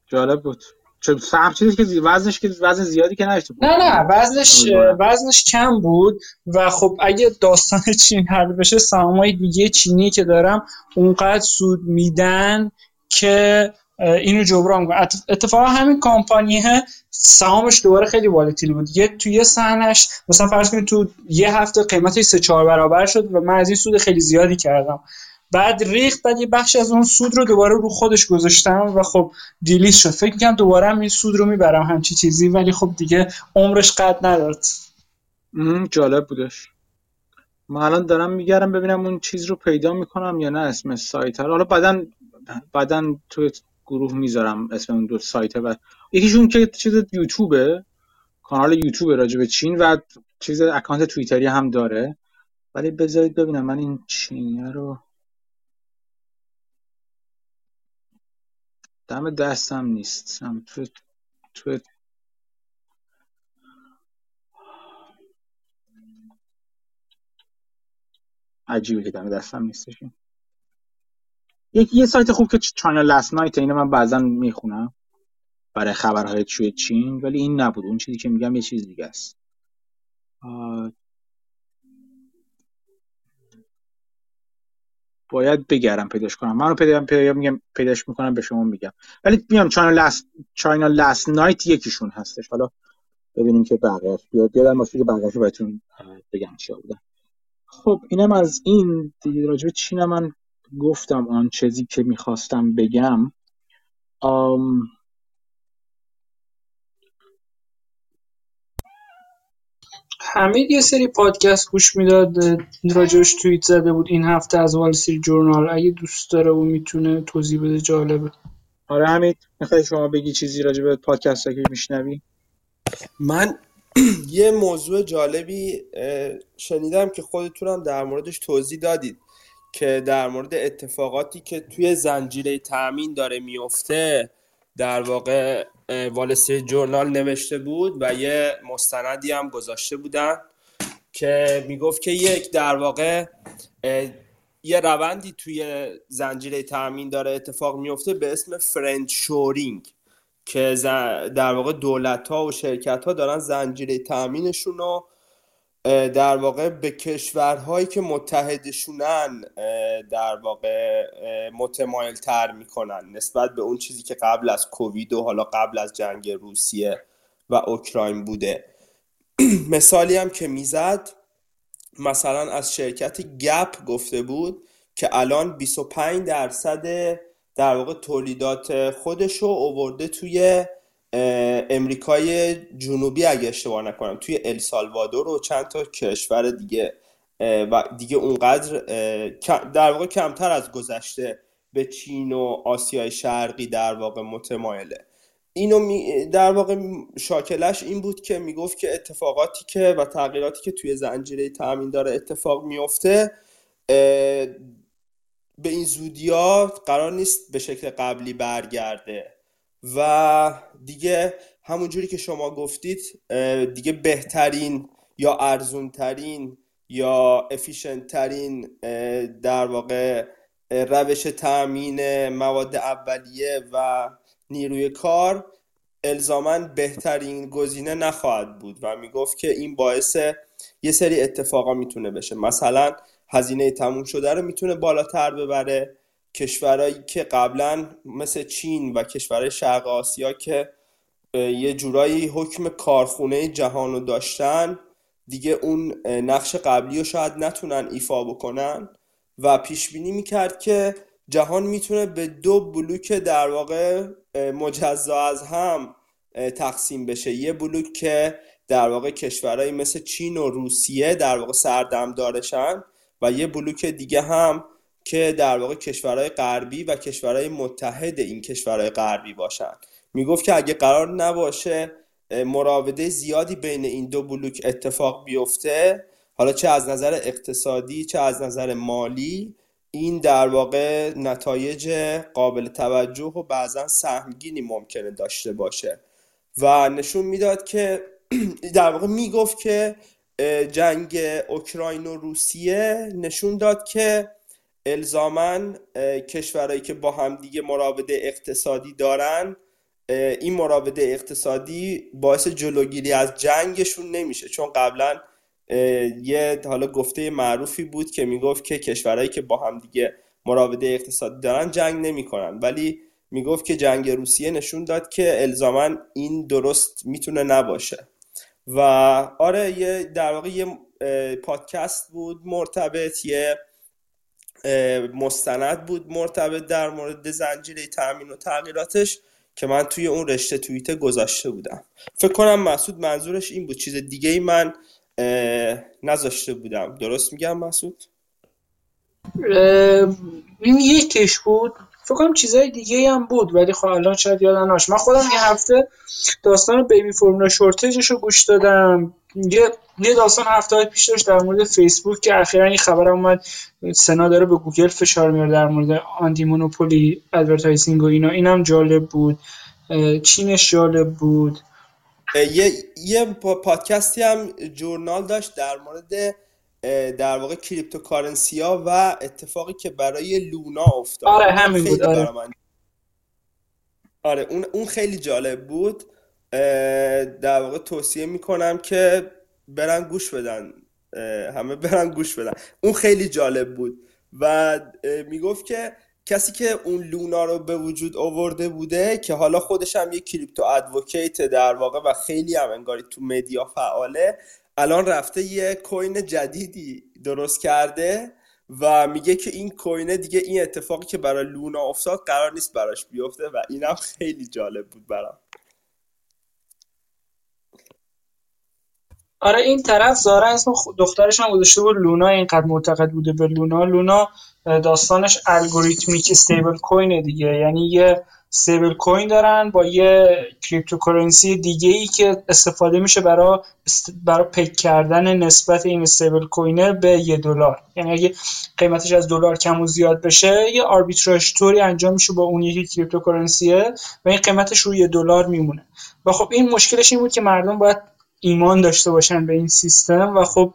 جالب بود. چون سهم چیزی که وزنش که وزن زیادی که نداشت نه نه وزنش وزنش کم بود و خب اگه داستان چین حل بشه سهامای دیگه چینی که دارم اونقدر سود میدن که اینو جبران کنه اتفاقا همین کامپانیه سهامش دوباره خیلی والتیل بود. یه توی یه سهنش مثلا فرض کنید تو یه هفته قیمتش سه چهار برابر شد و من از این سود خیلی زیادی کردم. بعد ریخت بعد یه بخش از اون سود رو دوباره رو خودش گذاشتم و خب دیلیز شد. فکر می‌کنم دوباره هم این سود رو می‌برم همچی چیزی ولی خب دیگه عمرش قد نداد جالب بودش. من الان دارم میگردم ببینم اون چیز رو پیدا می‌کنم یا نه اسم سایت حالا بعدا بعدا تو گروه می‌ذارم اسم اون دو سایت و یکیشون که چیز یوتیوبه کانال یوتیوب راجع به چین و چیز اکانت توییتری هم داره. ولی بذارید ببینم من این چینیه رو دم دستم نیست. تو تو عجیبه که دم دستم نیستش. یک یه سایت خوب که چانل لاست نایت اینو من بعضا می‌خونم برای خبرهای توی چین ولی این نبود. اون چیزی که میگم یه چیز دیگه است. باید بگرم پیداش کنم. منو پیدا پیدا میگم پیداش می‌کنم به شما میگم. ولی میام چانل لاست چاینا لاست نایت یکیشون هستش. حالا ببینیم که بقیه بیاد بیادم باشه که بقیه بهتون بگم چیا بودن خب اینم از این دیگه. راجب چین من گفتم آن چیزی که می‌خواستم بگم. آم... حمید یه سری پادکست گوش می‌داد راجعش توییت زده بود این هفته از وال سری جورنال. اگه دوست داره و می‌تونه توضیح بده جالبه. آره حمید می‌خوای شما بگی چیزی راجع به پادکست که میشنوی؟ من یه موضوع جالبی شنیدم که خودتونم در موردش توضیح دادید. که در مورد اتفاقاتی که توی زنجیره تأمین داره میفته در واقع والسی جورنال نوشته بود و یه مستندی هم گذاشته بودن که می‌گفت که یک در واقع یه روندی توی زنجیره تأمین داره اتفاق میفته به اسم فرند شورینگ که در واقع دولت ها و شرکت ها دارن زنجیره تأمینشون رو در واقع به کشورهایی که متحدشونن در واقع متمایل تر می‌کنن نسبت به اون چیزی که قبل از کووید و حالا قبل از جنگ روسیه و اوکراین بوده. مثالی هم که می‌زد مثلا از شرکت گپ گفته بود که الان 25 درصد در واقع تولیدات خودش رو اوورده توی امریکای جنوبی اگه اشتباه نکنم توی السالوادور و چند تا کشور دیگه و دیگه اونقدر در واقع کمتر از گذشته به چین و آسیای شرقی در واقع متمایله. اینو در واقع شاکلش این بود که می‌گفت که اتفاقاتی که و تغییراتی که توی زنجیره تامین داره اتفاق میفته به این زودیا قرار نیست به شکل قبلی برگرده. و دیگه همونجوری که شما گفتید دیگه بهترین یا ارزون ترین یا افیشنت ترین در واقع روش تأمین مواد اولیه و نیروی کار الزاما بهترین گزینه نخواهد بود و می‌گفت که این باعث یه سری اتفاقا می‌تونه بشه. مثلا هزینه تموم شده رو می‌تونه بالاتر ببره. کشورهایی که قبلا مثل چین و کشورهای شرق آسیا که یه جورایی حکم کارخونه جهان رو داشتن دیگه اون نقش قبلی رو شاید نتونن ایفا بکنن. و پیش بینی می‌کرد که جهان می‌تونه به دو بلوک در واقع مجزا از هم تقسیم بشه. یه بلوک که در واقع کشورهایی مثل چین و روسیه در واقع سردم دارشن و یه بلوک دیگه هم که در واقع کشورهای غربی و کشورهای متحد این کشورهای غربی باشن. می‌گفت که اگه قرار نباشه مراوده زیادی بین این دو بلوک اتفاق بیفته حالا چه از نظر اقتصادی چه از نظر مالی این در واقع نتایج قابل توجه و بعضا سهمگینی ممکنه داشته باشه. و نشون می‌داد که در واقع می‌گفت که جنگ اوکراین و روسیه نشون داد که الزاما کشورهایی که با هم دیگه مراوده اقتصادی دارن این مراوده اقتصادی باعث جلوگیری از جنگشون نمیشه. چون قبلا یه حالا گفته معروفی بود که می‌گفت که کشورهایی که با هم دیگه مراوده اقتصادی دارن جنگ نمی‌کنن. ولی می‌گفت که جنگ روسیه نشون داد که الزاما این درست می‌تونه نباشه. و آره یه در واقع یه پادکست بود مرتبط یه مستند بود مرتبط در مورد زنجیره تامین و تغییراتش که من توی اون رشته توییت گذاشته بودم. فکر کنم مسعود منظورش این بود. چیز دیگه ای من نذاشته بودم. درست میگم مسعود؟ این یکش بود. فکر کنم چیزای دیگه هم بود ولی خب الان شاید یادم من خودم یه هفته داستان baby formula shortage ش رو گوش دادم. یه یه داستان هفته پیش داشت در مورد فیسبوک که اخیرا این خبر اومد سنا داره به گوگل فشار میاره در مورد anti-monopoly advertising و اینا. اینم جالب بود. چینش جالب بود. یه یه پادکستی هم جورنال داشت در مورد در واقع cryptocurrency ها و اتفاقی که برای لونا افتاد. آره همین بود آره. آره اون اون خیلی جالب بود. در واقع توصیه می‌کنم که برن گوش بدن همه برن گوش بدن. اون خیلی جالب بود و می‌گفت که کسی که اون لونا رو به وجود آورده بوده که حالا خودش هم یه crypto advocate در واقع و خیلی هم انگاری تو media فعاله الان رفته یه کوین جدیدی درست کرده و میگه که این کوینه دیگه این اتفاقی که برای لونا افتاد قرار نیست براش بیفته و اینم خیلی جالب بود برام. آره این طرف زارا اسم دخترش هم گذاشته بود لونا اینقدر معتقد بوده به لونا. لونا داستانش الگوریتمیک استیبل کوینه دیگه. یعنی یه استیبل کوین دارن با یه cryptocurrency دیگه ای که استفاده میشه برای برای peg کردن نسبت این stablecoin ه به یه دلار. یعنی اگه قیمتش از دلار کم و زیاد بشه یه آربیتراژ طوری انجام میشه با اون یکی cryptocurrency ه و این قیمتش روی دلار میمونه. و خب این مشکلش این بود که مردم باید ایمان داشته باشن به این سیستم و خب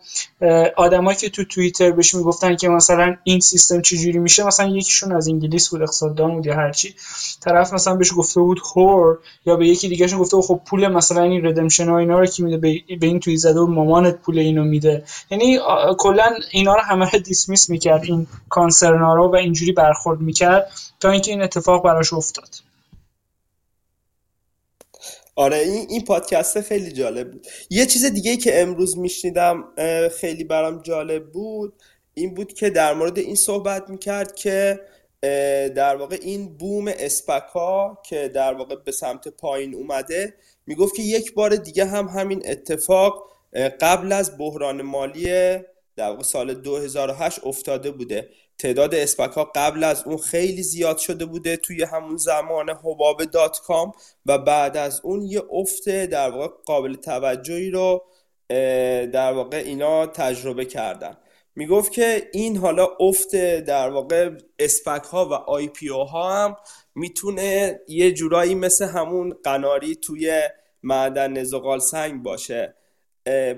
آدمایی که تو توییتر بهش می‌گفتن که مثلا این سیستم چجوری میشه مثلا یکیشون از انگلیس بود اقتصاددان بود یا هرچی طرف مثلا بهش گفته بود هور یا به یکی دیگهشون گفته بود خب پول مثلا این ردمشن ها اینا رو کی میده؟ به این توی زده و مامانت پول اینو میده. یعنی کلا اینا رو همه دیسمیس می‌کرد این کانسرنا رو و اینجوری برخورد می‌کرد تا اینکه این اتفاق براش افتاد. آره این این پادکست خیلی جالب بود. یه چیز دیگه که امروز میشنیدم خیلی برام جالب بود این بود که در مورد این صحبت می‌کرد که در واقع این بوم اسپک ها که در واقع به سمت پایین اومده می‌گفت که یک بار دیگه هم همین اتفاق قبل از بحران مالی در واقع سال 2008 افتاده بوده. تعداد اسپک ها قبل از اون خیلی زیاد شده بوده توی همون زمان حباب دات کام و بعد از اون یه افت در واقع قابل توجهی رو در واقع اینا تجربه کردن. می‌گفت که این حالا افت در واقع اسپک ها و آی پی او ها هم می‌تونه یه جورایی مثل همون قناری توی معدن زغال سنگ باشه.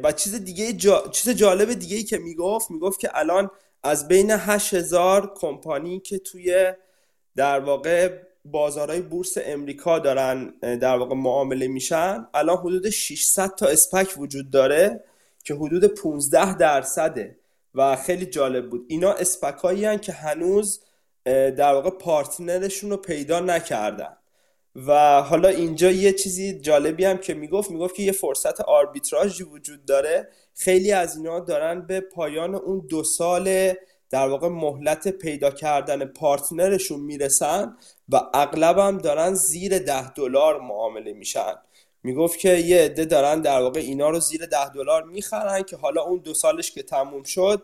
و چیز دیگه چیز جالب دیگه ای که می‌گفت می‌گفت که الان از بین 8000 کمپانی که توی در واقع بازارهای بورس امریکا دارن در واقع معامله میشن الان حدود 600 تا اسپک وجود داره که حدود 15 درصده و خیلی جالب بود. اینا اسپک هایی که هنوز در واقع پارتنرشون رو پیدا نکردن. و حالا اینجا یه چیزی جالبی هم که می‌گفت می‌گفت که یه فرصت آربیتراژی وجود داره خیلی از اینا دارن به پایان اون دو سال در واقع مهلت پیدا کردن پارتنرشون می‌رسن و اغلبم دارن زیر ده دلار معامله میشن. می‌گفت که یه عده دارن در واقع اینا رو زیر ده دلار می‌خرن که حالا اون دو سالش که تموم شد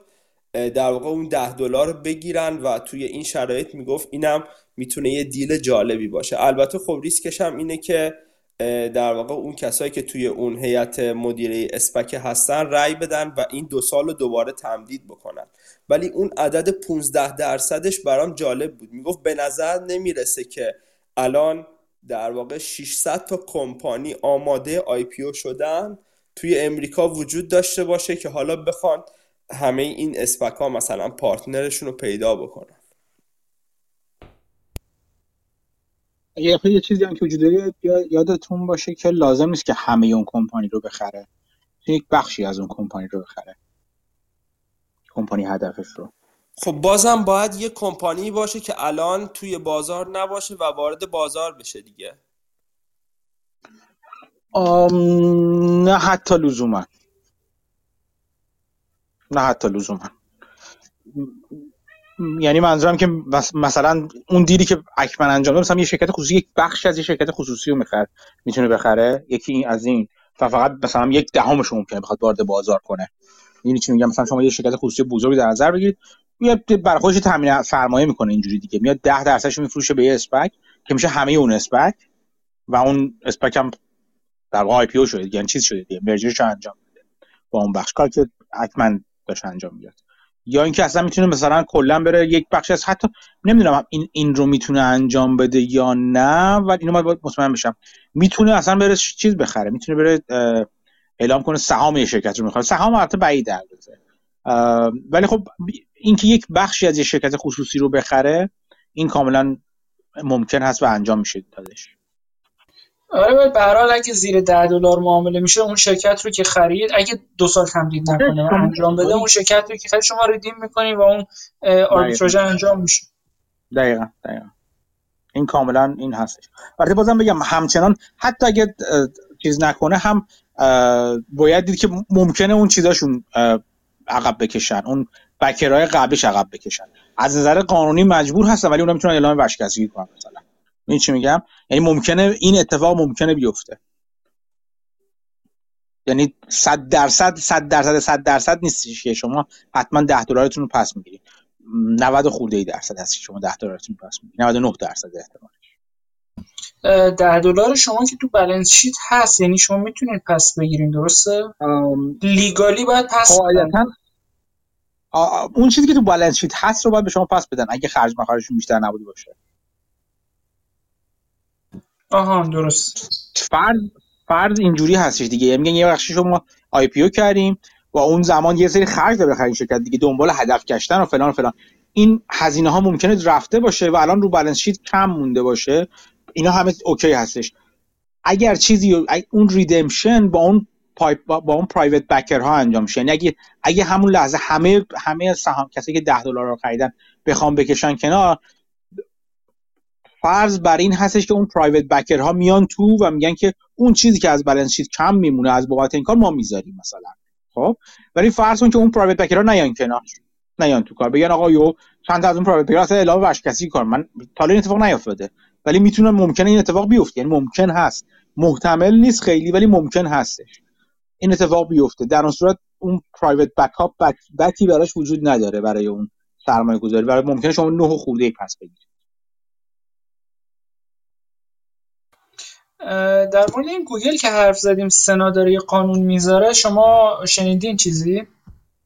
در واقع اون ده دلار رو بگیرن و توی این شرایط می‌گفت اینم می‌تونه یه دیل جالبی باشه. البته خب ریسکش هم اینه که در واقع اون کسایی که توی اون هیئت مدیره اسپک هستن رأی بدن و این دو سال رو دوباره تمدید بکنن. ولی اون عدد 15 درصدش برام جالب بود. می‌گفت به نظر نمی‌رسه که الان در واقع 600 تا کمپانی آماده آی پی او شدن. توی امریکا وجود داشته باشه که حالا بخوان همه این اسپک ها مثلا پارتنرشون رو پیدا بکنن. یه یه چیزی هم که وجود داره یادتون باشه که لازم نیست که همه اون کمپانی رو بخره. یک بخشی از اون کمپانی رو بخره. کمپانی هدفش رو. خب بازم باید یه کمپانی باشه که الان توی بازار نباشه و وارد بازار بشه دیگه. نه حتی لزوما. نه حتی لزوما. یعنی منظورم که مثلا اون دیلی که اکمن انجام داد مثلا یه شرکت خصوصی یک بخش از یه شرکت خصوصی رو می‌خره می‌تونه بخره یکی از این. فقط مثلا یک دهمش ممکنه بخواد وارد بازار کنه. یعنی چی میگم؟ مثلا شما یه شرکت خصوصی بزرگی در نظر بگیرید میاد برای خودش تامین سرمایه می‌کنه اینجوری دیگه. میاد 10 درصدش میفروشه به یه SPAC که میشه همه اون SPAC. و اون SPAC هم در واقع IPO شده یعنی چیز شده دیگه merger ش انجام میده. با اون بخش کار که اکمن داشت انجام می‌داد. یا اینکه اصلا می‌تونه مثلا کلا بره یک بخش از حتی نمی‌دونم این این رو می‌تونه انجام بده یا نه ولی اینو باید مطمئن بشم. می‌تونه اصلا بره چیز بخره. می‌تونه بره اعلام کنه سهام یه شرکت رو می‌خواد. سهام البته بعید البته. ولی خب اینکه یک بخشی از یه شرکت خصوصی رو بخره این کاملا ممکن هست و انجام میشه دادش. آره به هر حال اگه زیر 10 دلار معامله میشه اون شرکت رو که خرید اگه دو سال تمدید نکنه و انجام بده اون شرکت رو که خرید شما ریدیم می‌کنین و اون آربیتراژ انجام میشه. دقیقا دقیقا. این کاملا این هستش. ولی بازم بگم همچنان حتی اگه چیز نکنه هم باید دید که ممکنه اون چیزاشون عقب بکشن. اون بکرهای قبلیش عقب بکشن. از نظر قانونی مجبور هستن ولی اونا می‌تونن اعلام ورشکستگی کنن مثلا. این چی میگم؟ یعنی ممکنه این اتفاق ممکنه بیفته. یعنی 100 درصد 100 درصد 100 درصد نیستش که شما حتما 10 دلارتون رو پس می‌گیرید. 90 خورده ای درصد هست که شما 10 دلارتون رو پس می‌گیرید. 99 درصد احتمالش 10 دلار شما که تو بالانس شیت هست یعنی شما می‌تونید پس بگیرین درسته؟ لیگالی باید پس قاعدتا اون چیزی که تو بالانس شیت هست رو باید به شما پس بدن اگه خرج مخارجشون بیشتر نبوده باشه. آها درست. فرض فرض اینجوری هستش دیگه. یعنی میگن یه بخشی شما آی پی او کردیم و اون زمان یه سری خرج داره بخرین شرکت دیگه دنبال هدف گشتن و فلان و فلان. این هزینه ها ممکنه رفته باشه و الان رو بالانس شیت کم مونده باشه. اینا همه OK هستش. اگر چیزی اون redemption با اون با, اون private backer ها انجام میشه یعنی اگه اگه همون لحظه همه همه سهام کسی که 10 دلار رو خریدن بخوام بکشن کنار فرض بر این هستش که اون private backer ها میان تو و میگن که اون چیزی که از balance sheet کم میمونه از بابت این کار ما می‌ذاریم مثلا. خب؟ ولی فرض کن که اون private backer ها نیان کنار نیان تو کار. بگن آقا یو چند از اون پرایوت بکر اصلا اعلام ورشکستگی کار من تا این اتفاق نیافتاده. ولی می‌تونه ممکنه این اتفاق بیفته. یعنی ممکن هست. محتمل نیست خیلی ولی ممکن هستش. این اتفاق بیفته. در اون صورت اون پرایوت بکاپ بک بکی براش وجود نداره برای اون سرمایه گذاری برای ممکنه شما نه خورده پس بگیرید. در مورد این گوگل که حرف زدیم سنا داره یه قانون می‌ذاره شما شنیدین چیزی؟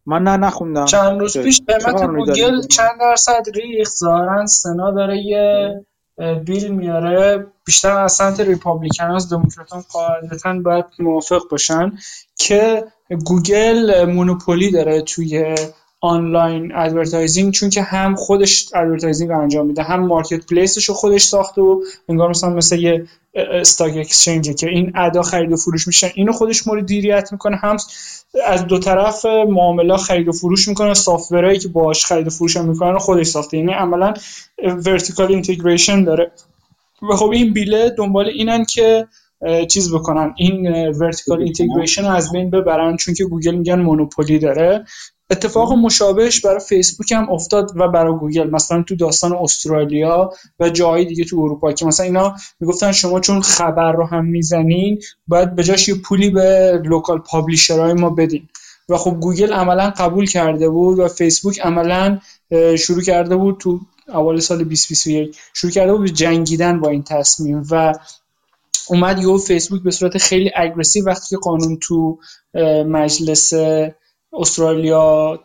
من نه نخوندم. چند روز پیش قیمت گوگل چند درصد ریخت؟ ظاهرا سنا داره یه bill میاره. بیشتر از سمت Republican از دموکراتان قاعدتا باید موافق باشن که گوگل monopoly داره توی آنلاین advertising چون که هم خودش advertising رو انجام میده هم marketplace ش رو خودش ساخته و انگار مثلا مثل یه stock exchange ه که این ad ا خرید و فروش میشن. اینو خودش مدیریت می‌کنه. هم از دو طرف معامله خرید و فروش می‌کنه. software ایی که باهاش خرید و فروش می‌کنن خودش ساخته. یعنی عملا vertical integration داره. و خب این bill ه دنبال اینن که چیز بکنن. این vertical integration از بین ببرن. چون که گوگل میگن monopoly داره. اتفاق مشابهش برای فیسبوک هم افتاد و برای گوگل مثلا تو داستان استرالیا و جایی دیگه تو اروپا که مثلا اینا می‌گفتن شما چون خبر رو هم می‌زنین باید به جاش یه پولی به local publisher های ما بدین. و خب گوگل عملا قبول کرده بود و فیسبوک عملا شروع کرده بود تو اول سال 2021 شروع کرده بود به جنگیدن با این تصمیم و اومد یه فیسبوک به صورت خیلی aggressive وقتی که قانون تو مجلس استرالیا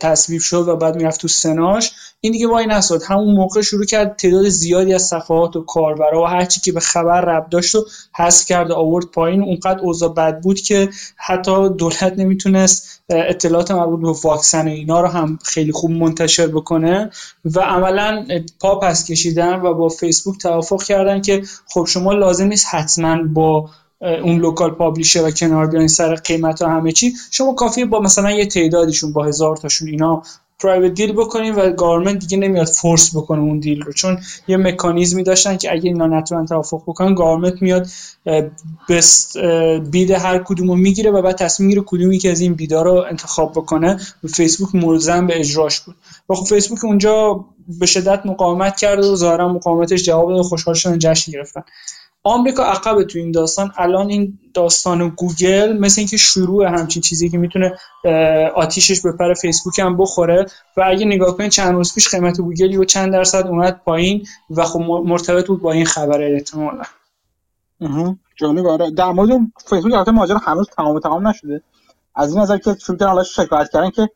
تصویب شد و بعد می‌رفت تو سناش. این دیگه وای نساد. همون موقع شروع کرد تعداد زیادی از صفحات و کاربرا و هرچی که به خبر ربط داشت و حذف کرد و آورد پایین. اونقدر اوضاع بد بود که حتی دولت نمی‌تونست اطلاعات مربوط به واکسن اینا رو هم خیلی خوب منتشر بکنه و عملا پا پس کشیدن و با فیسبوک توافق کردن که خب شما لازم نیست حتما با اون local publisher ا کنار بیاین سر قیمت و همه چی شما کافیه با مثلا یه تعدادشون با هزار تاشون اینا private deal بکنیم و government دیگه نمیاد force بکنه اون deal رو. چون یه مکانیزمی داشتن که اگه اینا نتونن توافق بکنن government میاد best bid هر کدوم رو می‌گیره و بعد تصمیم می‌گیره کدومی که از این bid ا رو انتخاب بکنه. و فیسبوک ملزم به اجراش بود. و خب فیسبوک اونجا به شدت مقاومت کرد و ظاهرا مقاومتش جواب داد خوشحال شدن جشن گرفتن. آمریکا عقب تو این داستان. الان این داستان گوگل مثل اینکه شروع همچین چیزی که می‌تونه آتیشش به پر فیسبوک هم بخوره و اگه نگاه کنید چند روز پیش قیمت گوگل و چند درصد اومد پایین و خب مرتبط بود با این خبر احتمالا. جالب. آره در مورد فیسبوک البته ماجرا هنوز تمام تمام نشده. از این نظر که شروع حالا شکایت کردن که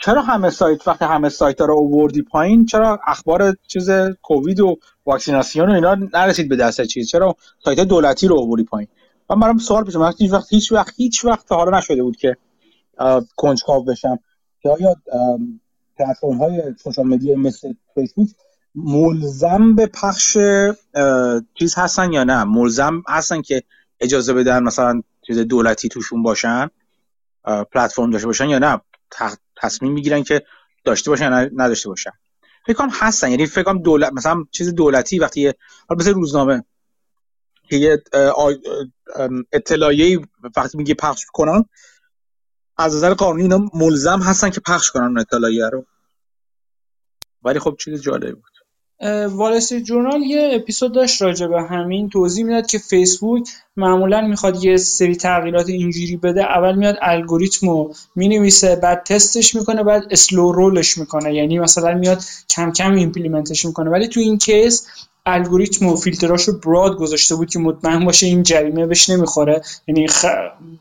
چرا همه سایت وقتی همه سایت ها رو اووردی پایین چرا اخبار چیز کووید و واکسیناسیون و اینا نرسید به دست چیز؟ چرا سایت دولتی رو اووردی پایین؟ من برام سوال پیش اومد. هیچ وقت هیچ وقت هیچ وقت حالا نشده بود که کنجکاو بشم. که آیا پلتفرم های سوشال مدیا مثل فیسبوک ملزم به پخش چیز هستن یا نه؟ ملزم هستن که اجازه بدن مثلا چیز دولتی توشون باشن پلتفرم داشته باشن یا نه؟ تصمیم می‌گیرن که داشته باشن یا نداشته باشن. فکر کنم هستن یعنی فکر کنم دولت مثلا چیز دولتی وقتی حالا مثل روزنامه که یه اطلاعیه وقتی میگه پخش کنن از نظر قانونی اینا ملزم هستن که پخش کنن اطلاعیه رو. ولی خب چیز جالب بود. Wall Street Journal یه اپیزود داشت راجع به همین. توضیح می‌داد که فیسبوک معمولا می‌خواد یه سری تغییرات اینجوری بده. اول میاد الگوریتمو می‌نویسه بعد تستش می‌کنه بعد slow roll ش می‌کنه. یعنی مثلا میاد کم کم implement ش می‌کنه. ولی تو این case الگوریتم و فیلتراش رو براد گذاشته بود که مطمئن باشه این جریمه بهش نمی‌خوره. یعنی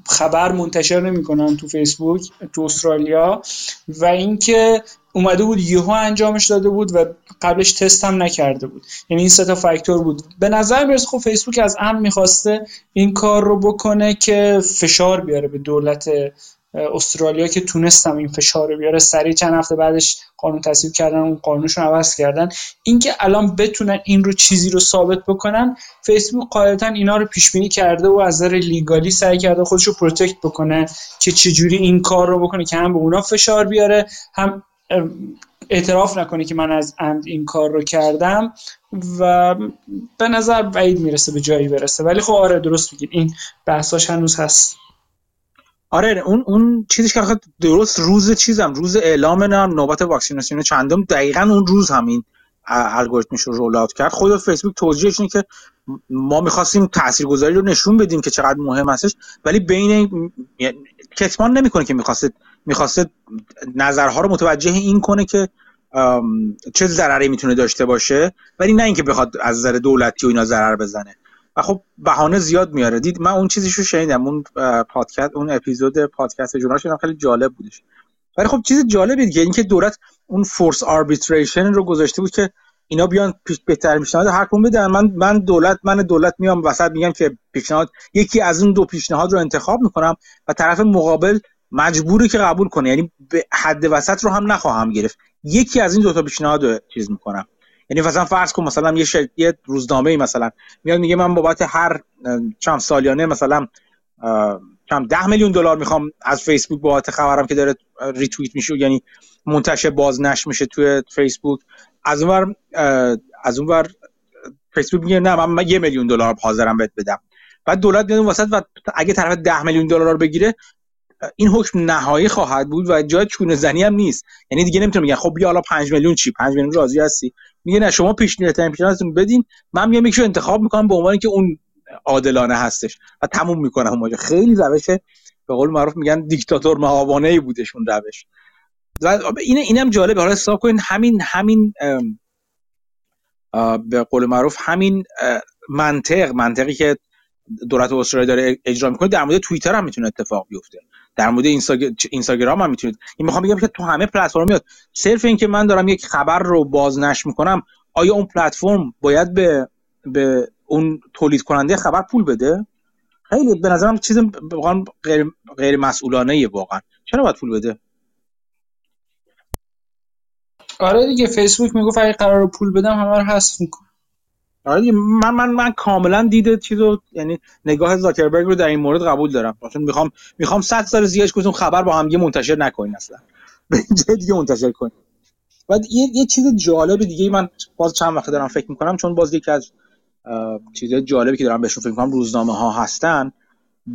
خبر منتشر نمی‌کنن تو فیسبوک تو استرالیا. و اینکه اومده بود یهو انجامش داده بود و قبلش تست هم نکرده بود. یعنی این سه تا فاکتور بود. به نظر می‌رسه خب فیسبوک از امن می‌خواسته این کار رو بکنه که فشار بیاره به دولت استرالیا که تونستم این فشار رو بیاره. سریع چند هفته بعدش قانون تصویب کردن اون قانونشون عوض کردن. اینکه الان بتونن این رو چیزی رو ثابت بکنن فیسبوک قاعدتا اینا رو پیش بینی کرده و از نظر legally سعی کرده خودش رو protect بکنه که چجوری این کار رو بکنه که هم به اونا فشار بیاره هم اعتراف نکنه که من از عمد این کار رو کردم و به نظر بعید می‌رسه به جایی برسه. ولی خب آره درست میگید این بحثاش هنوز هست. آره اون اون چیزش که درست روز چیزم روز اعلام نوبت واکسیناسیون چندم دقیقا اون روز همین الگوریتمش رو رول اوت کرد. خود فیسبوک توضیحش اینه که ما می‌خواستیم تاثیرگذاری رو نشون بدیم که چقدر مهم هستش ولی بین کتمان نمی‌کنه که می‌خواسته می‌خواسته نظرها رو متوجه این کنه که چه ضرری می‌تونه داشته باشه ولی نه اینکه بخواد از نظر دولتی و اینا ضرر بزنه. و خب بهانه زیاد میاره. دید من اون چیزیشو شنیدم. اون پادکست اون اپیزود پادکست جورنال شدم خیلی جالب بودش. ولی خب چیز جالبی دیگه اینکه دولت اون فورس آربیتریشن رو گذاشته بود که اینا بیان پیش بهتر پیشنهاد کدوم بدن. من من دولت من دولت میام وسط میگم که پیشنهاد یکی از اون دو پیشنهاد رو انتخاب می‌کنم و طرف مقابل مجبوری که قبول کنه. یعنی به حد وسط رو هم نخواهم گرفت. یکی از این دو تا پیشنهاد رو چیز می‌کنم. یعنی مثلا فرض کن مثلا یه, شر... یه روزنامه مثلا میاد میگه من بابت هر چند سالیانه مثلا کم ده میلیون دلار می‌خوام از فیسبوک بابت خبرم که داره ریتوییت میشه یعنی منتشر بازنشر میشه توی فیسبوک. از اونور از اونور فیسبوک میگه نه من یه میلیون دلار حاضرم بهت بدم. بعد دولت میاد وسط و اگه طرف ده میلیون دلار بگیره این حکم نهایی خواهد بود و جای چونه زنی هم نیست. یعنی دیگه نمی‌تونه میگن خب بیا حالا 5 میلیون چی؟ 5 میلیون راضی هستی؟ میگه نه شما پیشنهاد پیشنهادتون بدین. من میام یکیشو انتخاب می‌کنم به عنوان که اون عادلانه هستش و تموم می‌کنم اون خیلی روش به قول معروف میگن دیکتاتور مهابانه ای بودش اون روش. و این اینم جالبه. حالا حساب کنین همین همین به قول معروف همین منطق منطقی که دولت استرالیا داره اجرا می‌کنه در مورد توییتر هم می‌تونه اتفاق بیفته. در مورد اینستاگرام هم می‌تونید. این می‌خوام بگم که تو همه پلتفرم میاد. صرف اینکه من دارم یک خبر رو بازنشر می‌کنم آیا اون پلتفرم باید به به اون تولید کننده خبر پول بده؟ خیلی به نظرم چیز واقعا غیر غیر مسئولانه واقعا. چرا باید پول بده؟ آره دیگه فیسبوک می‌گفت اگه قرار پول بدم همه رو حذف می‌کنم آره من من من کاملا دیده چیزو یعنی نگاه زاکربرگ رو در این مورد قبول دارم. چون می‌خوام می‌خوام 100 سال زیادش کنم خبر با هم منتشر نکنین اصلا. به دیگه منتشر کنین. بعد یه یه چیز جالب دیگه من باز چند وقت دارم فکر می‌کنم چون باز یکی از چیزهای جالبی که دارم بهشون فکر می‌کنم روزنامه ها هستن.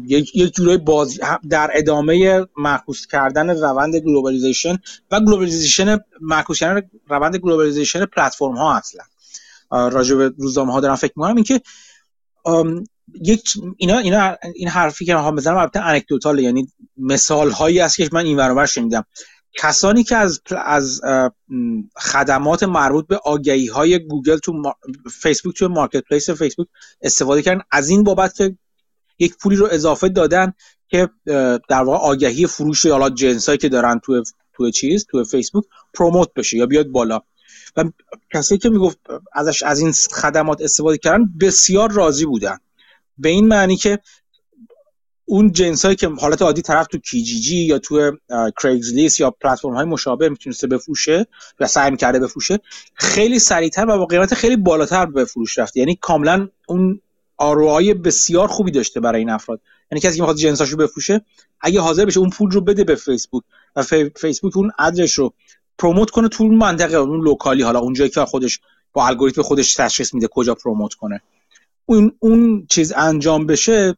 یک یک جورای باز در ادامه معکوس کردن روند globalization و globalization معکوس کردن روند globalization پلتفرم ها اصلا. راجع به روزنامه ها دارم فکر می‌کنم اینکه یک اینا اینا این حرفی که می‌خوام بزنم البته anecdotal یعنی مثال هایی است که من این برابر شنیدم. کسانی که از از خدمات مربوط به آگهی های گوگل تو فیسبوک تو marketplace فیسبوک استفاده کردن از این بابت که یک پولی رو اضافه دادن که در واقع آگهی فروش حالا جنسایی که دارن تو تو چیز تو فیسبوک promote بشه یا بیاد بالا. و کسی که می‌گفت ازش از این خدمات استفاده کردن بسیار راضی بودن. به این معنی که اون جنسایی که حالت عادی طرف تو کیجیجی یا تو کریگزلیست یا پلتفرم های مشابه می‌تونسته بفروشه و سعی می‌کرده بفروشه خیلی سریعتر و با قیمت خیلی بالاتر به فروش رفته. یعنی کاملا اون آروهای بسیار خوبی داشته برای این افراد. یعنی کسی که می‌خواد جنساشو بفروشه اگه حاضر بشه اون پول رو بده به فیسبوک و فیسبوک اون ادرس رو پروموت کنه تو منطقه اون لوکالی حالا اونجایی که خودش با الگوریتم خودش تشخیص میده کجا promote کنه. اون اون چیز انجام بشه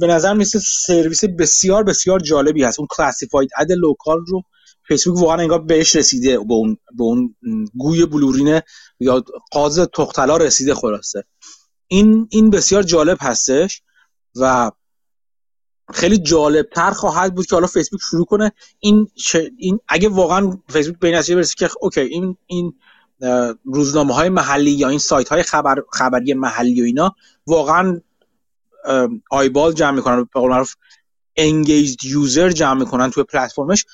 به نظر میرسه سرویس بسیار بسیار جالبی هست. اون classified ad local رو فیسبوک واقعا انگار بهش رسیده به اون به اون گوی بلورینه یا غاز تخم طلا رسیده خلاصه. این این بسیار جالب هستش و خیلی جالب تر خواهد بود که حالا فیسبوک شروع کنه این, این اگه واقعا فیسبوک به نتیجه برسه که اوکی این این روزنامه های محلی یا این سایت های خبر خبری محلی و اینا واقعا eyeball جمع می‌کنن به قول معروف engaged user جمع می‌کنن توی پلتفرمش.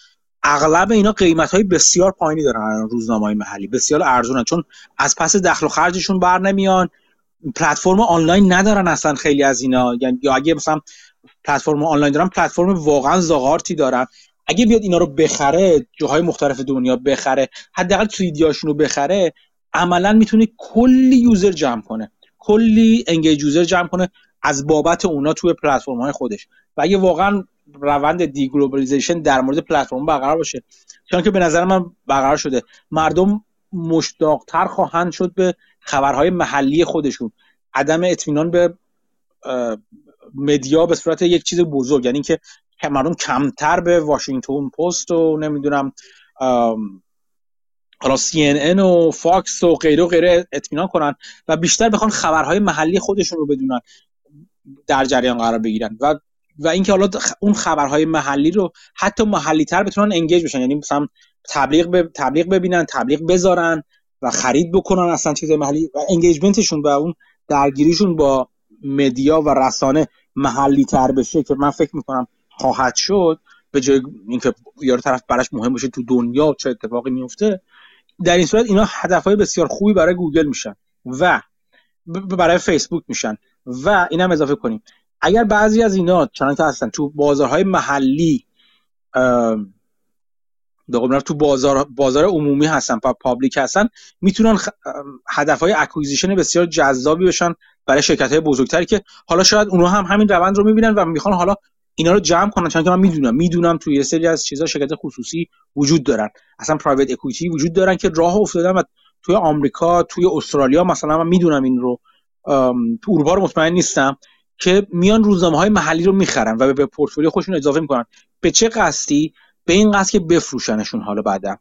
اغلب اینا قیمت های بسیار پایینی دارن روزنامه های محلی بسیار ارزونن چون از پس دخل و خرجشون بر نمیان پلتفرم آنلاین ندارن اصلا خیلی از اینا یعنی اگه مثلا پلتفرم آنلاین دارن پلتفرم واقعا زاقارتی دارن اگه بیاد اینا رو بخره جاهای مختلف دنیا بخره حداقل تریدی‌هاشون رو بخره عملا می‌تونه کلی user جمع کنه. کلی engaged user جمع کنه از بابت اونا توی پلتفرم های خودش. و اگه واقعا روند deglobalization در مورد پلتفرم برقرار باشه چون که به نظر من برقرار شده. مردم مشتاقتر خواهند شد به خبرهای محلی خودشون. عدم اطمینان به media به صورت یک چیز بزرگ یعنی که مردم کمتر به واشنگتن پست و نمی‌دونم حالا CNN و فاکس و غیره و غیره اطمینان کنن و بیشتر بخوان خبرهای محلی خودشون رو بدونن در جریان قرار بگیرن و و اینکه حالا اون خبرهای محلی رو حتی محلی تر بتونن engage بشن یعنی مثلا تبلیغ به تبلیغ ببینن تبلیغ بذارن و خرید بکنن اصلا چیز محلی و انگیجمنتشون و اون درگیریشون با مدیا و رسانه محلی تر بشه که من فکر می‌کنم خواهد شد به جای اینکه یارو طرف براش مهم باشه تو دنیا چه اتفاقی میفته در این صورت اینا هدفهای بسیار خوبی برای گوگل میشن و برای فیسبوک میشن و اینم اضافه کنیم اگر بعضی از اینا چنان که هستن تو بازارهای محلی تو بازار بازار عمومی هستن public هستن می‌تونن. هدفهای acquisition بسیار جذابی بشن برای شرکت های بزرگتری که حالا شاید اونها هم همین روند رو می‌بینن و می‌خوان حالا اینا رو جمع کنن. چون که من می‌دونم می‌دونم توی یه سری از چیزا شرکت خصوصی وجود دارن. اصلا private equity وجود دارن که راه افتادن و توی آمریکا توی استرالیا مثلا من می‌دونم این رو تو اروپا رو مطمئن نیستم که میان روزنامه های محلی رو می‌خرن و به پورتفولیو خودشون اضافه می‌کنن. به چه قصدی؟ به این قصد که بفروشنشون حالا بعدا.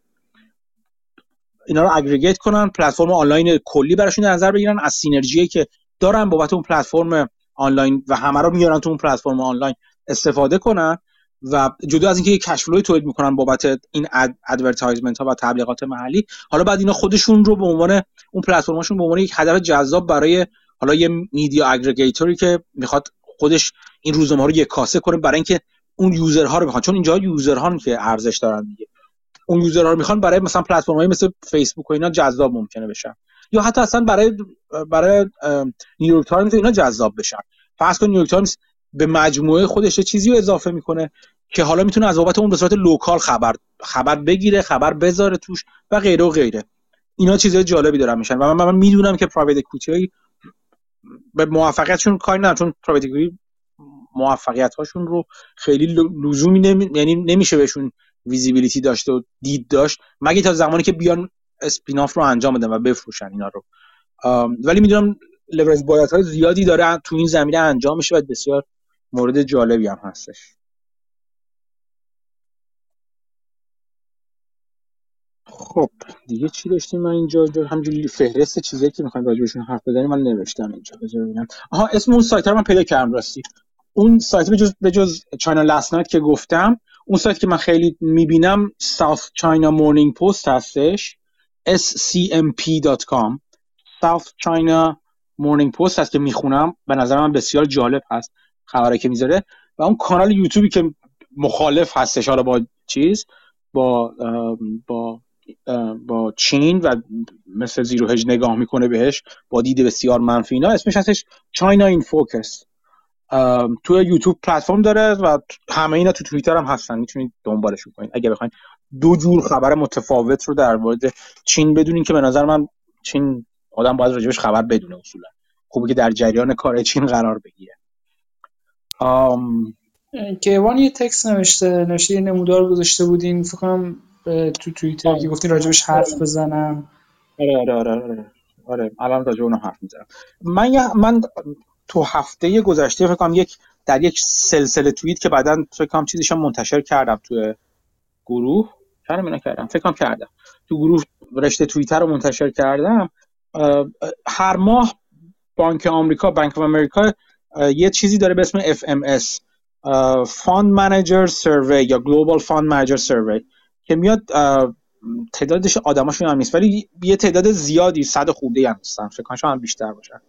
اینا رو aggregate کنن پلتفرم آنلاین کلی براشون نظر بگیرن. از synergy که دارن بابت اون پلتفرم آنلاین و همه رو میارن تو اون پلتفرم آنلاین استفاده کنن و جدا از اینکه یک cash flow ی تولید می‌کنن بابت این advertisement ها و تبلیغات محلی حالا بعد اینا خودشون رو به عنوان اون پلتفرمشون به عنوان یک هدف جذاب برای حالا یه media aggregator ی که می‌خواد خودش این روزنامه رو یک کاسه کنه برای اینکه اون user ها رو می‌خوان چون اینجا user ها که ارزش دارن دیگه. اون user ها رو می‌خوان برای مثلا پلتفرم‌های مثل فیسبوک و اینا جذاب ممکنه بشن. یا حتی اصلا برای برای نیویورک تایمز اینا جذاب بشن. فرض کن نیویورک تایمز به مجموعه خودش چیزی رو اضافه می‌کنه که حالا می‌تونه از بابت اون به صورت local خبر خبر بگیره خبر بذاره توش و غیره و غیره. اینا چیزای جالبی دارن میشن. و من, من می‌دونم که private equity به موفقیتشون کاری ندارن چون پرایوت موفقیت هاشون رو خیلی لزومی نمی... یعنی نمیشه بهشون ویزیبیلیتی داشته و دید داشت. مگه تا زمانی که بیان اسپیناف رو انجام بدن و بفروشن اینا رو. ولی می‌دونم لورج باید های زیادی داره تو این زمینه انجام میشه و بسیار مورد جالبی هم هستش. خب دیگه چی داشتیم من اینجا؟ همجوری فهرست چیزایی که می‌خوایم راجبشون حرف بزنیم من نوشتم اینجا بذار ببینم. آها اسم اون سایت رو من پیدا کردم راستی. اون سایت به جز به جز چاینا لاست که گفتم اون سایت که من خیلی می‌بینم South China Morning Post هستش. scmp.com South China Morning Post هست که می‌خونم. به نظر من بسیار جالب هست خبره که می‌ذاره. و اون کانال یوتیوبی که مخالف هستش حالا با چیز با با با چین و مثل زیرو هج نگاه می‌کنه بهش با دید بسیار منفی اینا. اسمش هستش چاینا این فوکس تو یوتیوب پلتفرم داره و همه اینا تو توییتر هم هستن. می‌تونید دنبالشون کنید اگه بخواید دو جور خبر متفاوت رو در مورد چین بدونین که به نظر من چین آدم باید راجبش خبر بدونه اصولا. خوبه که در جریان کار چین قرار بگیره. آم... کیوان یه تکس نوشته نوشته یه نمودار گذاشته بودین. فکر کنم تو توییتر که گفتین راجبش حرف بزنم. آره آره آره آره آره. الان راجب اون حرف می‌زنم. من من تو هفته گذشته فکر کنم یک در یک سلسله توییت که بعدا فکر کنم چیزیش منتشر کردم تو گروه. چرا کردم. فکر کنم کردم. تو گروه رشته توییتر رو منتشر کردم. هر ماه بانک آمریکا بانک آف امریکا یه چیزی داره به اسم FMS fund manager survey یا global fund manager survey که میاد تعدادش آدماشون هم نیست ولی یه تعداد زیادی صد خورده هم هستن فکر کنم بیشتر باشن.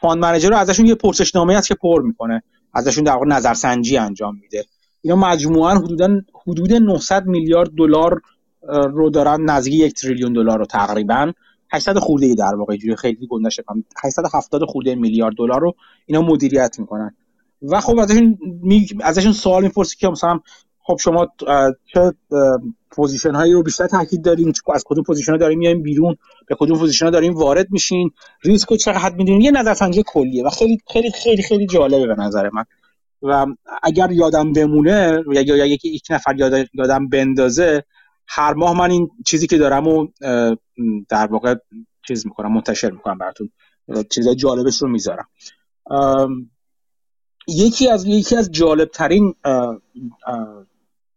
fund manager رو ازشون یه پرسشنامه هست که پر می‌کنه. ازشون در واقع نظرسنجی انجام میده. اینا مجموعا حدودا حدود 900 میلیارد دلار رو دارن نزدیک یک تریلیون دلار رو تقریبا. 800 خورده در واقع جوری خیلی گردش کنم 870 خورده میلیارد دلار رو اینا مدیریت می‌کنن. و خب ازشون می... ازشون سوال می‌پرسی که مثلا خب شما چه position هایی رو بیشتر تاکید داریم از کدوم position ها داریم میایم بیرون؟ به کدوم position ها داریم وارد میشین؟ ریسک رو چقدر می‌دونیم یه نظرسنجی کلیه و خیلی خیلی خیلی خیلی جالبه به نظر من. و اگر یادم بمونه یا یکی یک نفر یاد یادم بندازه هر ماه من این چیزی که دارم و در واقع چیز می‌کنم منتشر می‌کنم براتون. چیزای جالبش رو می‌ذارم. یکی از یکی از جالب ترین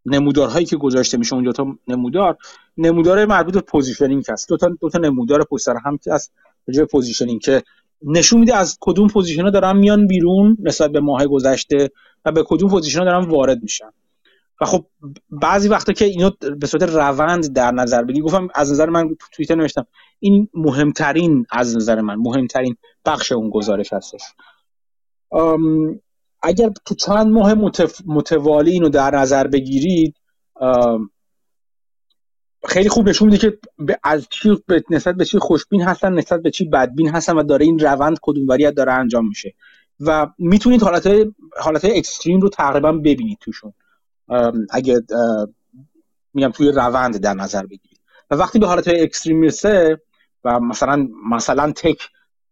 نمودارهایی که گذاشته میشه اونجا تا نمودار نمودار مربوط به positioning هست. دو تا دو تا نمودار سر هم که از جای positioning که نشون میده از کدوم position ها دارن میان بیرون نسبت به ماه گذشته و به کدوم position ها دارن وارد میشن. و خب بعضی وقتا که اینو به صورت روند در نظر بگی گفتم از نظر من تو توییتر نوشتم این مهمترین از نظر من مهمترین بخش اون گزارش هستش. اگر تو چند ماه متوالی اینو در نظر بگیرید خیلی خوب نشون میده که از چی نسبت به چی خوشبین هستن نسبت به چی بدبین هستن و داره این روند کدوموریت داره انجام میشه. و می‌تونید حالت حالت extreme رو تقریبا ببینید توشون. اگه میگم توی روند در نظر بگیرید. و وقتی به حالت ext‌reme می‌رسه و مثلا مثلا tech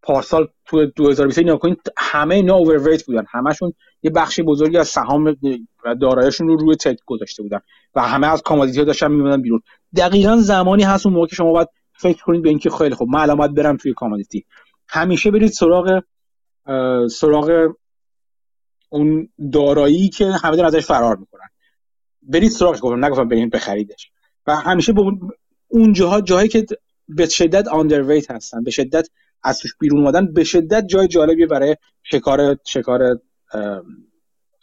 پارسال تو 2020 نگاه کنید همه اینا overweight بودن. همشون یه بخشی بزرگی از سهام و دارایشون رو روی tech گذاشته بودن و همه از commodity ها داشتن میومدن بیرون. دقیقا زمانی هست اون موقع که شما باید فکر کنید به اینکه خیلی خب من الان برم توی commodity همیشه برید سراغ سراغ اون دارایی که همه دارن ازش فرار می‌کنن. برید سراغش گفتم نگفتم برید بخریدش. و همیشه به اون جاها جایی که به شدت آندرویت هستن به شدت از توش بیرون اومدن به شدت جای جالبی برای شکار شکار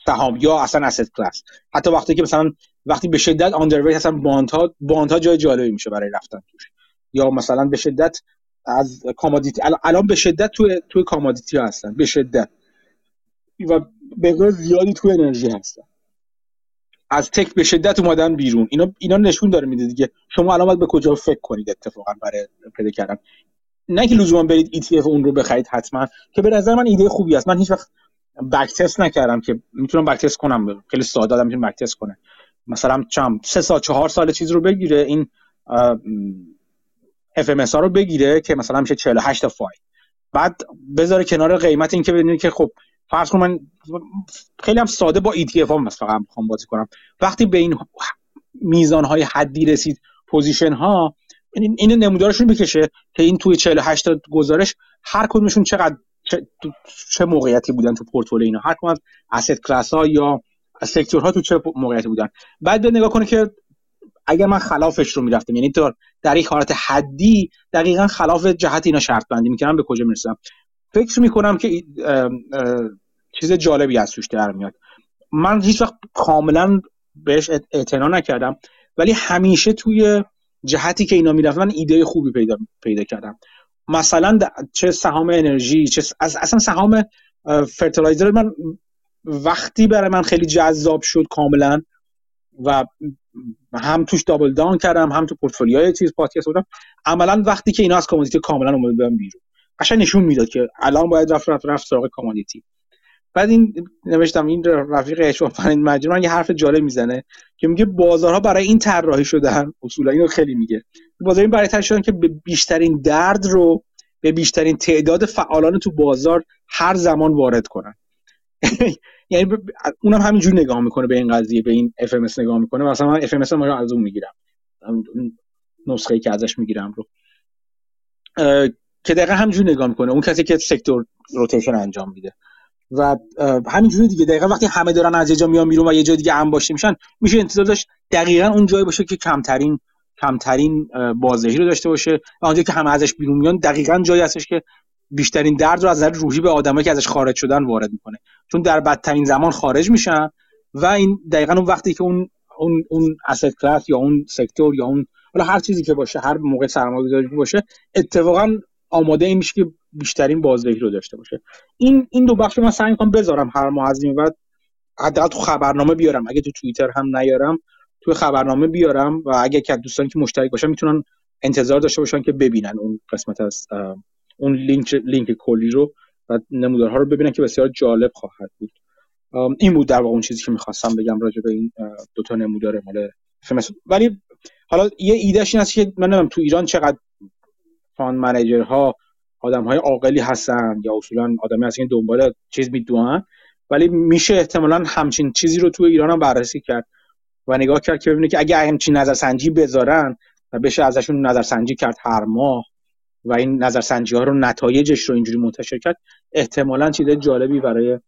سهام یا اصلا اسید کلاس حتی وقتی که مثلا وقتی به شدت آندرویت هستن باند ها باند ها جای جالبی میشه برای رفتن توش. یا مثلا به شدت از commodity الان به شدت توی توی commodity هستن به شدت. و به زیادی توی انرژی هستن. از tech به شدت اومدن بیرون. اینا اینا نشون داره میده دیگه. شما الان باید به کجا فکر کنید اتفاقا برای پیدا کردن. نه که لزوما برید ETF اون رو بخرید حتما که به نظر من ایده خوبی است. من هیچ وقت back نکردم که می‌تونم back کنم. خیلی ساده آدم می‌تونه backtest کنه. مثلا چم سه سال چهار سال چیز رو بگیره این FMS ها رو بگیره که مثلا میشه 48 تا فایل. بعد بذاره کنار قیمت این که ببینید که خب فرض کن من خیلی هم ساده با ETF ها مثلا می‌خوام بازی کنم. وقتی به این میزان های حدی رسید position ها این نمودارشون بکشه که این توی 48 تا گزارش هر کدومشون چقدر چه, چه موقعیتی بودن تو پورتفولیو اینا. هر کدوم از اسید کلاس ها یا سکتورها تو چه موقعیتی بودن؟ بعد به نگاه کنه که اگر من خلافش رو می‌رفتم یعنی در یک حالت حدی دقیقا خلاف جهت اینا شرط بندی می‌کنم به کجا می‌رسم فکر می‌کنم که چیز جالبی از توش در میاد. من هیچ وقت کاملا بهش اعتنا نکردم ولی همیشه توی جهتی که اینا می‌رفتن من ایده خوبی پیدا پیدا کردم. مثلا چه سهام انرژی چه اصلا سهام fertilizer من وقتی برای من خیلی جذاب شد کاملا و هم توش double down کردم هم تو پورتفولیوی چیز پادکست بودم عملا وقتی که اینا از commodity کاملا بودن بیرون. قشنگ نشون می‌داد که الان باید رفت رفت رفت سراغ commodity بعد این نوشتم این رفیق اشوان فرین مجموعه یه حرف جالب می‌زنه که میگه بازارها برای این طراحی شدن اصولا اینو خیلی میگه بازار این برای طراحی شدن که به بیشترین درد رو به بیشترین تعداد فعالان تو بازار هر زمان وارد کنن. یعنی اونم همینجور نگاه می‌کنه به این قضیه به این FMS نگاه می‌کنه. مثلا من FMS رو از اون می‌گیرم. نسخه ای که ازش می‌گیرم رو. که دقیقا همینجور نگاه می‌کنه. اون کسی که سکتور روتیشن انجام میده. و همینجوری دیگه. دقیقا وقتی همه دارن از یه جا میان بیرون و یه جای دیگه انباشته میشن میشه انتظار داشت دقیقا اون جایی باشه که کمترین کمترین بازدهی رو داشته باشه. و اونجایی که همه ازش بیرون میان دقیقا جایی هستش که بیشترین درد رو از نظر روحی به آدمایی که ازش خارج شدن وارد می‌کنه. چون در بدترین زمان خارج میشن و این دقیقا اون وقتی که اون اون اون اسید کلاس یا اون سکتور یا اون حالا هر چیزی که باشه هر موقع سرمایه‌گذاری باشه اتفاقا آماده این میشه که بیشترین بازدهی رو داشته باشه. این این دو بخش من سعی می‌کنم بذارم هر ماه از این بعد حداقل تو خبرنامه بیارم. اگه تو توییتر هم نیارم تو خبرنامه بیارم و اگه که دوستان که مشترک باشن می‌تونن انتظار داشته باشن که ببینن اون قسمت از اون لینک لینک کلی رو و نمودارها رو ببینن که بسیار جالب خواهد بود. این بود در واقع اون چیزی که می‌خواستم بگم راجع به این دو تا نمودار مال ولی حالا یه ایدهش این است که من نمی‌دونم تو ایران چقدر فان منیجرها آدم های عاقلی هستن یا اصولا آدمی هستن که دنبال چیز می‌دونن ولی میشه احتمالا همچین چیزی رو تو ایران هم بررسی کرد و نگاه کرد که ببینه که اگه همچین نظرسنجی بذارن و بشه ازشون نظرسنجی کرد هر ماه و این نظرسنجی ها رو نتایجش رو اینجوری منتشر کرد احتمالا چیز جالبی برای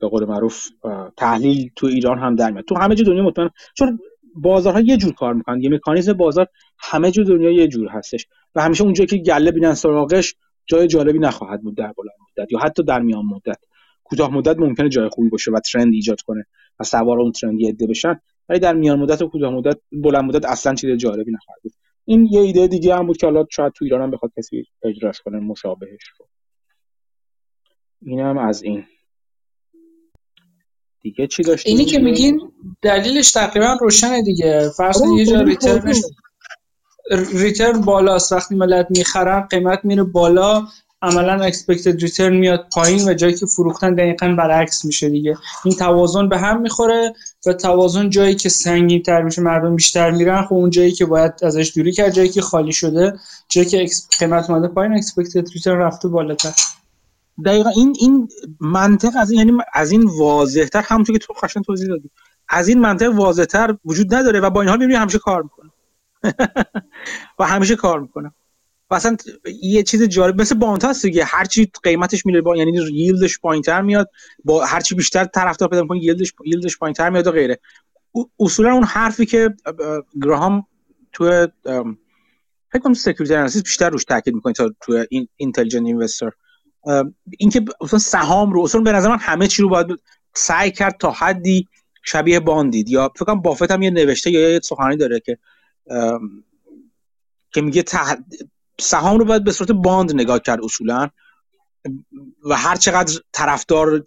به قول معروف تحلیل تو ایران هم در میاد. تو همه جا دنیا مطمئن چون بازارها یه جور کار می‌کنن یه مکانیزم بازار همه جور دنیا یه جور هستش و همیشه اونجایی که گله بینن سراغش جای جالبی نخواهد بود در بلند مدت یا حتی در میان مدت. کوتاه مدت ممکنه جای خوبی باشه و ترند ایجاد کنه و سوار اون ترند یه بشن ولی در میان مدت و کوتاه مدت بلند مدت اصلا چیز جالبی نخواهد بود. این یه ایده دیگه هم بود که حالا شاید تو ایران هم بخواد کسی اجراش کنه مشابهش رو. اینم از این. دیگه چی داشتیم؟ اینی که میگین دلیلش تقریبا روشنه دیگه. فرض یه جا ریترنش return بالاست. وقتی ملت می‌خرن قیمت میره بالا. عملا expected return میاد پایین و جایی که فروختن دقیقا برعکس میشه دیگه. این توازن به هم می‌خوره و توازن جایی که سنگین تر میشه مردم بیشتر میرن خب اون جایی که باید ازش دوری کرد جایی که خالی شده جایی که قیمت اومده پایین expected return رفته بالاتر. دقیقا این این منطق از این یعنی از این واضحتر همونطور که تو خشن توضیح دادی از این منطق واضحتر وجود نداره و با این حال می‌بینی همیشه کار می‌کنه. و همیشه کار می‌کنه. و اصلا یه چیز جالب مثل bond هست دیگه. هر چی قیمتش میره با یعنی yield ش پایینتر میاد. با هر چی بیشتر طرفدار پیدا می‌کنه yield ش yield ش پایینتر میاد و غیره. اصولا اون حرفی که گراهام تو فکر کنم Security Analysis بیشتر روش تاکید می‌کنه تا تو این Intelligent Investor اینکه اصلا سهام رو اصلا به نظر من همه چی رو باید سعی کرد تا حدی شبیه باندید یا فکر کنم بافت هم یه نوشته یا یه سخنرانی داره که که میگه سهام رو باید به صورت باند نگاه کرد اصولا. و هر چقدر طرفدار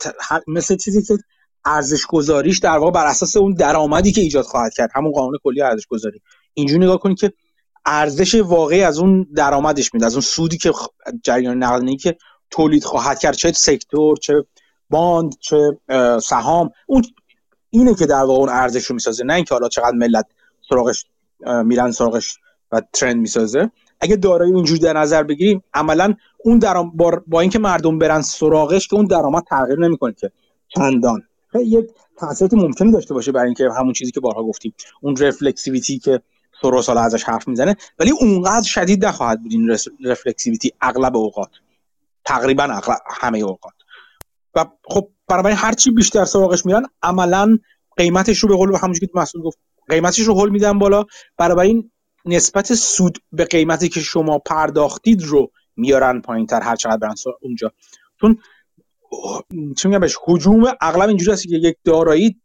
مثل چیزی که ارزش گذاریش در واقع بر اساس اون درآمدی که ایجاد خواهد کرد. همون قانون کلی ارزش گذاری اینجوری نگاه کنید که ارزش واقعی از اون درآمدش میده. از اون سودی که جریان نقدینگی که تولید خواهد کرد چه سکتور چه باند چه سهام. اون اینه که در واقع اون ارزش رو می‌سازه. نه اینکه حالا چقدر ملت سراغش میرن سراغش و ترند می‌سازه. اگه دارایی اینجوری در نظر بگیریم عملا اون درام با, با اینکه مردم برن سراغش که اون درآمد تغییر نمی‌کنه که. چندان. یه تاثیراتی ممکنی داشته باشه برای اینکه همون چیزی که بارها گفتیم اون رفلکسیویتی که سروس حالا ازش حرف می‌زنه ولی اونقدر شدید نخواهد بود این رفلکسیویتی اغلب اوقات. تقریبا اغلب همه اوقات. و خب برای هر چی بیشتر سراغش میرن عملا قیمتش رو به قول همونجوری که مسئول گفت قیمتش رو هول میدن بالا. برای این نسبت سود به قیمتی که شما پرداختید رو میارن پایین تر هر چقدر برن اونجا. چون چه میگم بهش حجوم اغلب اینجوری هست که یک دارایی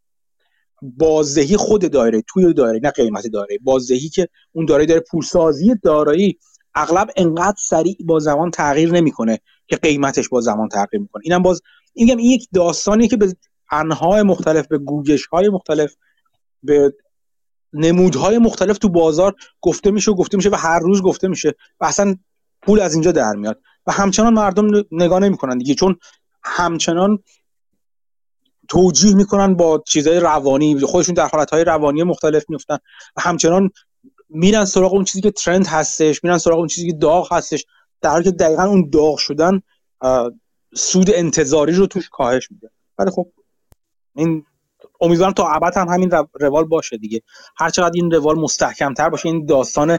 بازدهی خود دایره توی دایره نه قیمت دایره بازدهی که اون دارایی داره پولسازی دارایی اغلب انقدر سریع با زمان تغییر نمی‌کنه که قیمتش با زمان تغییر می‌کنه. اینم باز این یک داستانی که به انهای مختلف به گوگش های مختلف به نمودهای مختلف تو بازار گفته میشه و گفته میشه و هر روز گفته میشه و اصلا پول از اینجا در میاد. و همچنان مردم نگاه نمی‌کنن دیگه چون همچنان توجیه می‌کنن با چیزهای روانی خودشون در حالتهای روانی مختلف میفتن و همچنان میرن سراغ اون چیزی که ترند هستش میرن سراغ اون چیزی که داغ هستش در حالی که دقیقا اون داغ شدن سود انتظاری رو توش کاهش میده. ولی خب این امیدوارم تا ابد هم همین روال باشه دیگه. هر چقدر این روال مستحکمتر باشه این داستان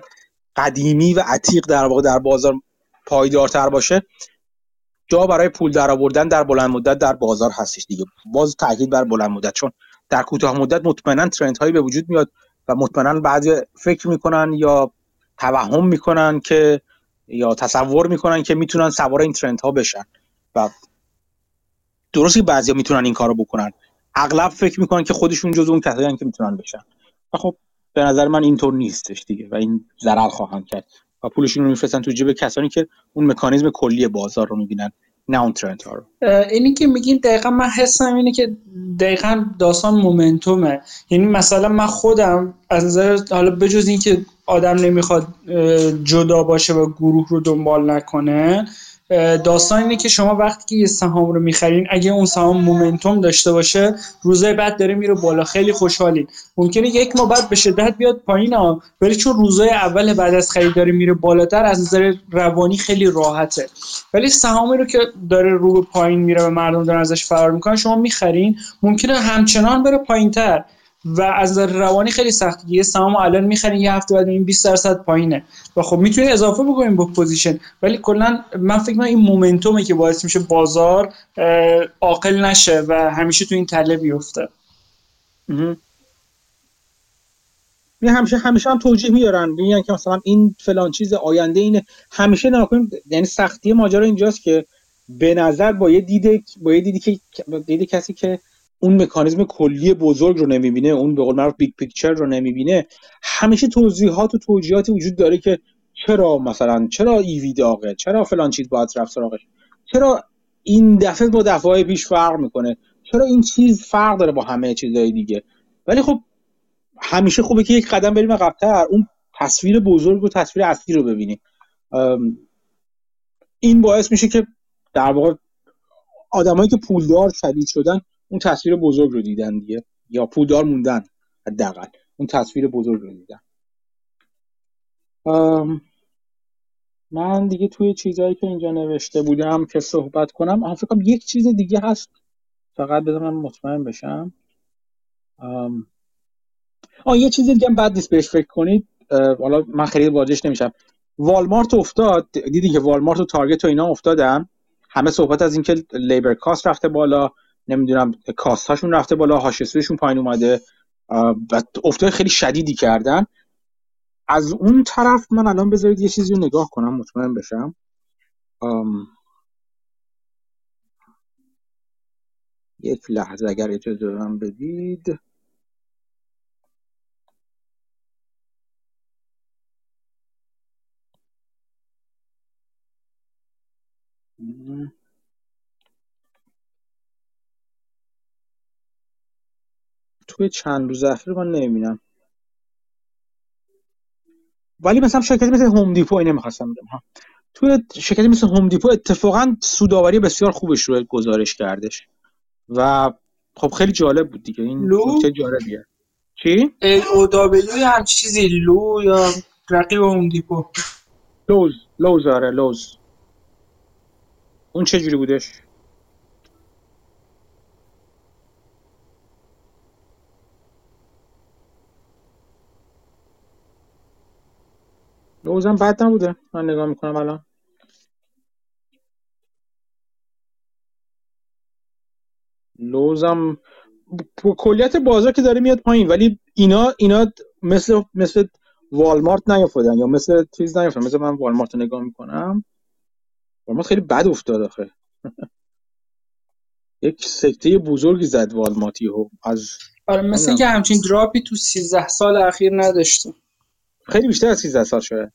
قدیمی و عتیق در واقع در بازار پایدارتر باشه جا برای پول درآوردن در بلند مدت در بازار هستش دیگه. باز تاکید بر بلند مدت چون در کوتاه مدت مطمئنا ترند هایی به وجود میاد و مطمئنا بعضی فکر می‌کنن یا توهم می‌کنن که یا تصور می‌کنن که می‌تونن سوار این ترند ها بشن. و درستی بعضیا می‌تونن این کارو بکنن. اغلب فکر می‌کنن که خودشون جز اون کسایی که می‌تونن بشن. و خب به نظر من اینطور نیستش دیگه و این ضرر خواهند کرد. و پولشون رو میفرستن تو جیب کسانی که اون مکانیزم کلی بازار رو می‌بینن نه اون ترند ها رو. اینی که میگین دقیقا من حسم اینه که دقیقا داستان مومنتومه. یعنی مثلا من خودم از نظر حالا بجز اینکه آدم نمی‌خواد جدا باشه و گروه رو دنبال نکنه داستان اینه که شما وقتی که یه سهام رو می‌خرین اگه اون سهام مومنتوم داشته باشه روزای بعد داره میره بالا. خیلی خوشحالین. ممکنه یک ماه بعد به شدت بیاد پایین ها ولی چون روزای اول بعد از خرید داره میره بالاتر از نظر روانی خیلی راحته. ولی سهامی رو که داره رو به پایین میره و مردم دارن ازش فرار می‌کنن شما می‌خرین ممکنه همچنان بره پایینتر. و از نظر روانی خیلی سخت. یه سهام الان می‌خرین یه هفته بعد این 20 درصد پایینه. و خب می‌تونید اضافه بکنین به position. ولی کلا من فکر کنم این momentum ه که باعث میشه بازار عاقل نشه و همیشه تو این تله بیفته. می همیشه همیشه هم توجیه میارن میگن که مثلا این فلان چیز آینده اینه. همیشه نکنیم یعنی سختی ماجرا اینجاست که به نظر با یه دید با یه دیدی که دید کسی که اون مکانیزم کلی بزرگ رو نمی‌بینه اون به قول معروف big picture رو نمی‌بینه. همیشه توضیحات و توجیهاتی وجود داره که چرا مثلا چرا EV داغه؟ چرا فلان چیز باید رفت سراغش چرا این دفعه با دفعه پیش فرق می‌کنه؟ چرا این چیز فرق داره با همه چیزهای دیگه؟ ولی خب همیشه خوبه که یک قدم بریم عقبتر اون تصویر بزرگ و تصویر اصلی رو ببینیم. این باعث میشه که در واقع آدمایی که پولدار شدید شدن اون تصویر بزرگ رو دیدن دیگه. یا پولدار موندن حداقل. اون تصویر بزرگ رو دیدن. من دیگه توی چیزهایی که اینجا نوشته بودم که صحبت کنم فکر یک چیز دیگه هست. فقط بذار من مطمئن بشم. آه یه چیز دیگه هم بعد نیست بهش فکر کنید. حالا من خیلی واجهش نمیشم. والمارت افتاد. دیدی که والمارت و تارگت و اینا افتادن. همه صحبت از اینکه لیبر کاست رفته بالا. نمی‌دونم کاست هاشون رفته بالا هاشسویشون پایین اومده و افتاد خیلی شدیدی کردن. از اون طرف من الان بذارید یه چیزی رو نگاه کنم مطمئن بشم. یک لحظه اگر اجازه دارم بدید. توی چند روز اخیر من نمی‌بینم. ولی مثلا شرکتی مثل هوم دیپو اینه می‌خواستم بگم ها. توی شرکتی مثل هوم دیپو اتفاقا سوداوری بسیار خوبش رو گزارش کردش. و خب خیلی جالب بود دیگه این چه جالبیه. چی؟ او دبلیو هم چیزی لو یا رقیب هوم دیپو لوز لوز آره لوز اون چه جوری بودش؟ لوزم بد نبوده. من نگاه می‌کنم الان. لوزم کلیت بازار که داره میاد پایین ولی اینا اینا مثل مثل والمارت نیافتادن یا مثل چیز نیافتادن. مثل من والمارت رو نگاه می‌کنم. والمارت خیلی بد افتاد آخه. یک سکته بزرگی زد والمارتی ها از آره مثل اینکه همچین دراپی تو 13 سال اخیر نداشته. خیلی بیشتر از 13 سال شاید.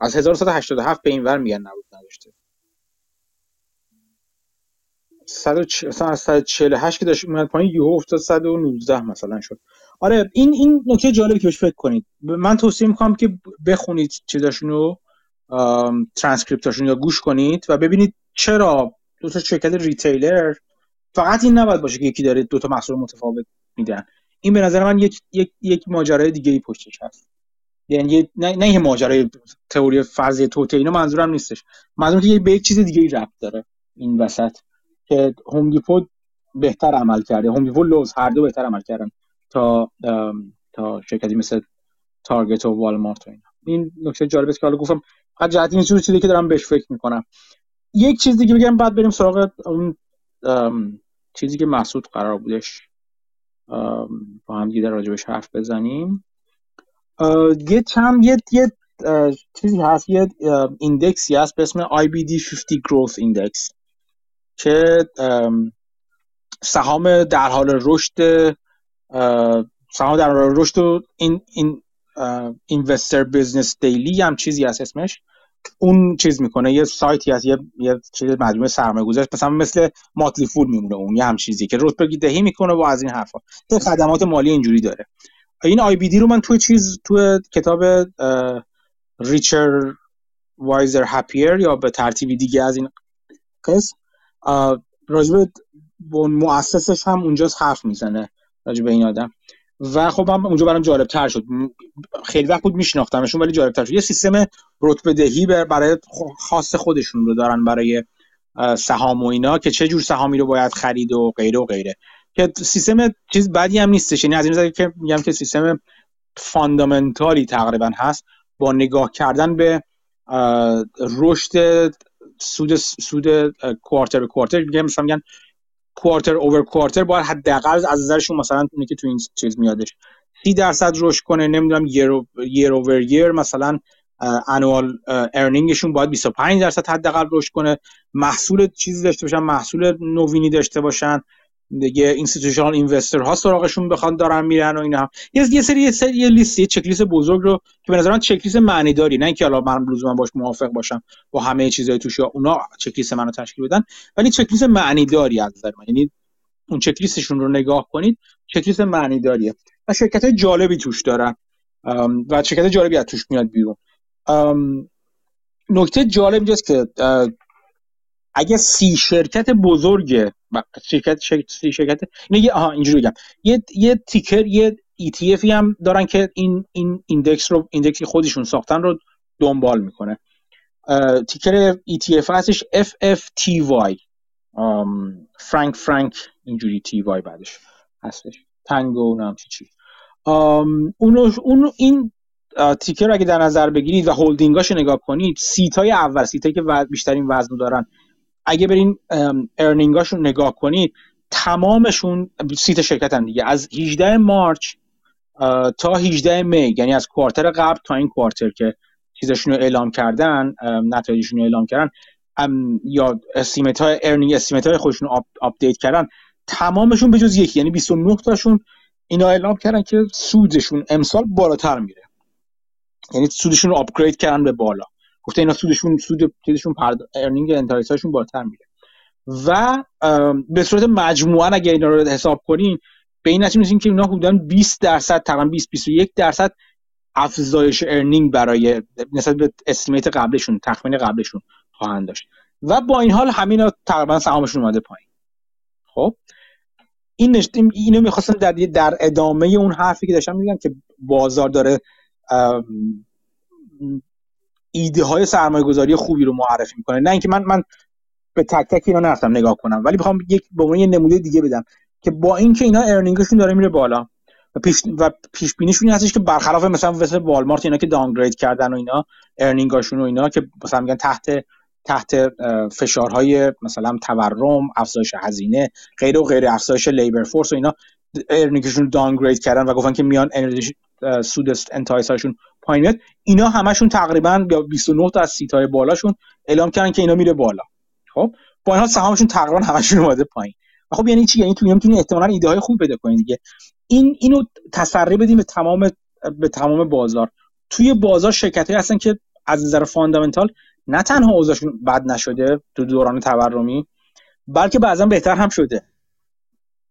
از 1987 به این ور میگن نبود نداشته. 148 که داشت اومد پایین یهو افتاد 119 مثلا شد. آره این این نکته جالبی که بهش فکر کنید. من توصیه می‌کنم که بخونید چیزاشونو رو ترانسکریپتاشون یا گوش کنید و ببینید چرا دو تا شرکت retailer فقط این نباید باشه که یکی داره دو تا محصول متفاوت میدن. این به نظر من یک یک یک ماجرای دیگه ای پشتش هست. یعنی نه نه ماجرای تئوری فرضی توطئه اینا منظورم نیستش. منظورم که به یک چیز دیگه ای ربط داره این وسط که هوم بهتر عمل کرده. هوم لوز هر دو بهتر عمل کردن تا تا شرکتی مثل تارگت و والمارت و اینا. این نکته جالبه که حالا گفتم فقط جهت این چیزی که دارم بهش فکر می‌کنم. یک چیز دیگه بگم بعد بریم سراغ اون چیزی که محسود قرار بودش. با هم دیگه راجبش حرف بزنیم. یه چند یه یه چیزی هست یه index ی هست به اسم IBD 50 Growth Index که سهام در حال رشد سهام در حال رشد و این این Investor's Business Daily هم چیزی هست اسمش. اون چیز می‌کنه یه سایتی هست یه یه چیز مجموعه سرمایه گذاری مثلا مثل Motley Fool میمونه اون یه هم چیزی که رتبه دهی می‌کنه و از این حرفا. یه خدمات مالی اینجوری داره. این آی بی دی رو من توی چیز توی کتاب ریچر وایزر هپیر یا به ترتیبی دیگه از این قسم راجب مؤسسش هم اونجا حرف می‌زنه راجب این آدم. و خب هم اونجا برام جالب تر شد. خیلی وقت بود میشناختمشون ولی جالب تر شد. یه سیستم رتبه دهی برای خاص خودشون رو دارن برای سهام و اینا که چه جور سهامی رو باید خرید و غیره و غیره. که سیستم چیز بدی هم نیستش. یعنی از این که میگم که سیستم فاندامنتالی تقریبا هست. با نگاه کردن به رشد سود سود کوارتر به کوارتر. میگم مثلا میگن کوارتر اوور کوارتر باید حداقل از نظرشون مثلا اونی که تو این چیز میادش. 30 درصد رشد کنه نمی‌دونم یر اوور یر مثلا annual earning شون باید 25 درصد حداقل رشد کنه. محصول چیزی داشته باشن محصول نوینی داشته باشن. دیگه institutional investor ها سراغشون بخوان دارن میرن و اینا. یه یه سری یه سری یه لیست یه چک لیست بزرگ رو که به نظر من چک لیست معنی داری. نه اینکه حالا من لزوما باش موافق باشم با همه چیزای توش اونا چک لیست منو تشکیل بدن. ولی چک لیست معنی داری از نظر من. یعنی اون چک لیستشون رو نگاه کنید چک لیست معنی داریه. و شرکت های جالبی توش دارن. و شرکت جالبی از توش میاد بیرون. نکته جالب اینجاست که اگه سی شرکت بزرگ شرکت سی شرکت. اینه آها اینجوری بگم. یه یه ticker یه ETF هم دارن که این این index رو index ی خودشون ساختن رو دنبال می‌کنه. ticker ETF هستش FFTY فرانک فرانک اینجوری T Y بعدش هستش. tango نمی‌دونم چی چی. اونو اون این ticker رو اگه در نظر بگیرید و هولدینگاش نگاه کنید سی تای اول سی تا که بیشترین وزن دارن اگه برین earning اش رو نگاه کنید تمامشون سی تا شرکت هم دیگه. از 18 March تا 18 May یعنی از quarter قبل تا این quarter که چیزشون رو اعلام کردن نتایجشون رو اعلام کردن یا estimate های earning estimate های خودشون update کردن تمامشون به جز یکی یعنی 29 تاشون اینا اعلام کردن که سودشون امسال بالاتر میره. یعنی سودشون رو upgrade کردن به بالا. گفته اینا سودشون سود چیزشون پرد earning هاشون بالاتر میره. و به صورت مجموعا اگر اینا رو حساب کنیم به این نتیجه که اینا حدودا 20 درصد تقریبا 20 21 درصد افزایش earning برای نسبت به estimate قبلشون تخمین قبلشون خواهند داشت. و با این حال همین تقریبا سهامشون اومده پایین. خب؟ این اینو می‌خواستم در در ادامه اون حرفی که داشتم میگم که بازار داره ایده های سرمایه گذاری خوبی رو معرفی می‌کنه. نه اینکه من من به تک تک اینا نرفتم نگاه کنم ولی می‌خوام یک به عنوان یه نمونه دیگه بدم که با اینکه اینا earning شون داره میره بالا و پیش و پیش بینیشون هستش که برخلاف مثلا مثل والمارت اینا که downgrade کردن و اینا earning اشون و اینا که مثلا میگن تحت تحت فشارهای مثلا تورم افزایش هزینه غیر و غیر افزایش labor force و اینا earning شون downgrade کردن و گفتن که میان انرژی سود پایین میاد اینا همشون تقریبا 29 تا از سیتای بالاشون اعلام کردن که اینا میره بالا. خب؟ با اینها سهامشون تقریبا همشون اومده پایین. خب یعنی چی؟ یعنی تو می‌تونی احتمالاً ایده های خوب پیدا کنید دیگه. این اینو تسری بدیم به تمام به تمام بازار. توی بازار شرکت هستن که از نظر فاندامنتال نه تنها اوضاعشون بد نشده تو دوران تورمی بلکه بعضا بهتر هم شده.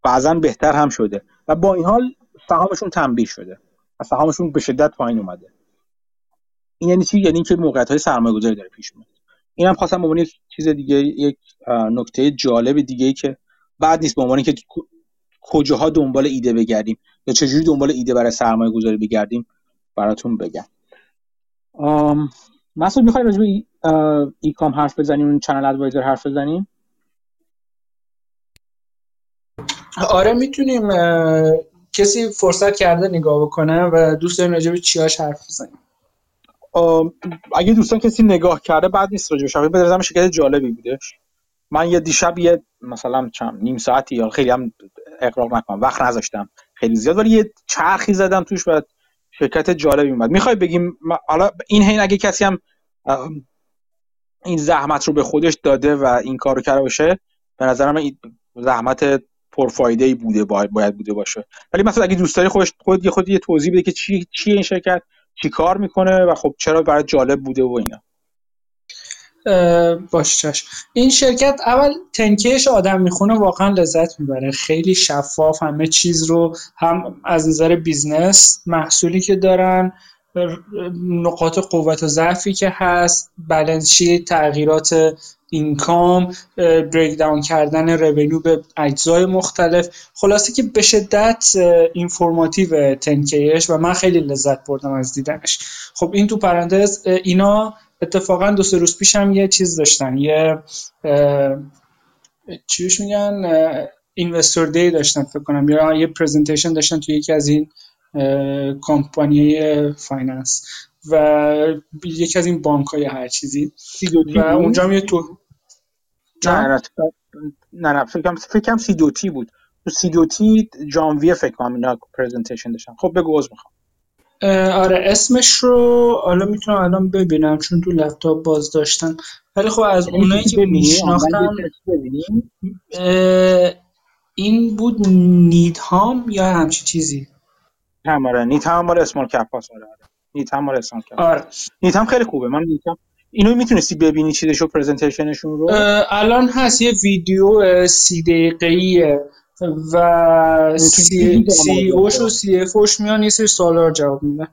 بعضا بهتر هم شده. و با این حال سهامشون تنبیه شده. و سهامشون به شدت پایین اومده. این یعنی چی؟ یعنی که موقعیت های سرمایه گذاری داره پیش میاد. اینم خواستم به یک چیز دیگه یک نکته جالب دیگه ای که بعد نیست به عنوان که کجاها دنبال ایده بگردیم یا چجوری دنبال ایده برای سرمایه گذاری بگردیم براتون بگم. مسعود می‌خوای راجع به ای کام حرف بزنیم اون چنل ادوایزر حرف بزنیم آره می‌تونیم کسی فرصت کرده نگاه بکنه و دوست داریم راجع به چیاش حرف بزنیم. اگه دوستان کسی نگاه کرده بعد نیست راجع به بدرزم شرکت جالبی بوده. من یه دیشب یه مثلا چند نیم ساعتی یا خیلی هم اقراق نکنم وقت نذاشتم خیلی زیاد ولی یه چرخی زدم توش و شرکت جالبی اومد. می‌خوای بگیم حالا این حین اگه کسی هم این زحمت رو به خودش داده و این کارو کرده باشه به نظر من زحمت پرفایده ای بوده باید, بوده باشه. ولی مثلا اگه دوست داری خب یه خب یه توضیح بده که چی چی این شرکت؟ چی کار می‌کنه و خب چرا برای جالب بوده و اینا؟ باش چشم. این شرکت اول تنکیش آدم می‌خونه واقعا لذت می‌بره. خیلی شفاف همه چیز رو هم از نظر business محصولی که دارن نقاط قوت و ضعفی که هست بالانس تغییرات income break down کردن revenue به اجزای مختلف. خلاصه که به شدت informative 10-K ش و من خیلی لذت بردم از دیدنش. خب این تو پرانتز اینا اتفاقا دو سه روز پیش هم یه چیز داشتن. یه چیش میگن؟ investor day داشتن فکر کنم. یا یه presentation داشتن توی یکی از این کمپانی finance و یکی از این بانک های هر چیزی. و اونجا هم یه تو نه نه فکرم فکرم سی دوتی بود. تو سی دوتی جانویه فکر کنم اینا پرزنتیشن داشتن. خب بگو از می‌خوام. آره اسمش رو حالا می‌تونم الان ببینم چون تو لپتاپ باز داشتن. ولی خب از یعنی اونایی که میشناختم این بود نیدهام یا همچی چیزی؟ هم آره نیدهام مال اسمال کپ هاست آره. نیدهام مال اسمال کپ آره. نیدهام خیلی خوبه. من نیدهام اینو می‌تونستی ببینی چیزشو presentation شون رو؟ الان هست یه ویدیو سی دقیقه‌ایه و سی, CEO ش و CFO ش میان یه سری سوالا رو جواب میدن.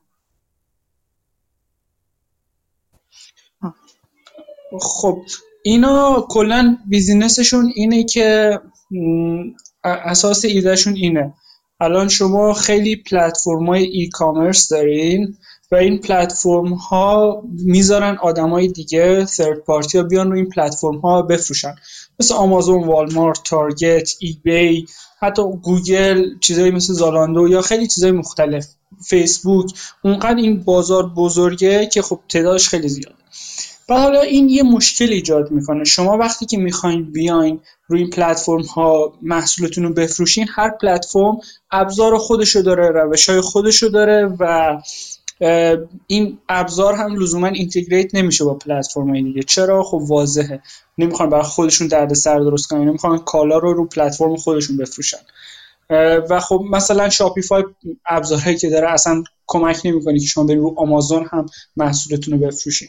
خب اینا کلا business شون اینه که اساس ایدهشون اینه. الان شما خیلی پلتفرم های e-commerce دارین. و این پلتفرم ها می‌ذارن آدمای دیگه third party ها بیان رو این پلتفرم ها بفروشن. مثل آمازون، والمارت، تارگت، eBay حتی گوگل چیزایی مثل زالاندو یا خیلی چیزای مختلف. فیسبوک اونقدر این بازار بزرگه که خب تعدادش خیلی زیاده. و حالا این یه مشکل ایجاد می‌کنه. شما وقتی که می‌خواین بیاین روی این پلتفرم ها محصولتون رو بفروشین هر پلتفرم ابزار خودشو داره روش های خودشو داره و این ابزار هم لزوما integrate نمیشه با پلتفرم های دیگه. چرا؟ خب واضحه. نمی‌خوان برای خودشون دردسر درست کنن. نمی‌خوان کالا رو رو پلتفرم خودشون بفروشن. و خب مثلا Shopify ابزارهایی که داره اصلا کمک نمی‌کنه که شما برید رو آمازون هم محصولتون رو بفروشین.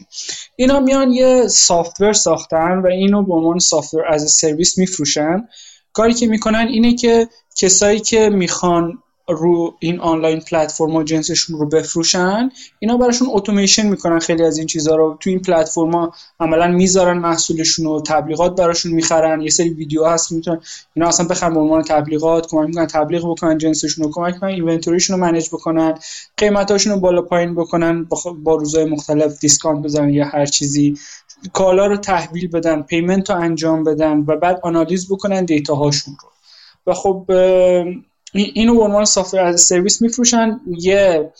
اینا میان یه software ساختن و اینو به عنوان software as a service میفروشن. کاری که می‌کنن اینه که کسایی که می‌خوان رو این online platform و جنسشون رو بفروشن اینا براشون اتوماسیون می‌کنن خیلی از این چیزها رو. تو این پلتفرما عملا می‌ذارن محصولشون رو تبلیغات براشون می‌خرن یه سری ویدیو هست می‌تونن اینا اصلا بخرن به عنوان تبلیغات کمک می‌کنن تبلیغ بکنن جنسشون رو کمک می‌کنن inventory شون رو manage بکنن قیمتاشون رو بالا پایین بکنن با روزهای مختلف discount بزنن یا هر چیزی. کالا رو تحویل بدن payment رو انجام بدن و بعد analyze بکنن data هاشون رو. و خب اینو به عنوان software as a service میفروشن. یه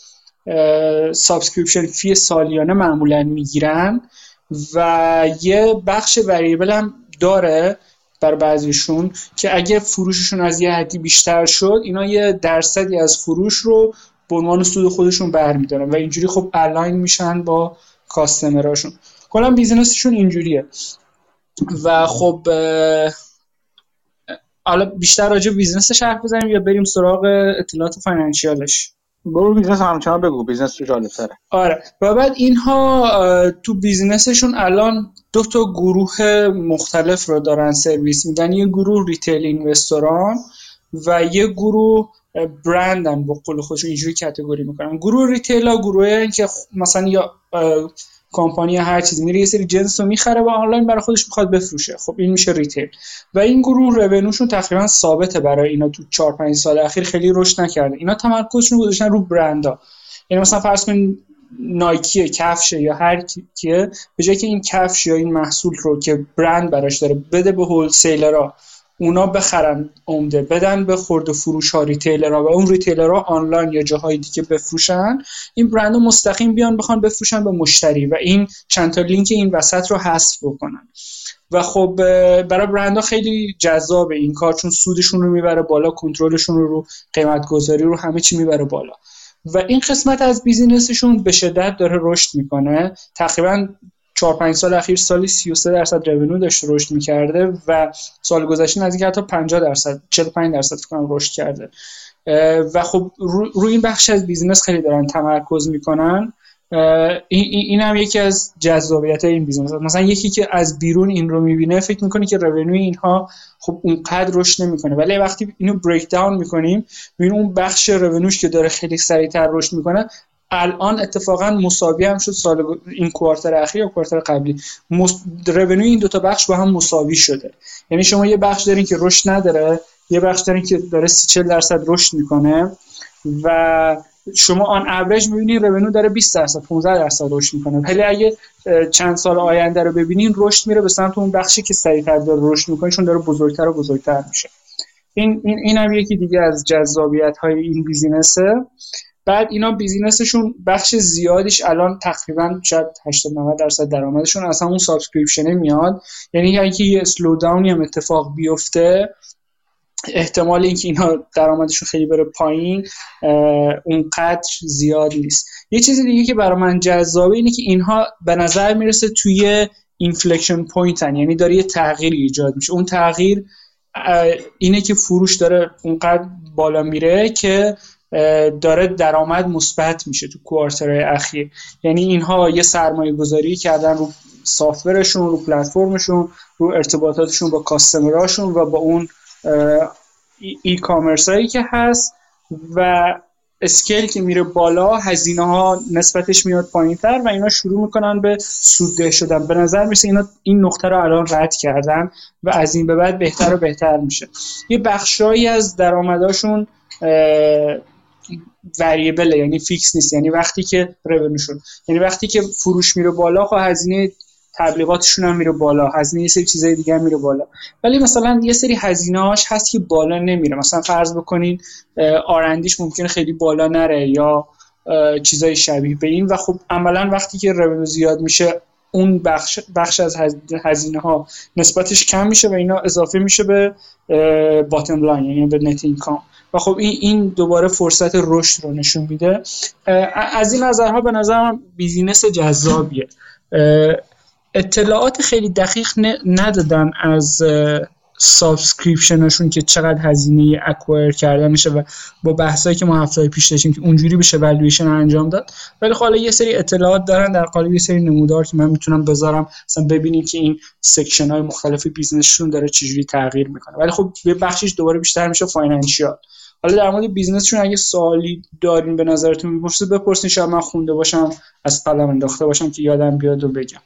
subscription fee سالیانه معمولا می‌گیرن و یه بخش variable هم داره بر بعضیشون که اگه فروششون از یه حدی بیشتر شد اینا یه درصدی از فروش رو به عنوان سود خودشون برمیدارن و اینجوری خب align میشن با customer اشون کلا business شون اینجوریه. و خب حالا بیشتر راجع business ش حرف بزنیم یا بریم سراغ اطلاعات financial ش برو business همچنان بگو business تو جالبتره آره. و بعد اینها تو business شون الان دو تا گروه مختلف رو دارن سرویس میدن. یه گروه retail investor ان و یه گروه برندن با قول خودشون اینجوری category می‌کنن. گروه retail ها گروه که مثلا یا کمپانی هر چیزی. میره یه سری جنس رو می‌خره و آنلاین برای خودش می‌خواد بفروشه. خب این میشه retail. و این گروه revenue شون تقریبا ثابته برای اینا تو 4 5 سال اخیر. خیلی رشد نکرده. اینا تمرکزشون گذاشتن رو برندا یعنی مثلا فرض کن Nike کفش یا هر کیه. به جای که این کفش یا این محصول رو که برند براش داره بده به wholesaler ها. اونا بخرن عمده بدن به خورده فروش ها retailer و اون retailer ها آنلاین یا جاهای دیگه بفروشن. این برند مستقیم بیان بخوان بفروشن به مشتری و این چند تا لینک این وسط رو حذف بکنن. و خب برای برندها خیلی جذاب این کار چون سودشون رو می‌بره بالا کنترلشون رو رو قیمت گذاری رو همه چی می‌بره بالا. و این قسمت از بیزینسشون به شدت داره رشد می‌کنه. تقریبا 4 5 سال اخیر سالی 33 درصد رونو داشته رشد می‌کرده و سال گذشته نزدیک حتی 50 درصد 45 درصد فکر کنم رشد کرده. و خب روی این بخش از business خیلی دارن تمرکز می‌کنن. این, هم یکی از جذابیت این business مثلا یکی که از بیرون این رو می‌بینه فکر می‌کنه که revenue ی اینها خب اونقدر رشد نمی‌کنه. ولی وقتی اینو break down می‌کنیم ببین اون بخش revenue ش که داره خیلی سریعتر رشد می‌کنه الان اتفاقا مساوی هم شد سال این quarter اخیر یا quarter قبلی. مس... revenue ی این دو تا بخش با هم مساوی شده. یعنی شما یه بخش دارین که رشد نداره یه بخش دارین که داره 30 درصد رشد می‌کنه و شما on average می‌بینین revenue داره 20 درصد 15 درصد رشد می‌کنه. ولی اگه چند سال آینده رو ببینین رشد میره به سمت اون بخشی که سریعتر داره رشد می‌کنه چون داره بزرگتر و بزرگتر میشه. این این این هم یکی دیگه از جذابیت های این business ه. بعد اینا business شون بخش زیادیش الان تقریبا شاید 80 90 درصد درآمدشون اصلا اون subscription ه میاد. یعنی اگه یه slowdown ی هم اتفاق بیفته احتمال اینکه اینا درآمدشون خیلی بره پایین اونقدر زیاد نیست. یه چیز دیگه که برای من جذابه اینه که اینها به نظر می‌رسه توی inflection point ن یعنی داره یه تغییری ایجاد میشه. اون تغییر اینه که فروش داره اونقدر بالا میره که داره درآمد مثبت میشه تو quarter های اخیر. یعنی اینها یه سرمایه گذاری کردن رو سافتورشون رو پلتفرمشون رو ارتباطاتشون با کاستمراشون و با اون ای کامرس هایی که هست و اسکیل که میره بالا هزینه ها نسبتش میاد پایین تر و اینا شروع می‌کنن به سودده شدن. به نظر میسه اینا این نقطه رو الان رد کردن و از این به بعد بهتر و بهتر میشه. یه بخشایی از درآمداشون وریبل یعنی فیکس نیست یعنی وقتی که رونوشون یعنی وقتی که فروش میره بالا خب هزینه تبلیغاتشون هم میره بالا هزینه یه سری چیزای دیگه هم میره بالا. ولی مثلا یه سری هزینه‌هاش هست که بالا نمیره. مثلا فرض بکنین آرندیش ممکنه خیلی بالا نره یا چیزای شبیه به این. و خب عملا وقتی که رونو زیاد میشه اون بخش, بخش از هزینه ها نسبتش کم میشه و اینا اضافه میشه به bottom line یعنی به net income و خب این این دوباره فرصت رشد رو نشون میده. از این نظرها به نظرم business جذابیه. اطلاعات خیلی دقیق ندادن از subscription شون که چقدر هزینه acquire کردنشه و با بحثایی که ما هفته پیش داشتیم که اونجوری بشه والویشن انجام داد. ولی خب یه سری اطلاعات دارن در قالب یه سری نمودار که من می‌تونم بذارم. مثلا ببینیم که این section های مختلف business شون داره چجوری تغییر می‌کنه. ولی خب یه بخشش دوباره بیشتر میشه financial حالا در مورد business شون اگه سوالی دارین به نظرتون می‌پرسید بپرسین شاید من خونده باشم از قلم انداخته باشم که یادم بیاد و بگم.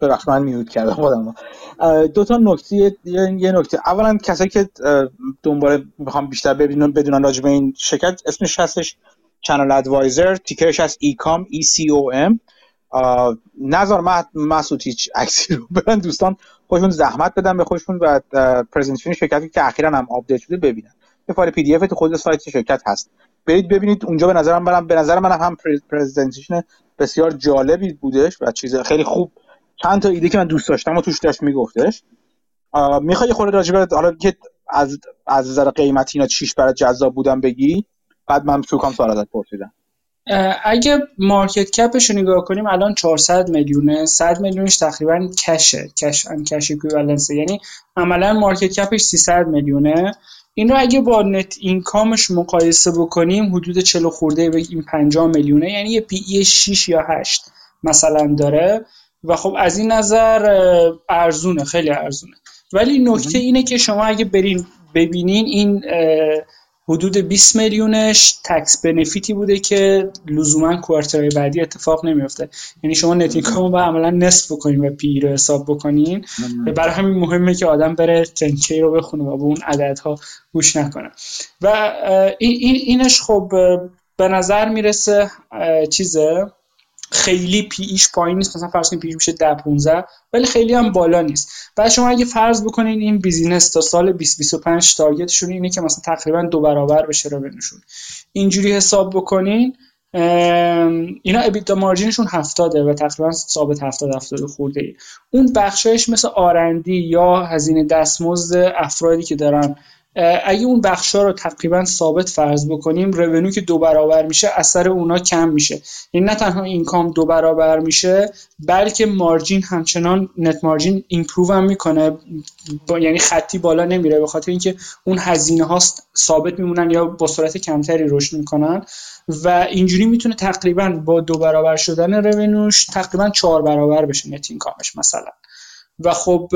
ببخش من mute کردم خودم. دو تا نکته یه نکته. اولا کسایی که دنبال می‌خوام بیشتر ببینن بدونن راجع به این شرکت اسمش هستش ChannelAdvisor ticker ش هست ECOM E C O M نظر مسعود هیچ عکسی رو برن دوستان. خودشون زحمت بدن به خودشون و پرزنتیشن شرکتی که اخیرا هم آپدیت شده ببینن. یه فایل پی دی اف تو خود سایت شرکت هست. برید ببینید اونجا به نظرم برم به نظر من هم پرزنتیشن بسیار جالبی بودش و چیز خیلی خوب. چند تا ایده که من دوست داشتم و توش داشت میگفتش. می‌خوای خورده راجبه حالا که از از نظر قیمتی اینا چیش برای جذاب بودن بگی. بعد من شروع کنم سوال ازت پرسیدم. اگه market cap ش رو نگاه کنیم الان 400 میلیونه 100 میلیونش تقریبا cash ه cash and cash equivalents یعنی عملا market cap ش 300 میلیونه. این رو اگه با net income ش مقایسه بکنیم حدود 40 خورده به این 50 میلیونه یعنی یه P/E 6 یا 8 مثلا داره. و خب از این نظر ارزونه خیلی ارزونه. ولی نکته اینه که شما اگه برین ببینین این حدود 20 میلیونش tax benefit ی بوده که لزوما quarter های بعدی اتفاق نمیفته یعنی شما net income رو عملا نصف بکنین و P/E رو حساب بکنین برای همین مهمه که آدم بره تنکی رو بخونه و به اون عددها گوش نکنه. و این اینش خب به نظر می‌رسه چیزه؟ خیلی P/E ش پایین نیست مثلا فرض کنید P/E میشه 10 15 ولی خیلی هم بالا نیست. بعد شما اگه فرض بکنین این business تا سال 2025 target شون اینه که مثلا تقریبا دو برابر بشه بنشون اینجوری حساب بکنین اینا ابیتا مارجینشون 70 و تقریبا ثابت 70 70 خورده ای اون بخشش مثل آرندی یا هزینه دستمزد افرادی که دارن اگه اون بخشا رو تقریبا ثابت فرض بکنیم رونو که دو برابر میشه اثر اونا کم میشه. یعنی نه تنها اینکام دو برابر میشه بلکه مارجین همچنان نت مارجین ایمپروو هم می‌کنه. یعنی خطی بالا نمیره. به خاطر اینکه اون هزینه ها ثابت میمونن یا با سرعت کمتری رشد می‌کنن. و اینجوری می‌تونه تقریبا با دو برابر شدن revenue ش تقریبا چهار برابر بشه net income ش مثلا. و خب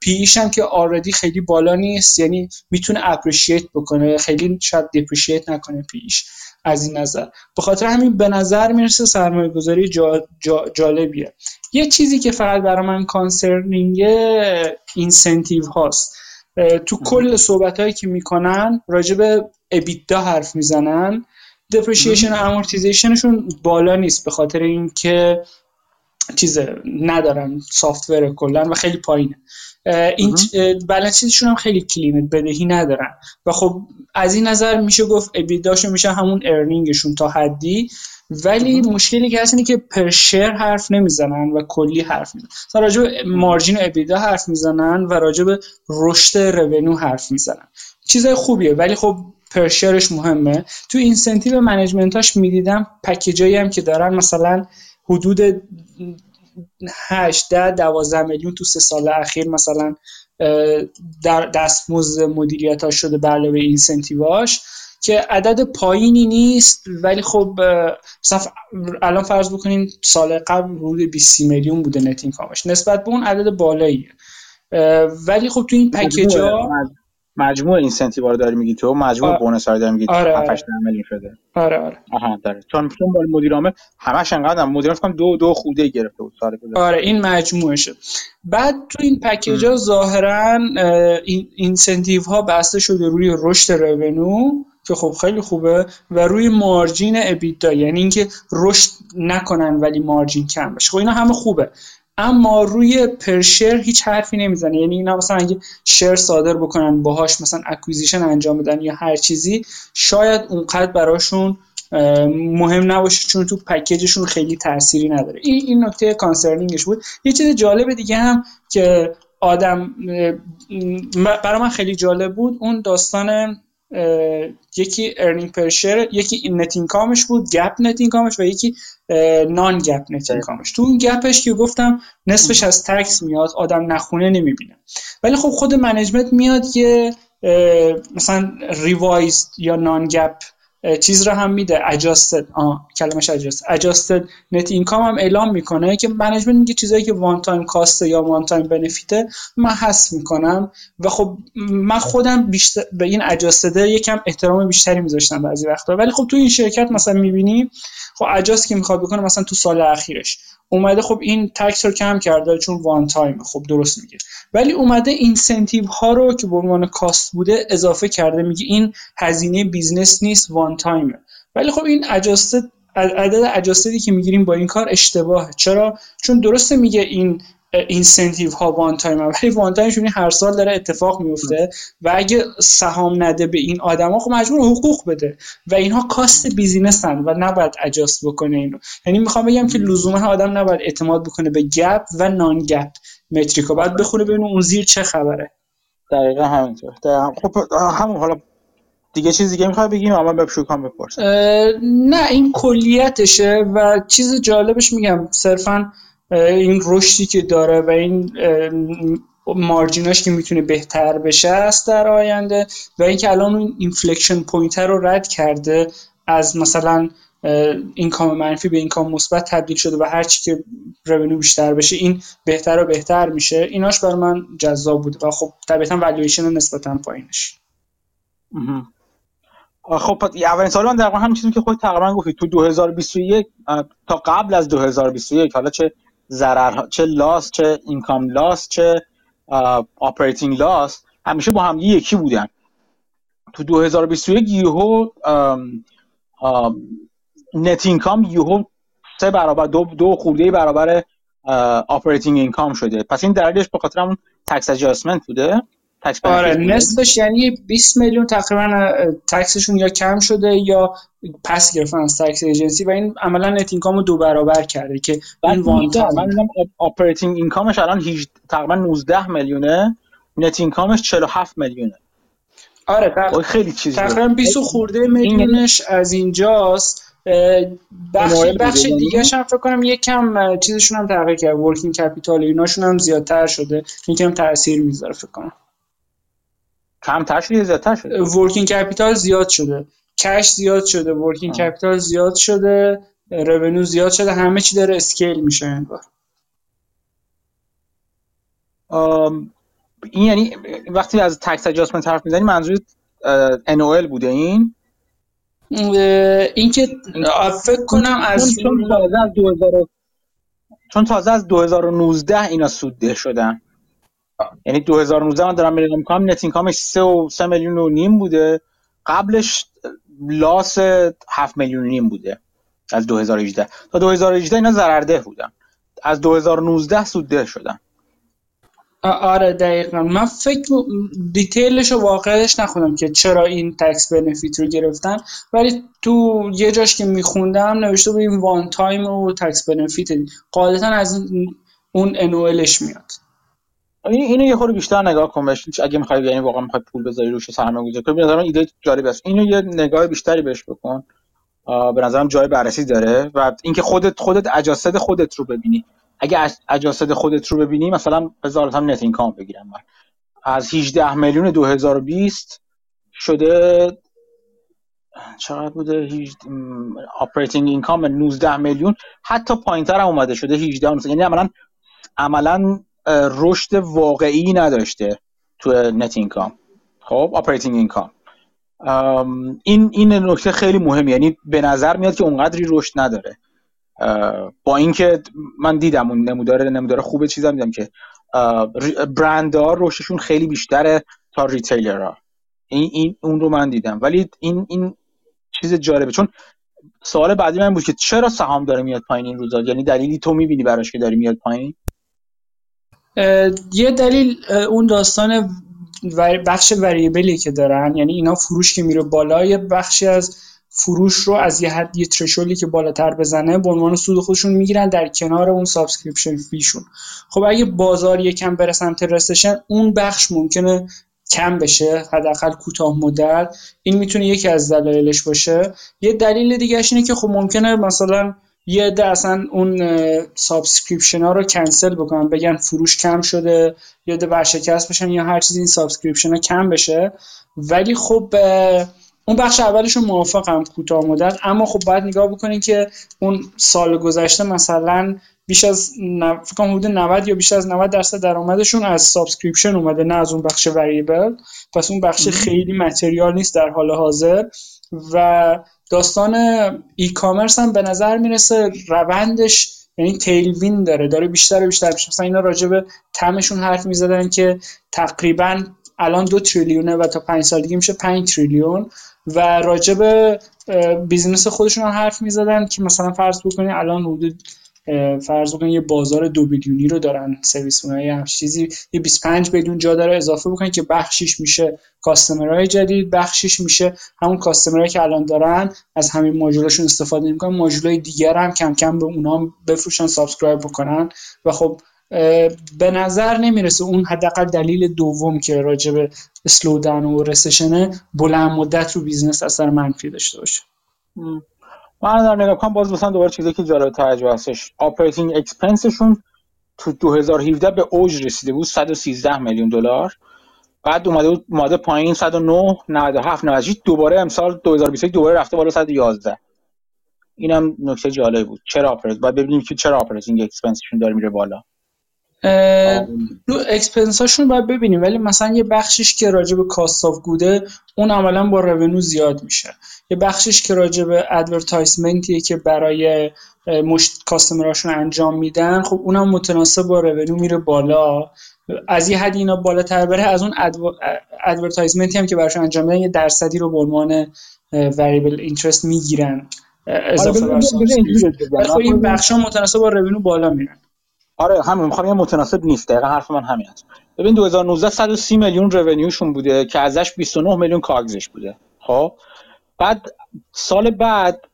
P/E ش هم که already خیلی بالا نیست یعنی می‌تونه appreciate بکنه خیلی شاید depreciate نکنه P/E ش از این نظر. به خاطر همین به نظر می‌رسه سرمایه گذاری جا، جا، جالبیه. یه چیزی که فقط برای من concerning incentive هاست. تو کل صحبت هایی که می‌کنن راجع به EBITDA حرف می‌زنن depreciation و amortization شون بالا نیست به خاطر اینکه چیز ندارن software کلا و خیلی پایینه. این balance sheet شون هم خیلی clean ه بدهی ندارن. و خب از این نظر میشه گفت EBITDA شون میشه همون earning شون تا حدی. ولی مشکلی که هست اینه که per share حرف نمی‌زنن و کلی حرف می‌زنن. راجع به margin EBITDA حرف می‌زنن و راجع به رشد revenue حرف می‌زنن. چیزای خوبیه ولی خب per share ش مهمه. تو incentive management اش می‌دیدم package ایی هم که دارن مثلا حدود 8 10 12 میلیون تو سه سال اخیر مثلا در دستمزد مدیریت ها شده به علاوه incentive اش که عدد پایینی نیست ولی خب مثلا الان فرض بکنین سال قبل حدود 20 میلیون بوده net income ش. نسبت به اون عدد بالاییه. ولی خب تو این package ها مجموع incentive رو داری میگی تو؟ مجموع آره. bonus رو داری میگی آره، 7 آره. میلیون شده. آره آره. آها داره چون چون مال مدیر عامل همش انقدر مدیر عامل فکر کنم دو دو خوده گرفته بود سال گذشته. آره این مجموعشه. بعد تو این package ها ظاهرا این incentive ها بسته شده روی رشد revenue که خب خیلی خوبه و روی margin EBITDA یعنی اینکه رشد نکنن ولی margin کم بشه خب اینا همه خوبه. اما روی per share هیچ حرفی نمی‌زنه. یعنی اینا مثلا اگه share صادر بکنن باهاش مثلا acquisition انجام بدن یا هر چیزی شاید اونقدر براشون مهم نباشه چون تو package شون خیلی تأثیری نداره. این این نکته concerning ش بود. یه چیز جالب دیگه هم که آدم برای من خیلی جالب بود اون داستان یکی earning per share یکی net income ش بود GAAP net income ش و یکی non-GAAP net income ش تو اون GAAP ش که گفتم نصفش از tax میاد آدم نخونه نمی‌بینه. ولی خب خود management میاد یه مثلا revise یا non-GAAP چیز رو هم میده. Adjusted. آه کلمش adjusted adjusted net income هم اعلام می‌کنه که management میگه چیزایی که one-time cost ه یا one-time benefit ه من حذف می‌کنم و خب من خودم بیشتر به این adjusted یکم احترام بیشتری میذاشتم بعضی وقتا. ولی خب تو این شرکت مثلا می‌بینی خب adjust که می‌خواد بکنه مثلا تو سال اخیرش. اومده خب این tax رو کم کرده چون one time خب درست میگه. ولی اومده incentive ها رو که به عنوان cost بوده اضافه کرده میگه این هزینه business نیست one time ه ولی خب این عدد adjusted ی که می‌گیریم با این کار اشتباهه. چرا؟ چون درسته میگه این incentive ها one time ولی one time ش هر سال داره اتفاق میفته و اگه سهام نده به این آدما خب مجبور حقوق بده. و اینها کاست بیزینسن و نباید اجاست بکنه اینو. یعنی می‌خوام بگم که لزوما آدم نباید اعتماد بکنه به گپ و نان گپ متریکا باید بخونه ببینه اون زیر چه خبره. دقیقا همینطور. دقیقا. خب همون حالا دیگه چیز دیگه می‌خوای بگیم؟ اما به شوکان بپرسم نه این کلیتشه و چیز جالبش میگم. صرفا این رشدی که داره و این مارجیناش که می‌تونه بهتر بشه است در آینده و اینکه الان اون inflection point رو رد کرده از مثلا income منفی به income مثبت تبدیل شده و هر چی که revenue بیشتر بشه این بهتر و بهتر میشه ایناش برای من جذاب بود و خب طبیعتا والویشن نسبتا پایینش. خب اولین سوال من دقیقا همین چیزی که خود تقریبا گفتی. تو 2021 تا قبل از 2021 حالا چه ضرر چه loss چه income loss چه operating loss همیشه با هم یکی بودن. تو 2021 یهو net income یهو سه برابر دو دو خورده برابر operating income شده. پس این دلیلش به خاطر همون tax adjustment بوده. آره نصفش یعنی 20 میلیون تقریبا tax شون یا کم شده یا پس گرفتن از tax agency و این عملا net income و دو برابر کرده که این one من میگم operating income ش الان 18 تقریبا 19 میلیونه net income ش 47 میلیونه. آره تقریبا خیلی چیز تقریبا 20 خورده میلیونش از اینجاست. بخش بخش دیگه هم فکر کنم یکم چیزشون هم تغییر کرد. working capital ایناشون هم زیادتر شده. یکم تاثیر می‌ذاره فکر کنم. کمتر شده زیادتر شده؟ working capital زیاد شده. cash زیاد شده working capital زیاد شده رونو زیاد شده همه چی داره اسکیل میشه انگار. این یعنی وقتی از تکس ادجاستمنت حرف می‌زنی منظور NOL بوده این؟ این که فکر کنم از چون تازه از 2000 چون تازه از 2019 اینا سودده شدن. یعنی 2019 من دارم نگاه می‌کنم نت اینکامش 3 و 3 میلیون و نیم بوده. قبلش loss 7 میلیون نیم بوده از 2018 تا 2018 اینا ضررده بودن. از 2019 سودده شدن. آره دقیقا. من فکر detail ش و واقعش نخوندم که چرا این tax benefit رو گرفتن. ولی تو یه جاش که میخوندم نوشته بود این one time و tax benefit قاعدتا از اون annual ش میاد. این اینو یه خورده بیشتر نگاه کن بهش اگه می‌خوای یعنی واقعا می‌خوای پول بذاری روش سرمایه گذاری کنی به نظرم ایده جالب است. اینو یه نگاه بیشتری بهش بکن. به نظرم جای بررسی داره و اینکه خودت خودت adjusted خودت رو ببینی. اگه adjusted خودت رو ببینی مثلا بذار هم net income بگیرم من. از 18 میلیون 2020 شده چقدر بوده؟ operating income 19 میلیون. حتی پایینتر هم اومده شده 18 مثلا یعنی عملا عملا رشد واقعی نداشته تو net income خب operating income این این نکته خیلی مهمه. یعنی به نظر میاد که اونقدری رشد نداره. با اینکه من دیدم اون نمودار نمودار خوب چیزا دیدم که برندها رشدشون خیلی بیشتره تا retailer ها این, این اون رو من دیدم. ولی این این چیز جالبه. چون سوال بعدی من بود که چرا سهامه داره میاد پایین این روزا؟ یعنی دلیلی تو می‌بینی براش که داره میاد پایین؟ یه دلیل اون داستان بخش variable ی که دارن یعنی اینا فروش که میره بالا یه بخشی از فروش رو از یه حد یه threshold ی که بالاتر بزنه به عنوان سود خودشون می‌گیرن در کنار اون subscription fee شون. خب اگه بازار یکم بره سمت recession اون بخش ممکنه کم بشه حداقل کوتاه مدت. این می‌تونه یکی از دلایلش باشه. یه دلیل دیگه اینه که خب ممکنه مثلا یه عده اصلا اون subscription ها رو کنسل بکنن بگن فروش کم شده یه عده ورشکست بشن یا هر چیزی این subscription ها کم بشه. ولی خب اون بخش اولشون موافقم کوتاه مدت اما خب باید نگاه بکنین که اون سال گذشته مثلا بیش از فکر کنم حدود 90 یا بیش از 90 درصد درآمدشون از subscription اومده نه از اون بخش variable پس اون بخش خیلی material نیست در حال حاضر. و داستان e-commerce هم به نظر می‌رسه روندش یعنی tailwind داره داره بیشتر و بیشتر میشه. مثلا اینا راجع به TAM شون حرف می‌زدن که تقریبا الان دو تریلیونه و تا پنج سال دیگه میشه پنج تریلیون و راجع به business خودشون حرف می‌زدن که مثلا فرض بکنید الان حدود فرض بکنید یه بازار دو billion ی رو دارن سرویس یا چیزی. یه 25 billion جا داره اضافه بکنید که بخشیش میشه customer های جدید بخشیش میشه همون customer هایی که الان دارن از همین ماژولاشون استفاده می‌کنن ماژولای دیگر هم کم کم به اونا بفروشن subscribe بکنن. و خب به نظر نمی‌رسه اون حداقل دلیل دوم که راجع به slowdown و recession ه بلند مدت رو business اثر منفی داشته باشه. من در نگاه کنم باز مثلا دوباره چیزی که جالب توجه هستش operating expense شون تو 2017 به اوج رسیده بود 113 میلیون دلار. بعد اومده بود اومده پایین 109 97 98 دوباره امسال 2021 دوباره رفته بالا 111 اینم نکته جالب بود. چرا operat باید ببینیم که چرا operating expense شون داره میره بالا. رو expense هاشون باید ببینیم ولی مثلا یه بخشش که راجع به cost of good ه اون عملا با revenue زیاد میشه. یه بخشش که راجع به advertisement یه که برای مشت customer اشون انجام میدن خب اونم متناسب با revenue میره بالا. از یه حدی اینا بالاتر بره از اون advertisement ی هم که براشون انجام میدن یه درصدی رو به عنوان variable interest می‌گیرن اضافه بر خب این بخش ها متناسب با revenue بالا میرن. آره همین می‌خوام یه متناسب نیست دقیقا حرف من همین است. ببین 2019 130 میلیون revenue شون بوده که ازش 29 میلیون COGS ش بوده. خب؟ بعد سال بعد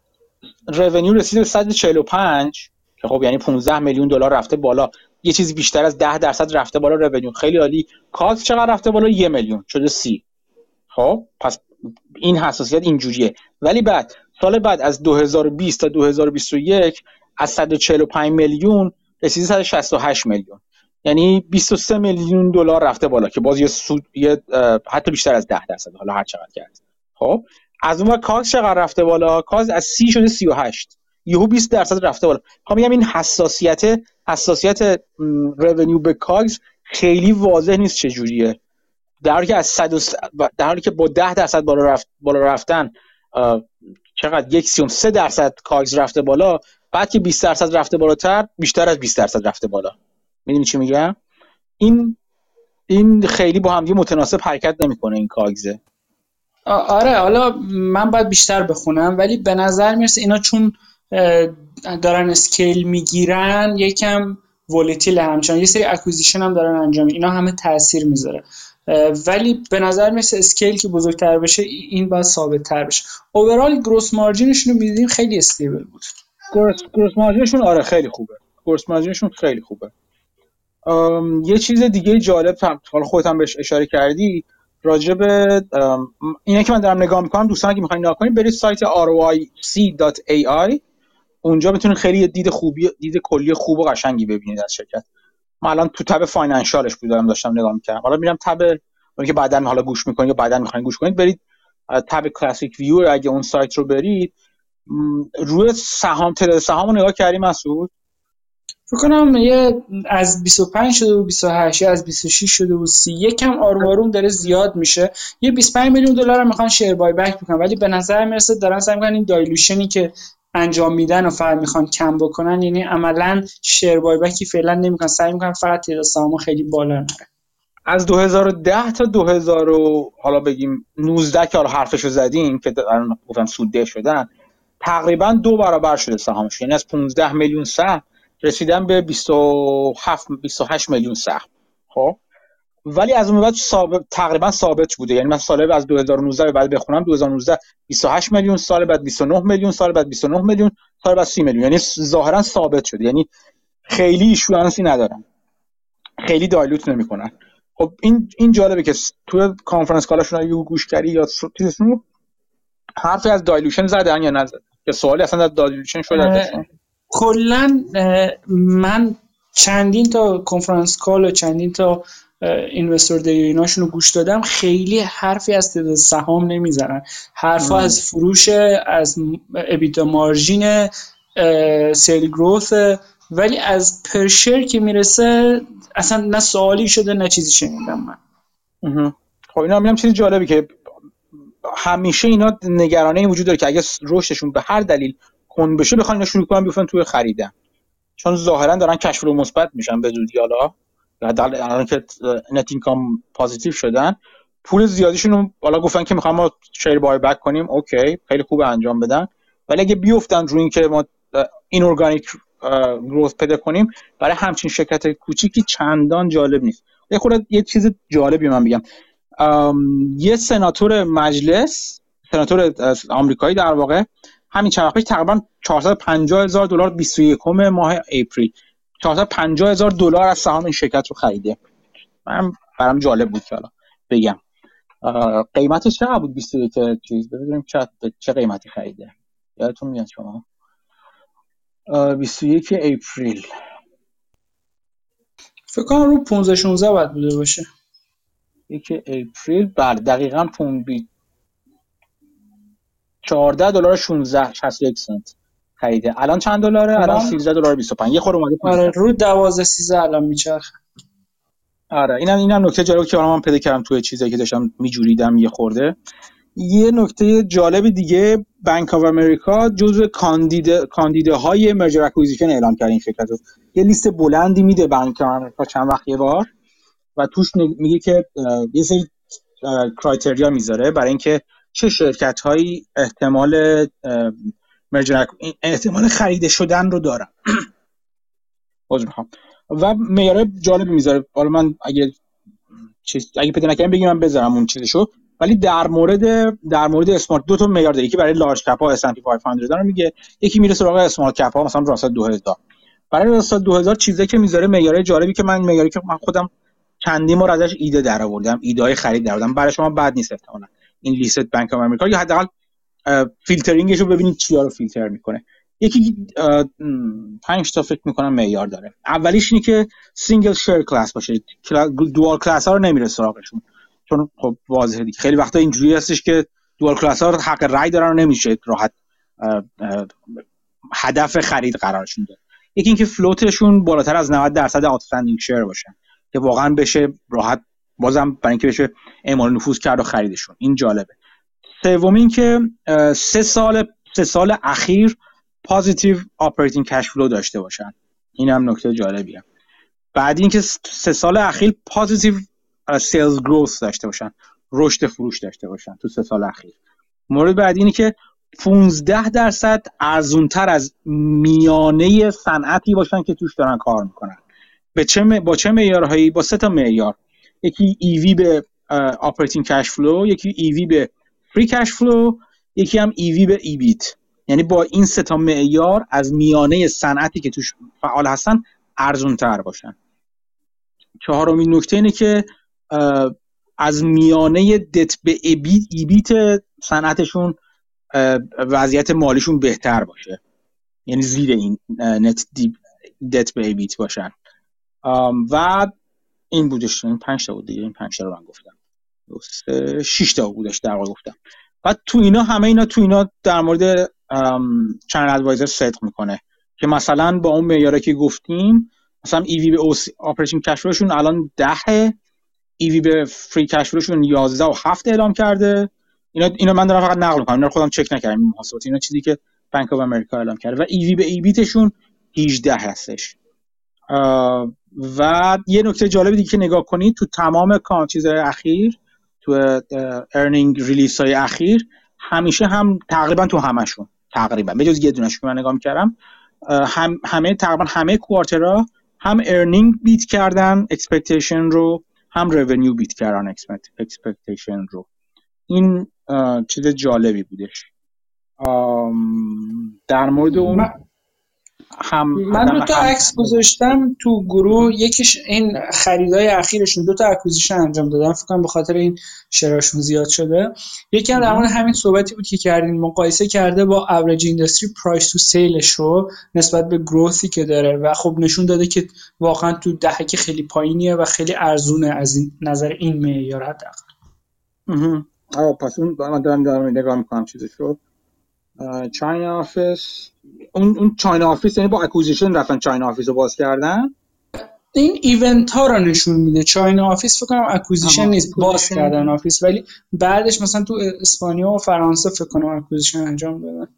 revenue رسیده به 145 که خب یعنی 15 میلیون دلار رفته بالا. یه چیزی بیشتر از 10 درصد رفته بالا رونیو خیلی عالی. کاگز چقدر رفته بالا؟ یه میلیون. شده سی. خب پس این حساسیت اینجوریه. ولی بعد سال بعد از 2020 تا 2021 از 145 میلیون رسیده 168 میلیون. یعنی 23 میلیون دلار رفته بالا که باز یه سود یه حتی بیشتر از 10 درصد حالا هر چقدر کرد خب از اون کاز چقدر رفته بالا؟ کاز از 30 شده 38 یهو 20 درصد رفته بالا. خب میگم این حساسیت حساسیت رونیو به کاز خیلی واضح نیست چه جوریه در حالی که از 100 در حالی که با 10 درصد بالا رفت بالا رفتن چقدر یک سیوم سه درصد کاگز رفته بالا بعد که 20 درصد رفته بالاتر بیشتر از 20 درصد رفته بالا. می‌دونی چی میگم؟ این این خیلی با هم متناسب حرکت نمی‌کنه این کاگزه. آره حالا من باید بیشتر بخونم ولی به نظر می‌رسه اینا چون دارن scale می‌گیرن یکم volatile همچنان. یه سری acquisition هم دارن انجام اینا همه تاثیر می‌ذاره. ولی به نظر مثل scale که بزرگتر بشه این باید ثابت تر بشه. overall gross margin شون رو می‌دیدیم خیلی stable بود. gross margin شون آره خیلی خوبه. gross margin شون خیلی خوبه. یه چیز دیگه جالب حالا خودت هم بهش اشاره کردی. راجع به اینه که من دارم نگاه می‌کنم دوستان اگه می‌خواین نگاه کنید برید سایت royc.ai اونجا می‌تونید خیلی دید خوبی دید کلی خوب و قشنگی ببینید از شرکت. من الان تو تب فاینانشالش بودم داشتم نگاه می‌کردم. حالا میرم تب که بعدا حالا گوش می‌کنید یا بعدا می‌خواین گوش کنید برید تب کلاسیک ویو اگه اون سایت رو برید روی سهام تعداد سهام رو نگاه کردی مسعود؟ فکر کنم یه از 25 شده و 28 از 26 شده و 30 یکم آروم آروم داره زیاد میشه. یه 25 میلیون دلار می‌خوان شیر بای بک بکنن ولی به نظر می‌رسه دارن سعی می‌کنن این دایلوشنی که انجام میدن و فقط می‌خوان کم بکنن یعنی عملا شیر بای بکی فعلا نمی‌کنن سعی می‌کنن فقط تعداد سهام خیلی بالا نره. از 2010 تا 2000 حالا بگیم 19 که حالا حرفشو زدیم که گفتم سودده شدن تقریبا دو برابر شده سهامش یعنی از 15 میلیون سهم رسیدن به 27 28 میلیون سهم. خب؟ ولی از اون بعد ثابت تقریبا ثابت بوده. یعنی من سال از 2019 به بعد بخونم 2019 28 میلیون سال بعد 29 میلیون سال بعد 29 میلیون سال بعد 30 میلیون. یعنی ظاهرا ثابت شده. یعنی خیلی ایشوانسی ندارن. خیلی دایلوت نمی‌کنن. خب این این جالبه که تو کانفرنس کالاشون اگه گوش کردی یا چیزشون حرفی از دایلوشن زدن یا نزدن؟ که سوالی اصلا از دایلوشن شده کلا من چندین تا کنفرانس کال و چندین تا اینوستور دی ایناشون رو گوش دادم خیلی حرفی از تعداد سهام نمی‌زنن. حرف از فروش از ابیتا مارژین سیل گروث ولی از پرشر که می‌رسه اصلا نه سوالی شده نه چیزی شنیدم من. خب اینا هم چیزی جالبی که همیشه اینا نگرانه این وجود داره که اگه رشدشون به هر دلیل کند بشه بخوان اینا شروع کنن بیفتن توی خریدن. چون ظاهرا دارن cash flow مثبت میشن به زودی. حالا الان که net income positive شدن پول زیادیشون حالا گفتن که می‌خوام ما share buyback کنیم. okay خیلی خوب انجام بدن. ولی اگه بیفتن روی اینکه ما این ارگانیک گروث پیدا کنیم برای همچین شرکت کوچیکی چندان جالب نیست. یه خورده یه چیز جالبی من بگم. یه سناتور مجلس سناتور آمریکایی در واقع همین چند وقت تقریبا 450 هزار دلار 21 ماه اپریل. 450 هزار دلار از سهام این شرکت رو خریده. من برام جالب بود که بگم. قیمتش چقدر بود 21 چیز؟ ببینیم چه چه قیمتی خریده. یادتون میاد شما؟ 21 اپریل. فکر کنم رو 15 16 باید بوده باشه. یک اپریل بله دقیقا 14 دلار 16 61 سنت. خریده. الان چند دلاره؟ الان 13 دلار 25 یه خورده اومده آره رو 12 13 الان میچرخه. آره اینم اینم نکته جالبی که من پیدا کردم توی چیزایی که داشتم میجوریدم یه خورده. یه نکته جالب دیگه بانک آف امریکا جزو کاندیده کاندیده های merger acquisition اعلام کرد این شرکت رو. یه لیست بلندی میده بانک آف امریکا چند وقت یه بار و توش میگه که یه سری criteria می‌ذاره. برای اینکه چه شرکت هایی احتمال احتمال خریده شدن رو دارن؟ و معیار جالب می‌ذاره. حالا من اگه چیز اگه پیدا نکنم بگیم من بذارم اون چیزشو. ولی در مورد در مورد small cap دو تا معیار داره. یکی برای large cap ها S&P 500 رو میگه. یکی میره سراغ small cap ها مثلا راسل 2000 برای راسل 2000 چیزی که می‌ذاره معیار جالبی که من معیاری که من خودم چندی بار ازش ایده در آوردم ایده های خرید در آوردم برای شما بد نیست احتمالاً. این لیست بانک آف امریکا یا حداقل فیلترینگش رو ببینید چیا رو فیلتر می‌کنه. یکی پنج تا فکر می‌کنم معیار داره. اولیش اینه که single share class باشه. dual class ها رو نمیره سراغشون. چون خب واضحه دیگه. خیلی وقتا اینجوری هستش که dual class ها حق رای دارن و نمیشه راحت هدف خرید قرارشون داد. یکی اینکه float شون بالاتر از 90 درصد outstanding share باشن که واقعا بشه راحت بازم برای اینکه بشه اعمال نفوذ کرد و خریدشون. این جالبه. سوم که سه سال سه سال اخیر positive operating cash flow داشته باشن. این هم نکته جالبیه. بعد اینکه سه سال اخیر positive sales growth داشته باشن. رشد فروش داشته باشن تو سه سال اخیر. مورد بعد اینه که 15 درصد ارزونتر از میانه صنعتی باشن که توش دارن کار می‌کنن. به چه با چه معیارهایی؟ با سه تا معیار. یکی EV به operating cash flow یکی EV به free cash flow یکی هم EV به EBIT یعنی با این سه تا معیار از میانه صنعتی که توش فعال هستن ارزون تر باشن. چهارمین نکته اینه که از میانه دت به EBIT صنعتشون وضعیت مالیشون بهتر باشه. یعنی زیر این net debt به EBIT باشن. و این بودش این پنج تا بود دیگه این پنج تا رو من گفتم. شش تا بودش در واقع گفتم. بعد تو اینا همه اینا تو اینا در مورد چنل ادوایزر صدق می‌کنه که مثلا با اون معیاره که گفتیم مثلا EV به operating cash flow شون الان ده EV به free cash flow شون 11 و 7 اعلام کرده. اینا اینا من دارم فقط نقل می‌کنم اینا رو خودم چک نکردم محاسبات. اینا چیزی که بانک آف امریکا اعلام کرده. و EV به EBIT شون 18 هستش. و یه نکته جالبی دیگه که نگاه کنید تو تمام چیزهای اخیر تو earning release های اخیر همیشه هم تقریبا تو همشون تقریبا. به جز یه دونش که من نگاه می‌کردم هم همه تقریبا همه quarter ها هم earning beat کردن expectation رو هم revenue beat کردن expectation رو. این چیز جالبی بودش. در مورد اون هم من دو تا عکس گذاشتم تو گروه. یکیش این خریدای اخیرشون. دو تا acquisition انجام دادن فکر کنم به خاطر این share اشون زیاد شده. یکی هم در مورد همین صحبتی بود که کردین. مقایسه کرده با average industry price to sales ش رو نسبت به growth ی که داره. و خب نشون داده که واقعا تو دهک خیلی پایینیه و خیلی ارزونه از این نظر این معیار حداقل. آه پس اون من دارم دارم نگاه می‌کنم چیزشو China office اون اون China office یعنی با acquisition رفتن China office رو باز کردن. این event ها رو نشون میده. China office فکر کنم acquisition نیست باز کردن office ولی بعدش مثلا تو اسپانیا و فرانسه فکر کنم acquisition انجام دادن.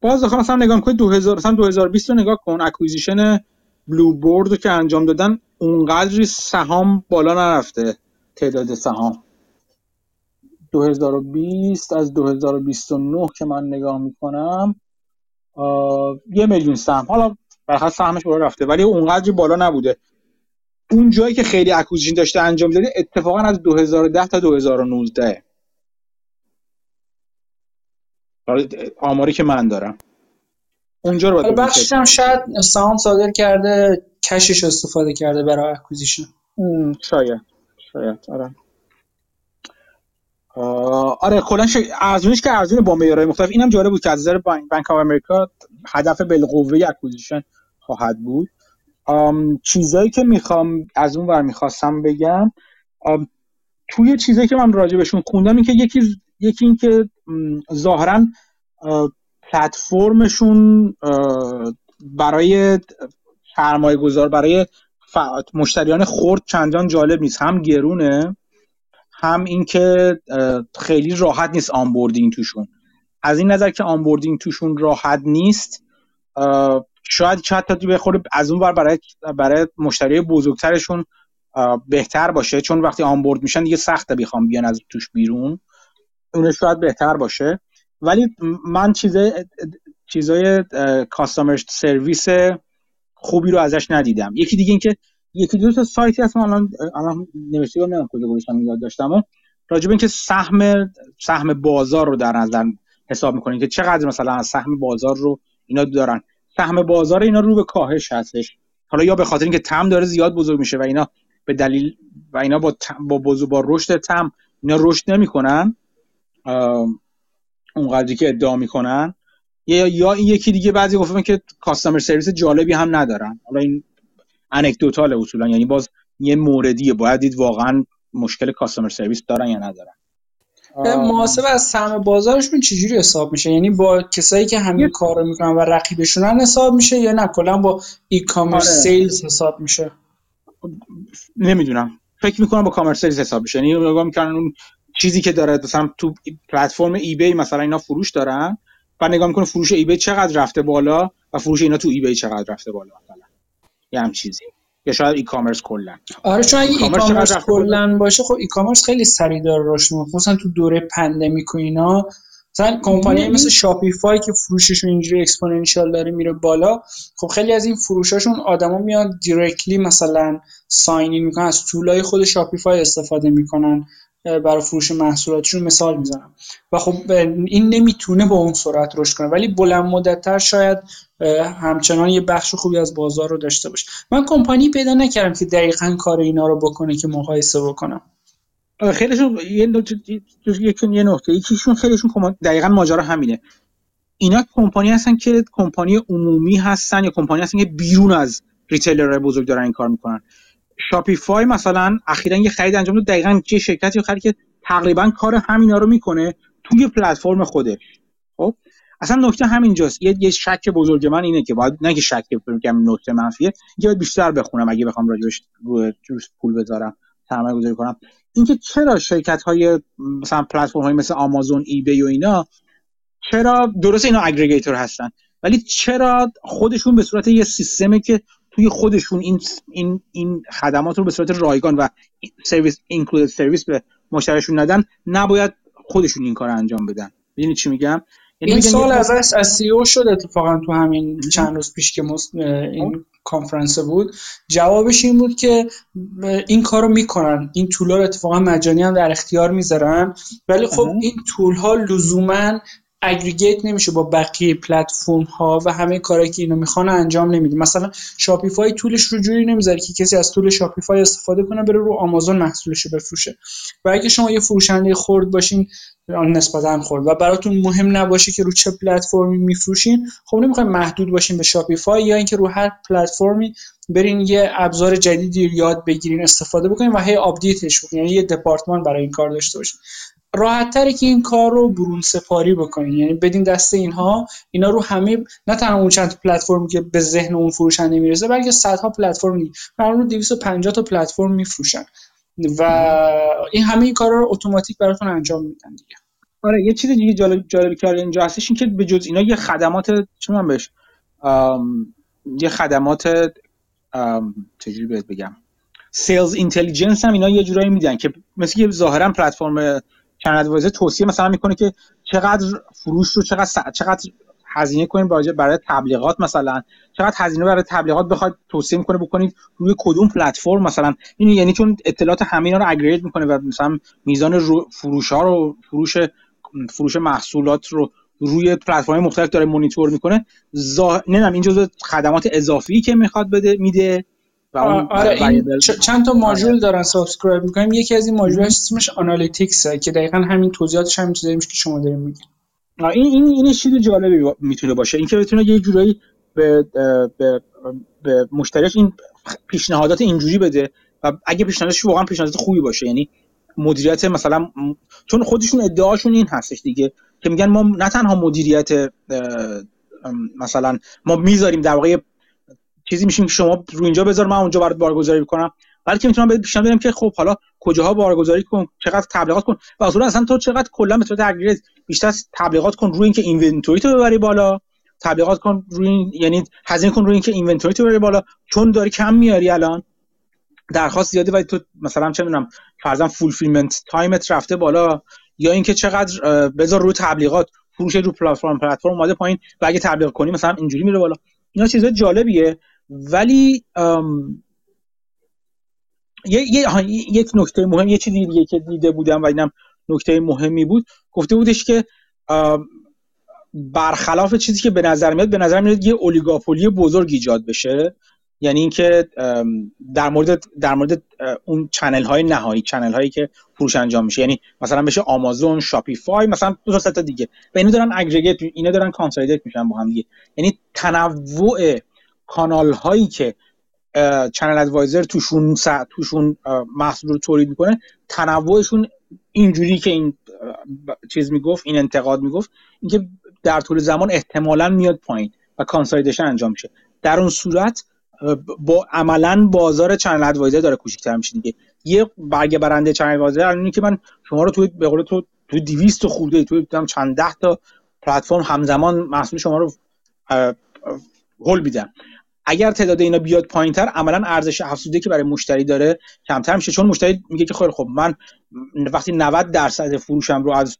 باز آخه مثلا نگاه کن 2000 مثلا 2020 رو نگاه کن. acquisition BlueBoard که انجام دادن اونقدری سهام بالا نرفته. تعداد سهام. 2020 از 2029 که من نگاه می‌کنم یه میلیون سهم. حالا برخلاف سهمش بالا رفته ولی اونقدری بالا نبوده. اون جایی که خیلی acquisition داشته انجام داده اتفاقا از 2010 تا 2019 آماری که من دارم. اونجا رو باید بخشش هم شاید سهام صادر کرده کشش استفاده کرده برای acquisition. شاید شاید. آره. آره کلا ارزونش که ارزون با معیارهای مختلف. اینم جالب بود که از نظر بانک آف امریکا هدف بالقوه acquisition خواهد بود. چیزایی که می‌خوام از اون ور می‌خواستم بگم توی چیزایی که من راجع خوندم این که یکی یکی این که ظاهرا پلتفرمشون برای سرمایه گذار برای مشتریان خرد چندان جالب نیست. هم گرونه هم اینکه خیلی راحت نیست onboarding توشون. از این نظر که onboarding توشون راحت نیست شاید شاید تا بخوره از اون ور برای برای مشتری بزرگترشون بهتر باشه. چون وقتی onboard میشن دیگه سخته بخوام بیان از توش بیرون. اون شاید بهتر باشه. ولی من چیزای چیزای کاستمر سرویس خوبی رو ازش ندیدم. یکی دیگه اینکه یکی دو تا سایتی هست. من الان الان نوشته نمی‌دونم کجا گذاشتم یاد داشتم راجب اینکه سهم سهم بازار رو در نظر حساب می‌کنین که چقدر مثلا از سهم بازار رو اینا دارن. سهم بازار اینا رو به کاهش هستش. حالا یا به خاطر اینکه تم داره زیاد بزرگ میشه و اینا به دلیل و اینا با با بزرگ با رشد تم اینا رشد نمی‌کنن اونقدری که ادعا می‌کنن یا یا یکی دیگه بعضی گفتن که کاستمر سرویس جالبی هم ندارن. حالا این انکدوتال اصولا یعنی باز یه موردیه. باید دید واقعا مشکل کاستمر سرویس دارن یا ندارن. محاسبه از سهم بازارشون چجوری حساب میشه؟ یعنی با کسایی که همین کار رو می‌کنن و رقیبشونن حساب میشه یا نه؟ کلا با ای کامرس. سیلز حساب میشه؟ نمی‌دونم. فکر می‌کنم با commerce sales حساب میشه. یعنی نگاه می‌کنن اون چیزی که داره مثلا تو پلتفرم eBay مثلا اینا فروش دارن و نگاه می‌کنه فروش eBay چقدر رفته بالا و فروش اینا تو eBay چقدر رفته بالا یه هم چیزی. یا شاید e-commerce کلا. آره چون اگه e-commerce کلا باشه خب e-commerce خیلی سریع داره رشد می‌کنه. خصوصا تو دوره pandemic و اینا. مثلا کمپانی مثل شاپیفای که فروششون اینجوری exponential داره میره بالا خب خیلی از این فروشاشون آدما میان دایرکتلی مثلا ساین می‌کنن از طولای خود شاپیفای استفاده می‌کنن. برای فروش محصولاتشون مثال می‌زنم. و خب این نمی‌تونه با اون سرعت رشد کنه. ولی بلند مدتتر شاید همچنان یه بخش خوبی از بازار رو داشته باشه. من کمپانی پیدا نکردم که دقیقا کار اینا رو بکنه که مقایسه بکنم. خیلیشون یه نکته یه نقطه یکیشون خیلیشون دقیقا ماجرا همینه. اینا کمپانی هستن که کمپانی عمومی هستن یا کمپانی هستن که بیرون از ریتیلرهای بزرگ دارن این کار می‌کنن. شاپیفای مثلا اخیرا یه خرید انجام داد. دقیقا چه شرکتی خرید که تقریبا کار همینا رو می‌کنه توی پلتفرم خودش. خب؟ اصلا نکته همینجاست. یه یه شک بزرگ من اینه که باید نه که شک بگم نکته منفیه. که باید بیشتر بخونم اگه بخوام راجبش رو پول بذارم سرمایه گذاری کنم. اینکه چرا شرکت های مثلا پلتفرم های مثل آمازون ای بی و اینا چرا درست اینا aggregator هستن ولی چرا خودشون به صورت یه سیستمی که توی خودشون این این این خدمات رو به صورت رایگان و سرویس include سرویس به مشتریشون ندن نباید خودشون این کار انجام بدن. ببینید چی میگم؟ یعنی این سوال از از CEO شد اتفاقا تو همین چند روز پیش که این کانفرنس بود. جوابش این بود که این کارو می‌کنن. این tool رو اتفاقا مجانی هم در اختیار می‌ذارن. ولی خب این tool ها لزوما aggregate نمیشه با بقیه پلتفرم ها و همه کارهایی که اینو می‌خوان انجام نمیده. مثلا شاپیفای tool ش رو جوری نمی‌ذاره که کسی از tool شاپیفای استفاده کنه بره رو آمازون محصولش رو بفروشه. و اگه شما یه فروشنده خرد باشین نسبتا خرد و براتون مهم نباشه که رو چه پلتفرمی میفروشین. خب نمی‌خوایم محدود باشین به شاپیفای یا اینکه رو هر پلتفرمی برین یه ابزار جدیدی یاد بگیرین استفاده بکنین و هی update ش بکنین. یعنی یه دپارتمان برای این کار داشته باشین. راحت تره که این کار رو برون سپاری بکنین یعنی بدین دست اینها اینا رو همه نه تنها اون چند پلتفرمی که به ذهن اون فروشنده می‌رسه بلکه صدها پلتفرم دیگه. رو 250 تا پلتفرم میفروشن. و این همه این کارا رو اتوماتیک براتون انجام میدن دیگه. آره یه چیز دیگه جالب جالبی که اینجا هستش این که به جز اینا یه خدمات چی من بهش؟ یه خدمات چجوری بهت بگم؟ sales intelligence هم اینا یه جورایی میدن که مثل که ظاهرا پلتفرم چنل ادوایزر توصیه مثلا می‌کنه که چقدر فروش رو چقدر چقدر هزینه کنیم برای برای تبلیغات مثلا. چقدر هزینه برای تبلیغات بخواد توصیه می‌کنه بکنید روی کدوم پلتفرم مثلا. این یعنی چون اطلاعات همه اینا رو aggregate می‌کنه و مثلا میزان فروش ها رو فروش فروش محصولات رو روی پلتفرم مختلف داره مونیتور می‌کنه. زا... نمی‌دونم این جزء خدمات اضافی که می‌خواد بده میده. و آره این چند تا ماژول آره. دارن subscribe می‌کنیم یکی از این ماژول اسمش analytics که دقیقا همین توضیحاتش همین چیزایی که شما دارین میگین. این این این چیز جالبی می‌تونه باشه. اینکه بتونه یه جورایی به به به مشتریش این پیشنهادات اینجوری بده و اگه پیشنهادش واقعا پیشنهادات خوبی باشه یعنی مدیریت مثلا چون خودشون ادعاشون این هستش دیگه که میگن ما نه تنها مدیریت مثلا ما می‌ذاریم در واقع چیزی میشیم که شما رو اینجا بذار من اونجا برات بارگذاری کنم بلکه می‌تونم بهت پیشنهاد بدم که خب حالا کجاها بارگذاری کن چقدر تبلیغات کن. و اصلا اصلا تو چقدر کلا به صورت بیشتر تبلیغات کن روی اینکه inventory تو ببری بالا. تبلیغات کن روی این یعنی هزینه کن روی اینکه inventory تو ببری بالا. چون داری کم میاری الان درخواست زیاده ولی تو مثلا چه می‌دونم فرضاً fulfillment time ت رفته بالا. یا اینکه چقدر بذار روی تبلیغات فروش رو پلتفرم پلتفرم اومده پایین و اگه تبلیغ کنی مثلا اینجوری میره بالا. اینا چیزای جالبیه. ولی یه یک نکته مهم یه چیزی دیگه که دیده بودم و اینم نکته مهمی بود. گفته بودش که برخلاف چیزی که به نظر میاد به نظر میاد یه اولیگاپولی بزرگ ایجاد بشه. یعنی اینکه در مورد در مورد اون channel های نهایی channel هایی که فروش انجام میشه. یعنی مثلا بشه آمازون شاپیفای مثلا دو تا دیگه. و اینا دارن aggregate اینا دارن consolidate میشن با هم دیگه. یعنی تنوع کانال هایی که چنل ادوایزر توشون توشون محصول رو تولید می‌کنه تنوعشون اینجوری که این چیز می‌گفت این انتقاد می‌گفت اینکه در طول زمان احتمالا میاد پایین و consolidation انجام میشه. در اون صورت با عملا بازار چنل ادوایزر داره کوچیک‌تر میشه دیگه. یه برگ برنده چنل ادوایزر الان که من شما رو توی به قول تو تو 200 خورده توی چند ده تا پلتفرم همزمان محصول شما رو هول میدم. اگر تعداد اینا بیاد پایینتر عملا ارزش افزوده که برای مشتری داره کمتر میشه. چون مشتری میگه که خیلی خب من وقتی 90 درصد فروشم رو از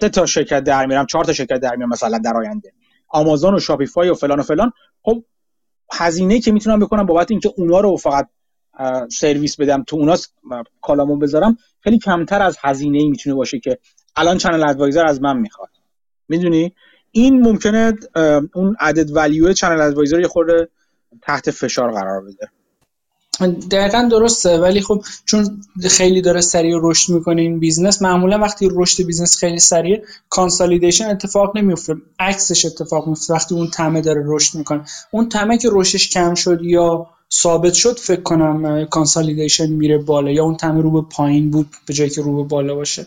سه تا شرکت در میارم چهار تا شرکت در میارم مثلا در آینده آمازون و شاپیفای و فلان و فلان خب هزینه که می‌تونم بکنم بابت اینکه اونا رو فقط سرویس بدم تو اونا کالامو بذارم خیلی کمتر از هزینه ای می‌تونه باشه که الان چنل ادوایزر از من می‌خواد. می‌دونی؟ این ممکنه اون عدد value چنل ادوایزر یه خورده تحت فشار قرار بده. دقیقا درسته ولی خب چون خیلی داره سریع رشد می‌کنه این business معمولا وقتی رشد business خیلی سریع consolidation اتفاق نمیفته عکسش اتفاق میفته وقتی اون تمه داره رشد می‌کنه. اون TAM ه که رشدش کم شد یا ثابت شد فکر کنم consolidation میره بالا یا اون TAM ه رو به پایین بود به جایی که رو به بالا باشه.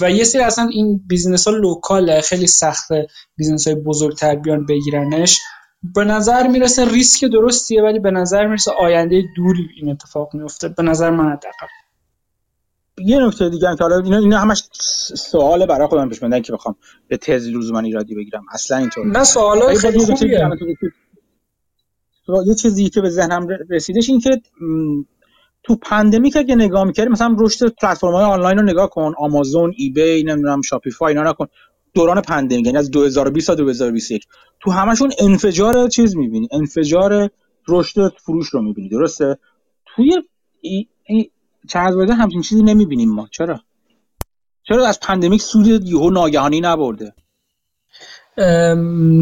و یه سری اصلا این business ها لوکاله خیلی سخته business های بزرگتر بیان بگیرنش. به نظر می‌رسه ریسک درستیه ولی به نظر می‌رسه آینده دوری این اتفاق میفته. به نظر من حداقل. یه نکته دیگه که حالا اینا اینا همش سوال برای خودم پیش که بخوام به تز من ایرادی بگیرم. اصلا اینطور نه سوالا خیلی خوبیه. یه چیزی که به ذهنم رسیدش این که تو pandemic اگه نگاه می‌کردی مثلا رشد پلتفرم های آنلاین رو نگاه کن. آمازون eBay نمی‌دونم Shopify اینا نکن دوران pandemic یعنی از 2020 تا 2021 تو همشون انفجار چیز می‌بینی انفجار رشد فروش رو می‌بینی درسته؟ توی ChannelAdvisor همچین چیزی نمی‌بینیم ما چرا؟ چرا از pandemic سود یهو ناگهانی نبرده؟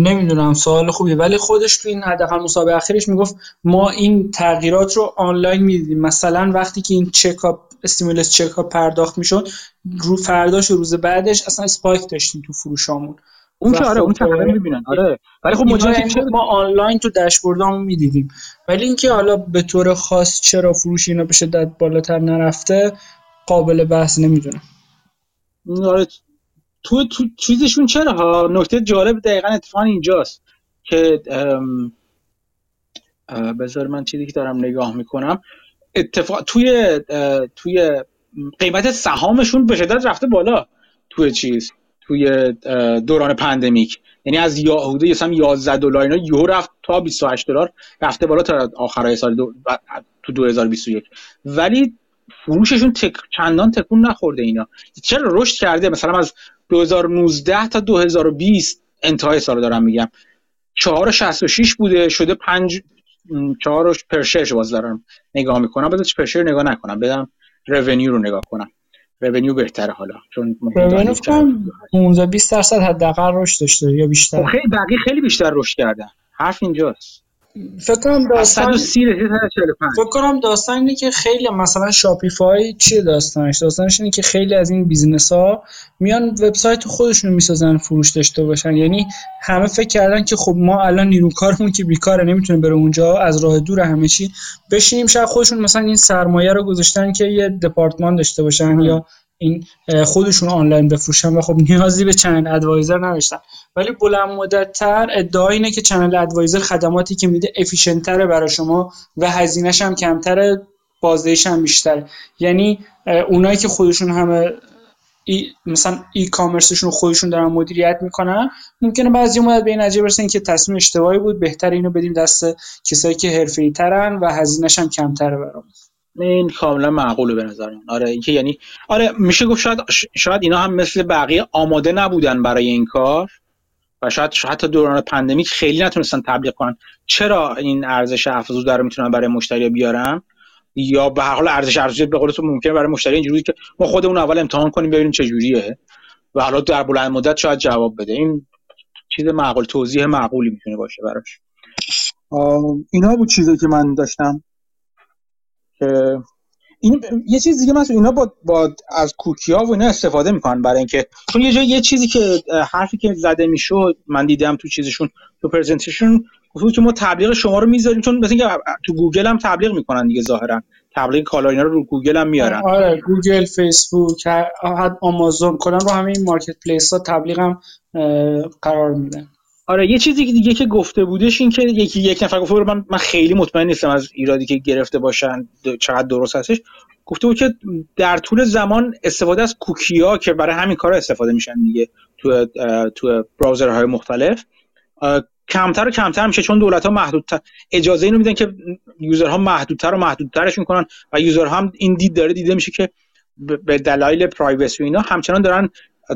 نمی‌دونم سوال خوبیه. ولی خودش تو این حداقل مصاحبه اخیرش می‌گفت ما این تغییرات رو آنلاین می‌دیدیم. مثلا وقتی که این چکا stimulus چکا پرداخت می‌شد رو فرداش و روز بعدش اصلا spike داشتیم تو فروشامون. اون که آره اون خب، تغییر می‌بینن. آره. ولی خب ما آنلاین تو داشبوردامون می‌دیدیم. ولی اینکه حالا به طور خاص چرا فروش اینا به شدت بالاتر نرفته قابل بحث نمی‌دونم. آره. تو تو چیزشون چرا؟ ها نکته جالب دقیقا اتفاقا اینجاست که بذار من چیزی که دارم نگاه می‌کنم. اتفاق توی توی قیمت سهامشون به شدت رفته بالا توی چیز توی دوران پندمیک. یعنی از یهوده مثلا 11 دلار اینا یهو رفت تا 28 دلار رفته بالا تا آخرای سال دو... تو 2021 ولی فروششون تک... چندان تکون نخورده اینا. چرا رشد کرده؟ مثلا از 2019 تا 2020 انتهای سال دارم میگم. 466 بوده شده 5 4 پرشرش باز دارم نگاه می‌کنم. بذار پرشر نگاه نکنم. بدم رونیو رو نگاه کنم. رونیو بهتره حالا چون رونیو 15 20 درصد حداقل رشد داشته یا بیشتر؟ خیلی بقیه خیلی بیشتر رشد کردن. حرف اینجاست. فکر کنم داستان فکر کنم داستان اینه که خیلی مثلا Shopify چیه داستانش؟ داستانش اینه که خیلی از این business ها میان وبسایت خودشون می‌سازن فروش داشته باشن. یعنی همه فکر کردن که خب ما الان نیرو کارمون که بیکاره نمی‌تونه بره اونجا از راه دور همه چی. بشینیم شاید خودشون مثلا این سرمایه رو گذاشتن که یه دپارتمان داشته باشن یا این خودشون آنلاین بفروشن و خب نیازی به ChannelAdvisor نداشتن. ولی بلند مدت تر ادعا اینه که چنل ادوایزر خدماتی که میده افیشنتره برای شما و هزینهش هم کمتره بازدهیش هم بیشتر یعنی اونایی که خودشون همه ای مثلا ای کامرسشون خودشون دارن مدیریت می‌کنن ممکنه بعضی مدت به این نتیجه برسن که تصمیم اشتباهی بود بهتر اینو بدیم دست کسایی که حرفه‌ای ترن و هزینهش هم کمتره برام این کاملا معقوله به نظر من. آره اینکه یعنی آره میشه گفت شاید شاید اینا هم مثل بقیه آماده نبودن برای این کار و شاید حتی دوران پندمیک خیلی نتونستن تبلیغ کنن. چرا این ارزش افزوده رو می‌تونن برای مشتری بیارن؟ یا به هر حال ارزش افزوده به قول تو ممکنه برای مشتری اینجوری که ما خودمون اول امتحان کنیم ببینیم چه جوریه. و حالا در بلند مدت شاید جواب بده. این چیز معقول توضیح معقولی می‌تونه باشه براش. اینا بود چیزی که من داشتم. که این یه چیز دیگه مثلا اینا با, با از کوکی ها و اینا استفاده می‌کنن برای اینکه چون یه جای یه چیزی که حرفی که زده می‌شد من دیدم تو چیزشون تو presentation گفتن که ما تبلیغ شما رو می‌ذاریم چون مثلا اینکه تو گوگل هم تبلیغ می‌کنن دیگه ظاهرا. تبلیغ کالا اینا رو رو گوگل هم میارن. آره گوگل فیسبوک آمازون کلا رو همه این marketplace ها تبلیغ هم قرار میدن آره یه چیزی دیگه که گفته بودش این که یکی یک نفر گفته من من خیلی مطمئن نیستم از ایرادی که گرفته باشن چقدر درست هستش. گفته بود که در طول زمان استفاده از کوکیا که برای همین کار استفاده میشن دیگه تو تو براوزرهای مختلف کمتر و کمتر میشه چون دولت ها محدودتر اجازه اینو میدن که یوزرها محدودتر و محدودترش می‌کنن و یوزرها هم این دید داره دیده میشه که به دلایل پرایوسی و اینا همچنان دارن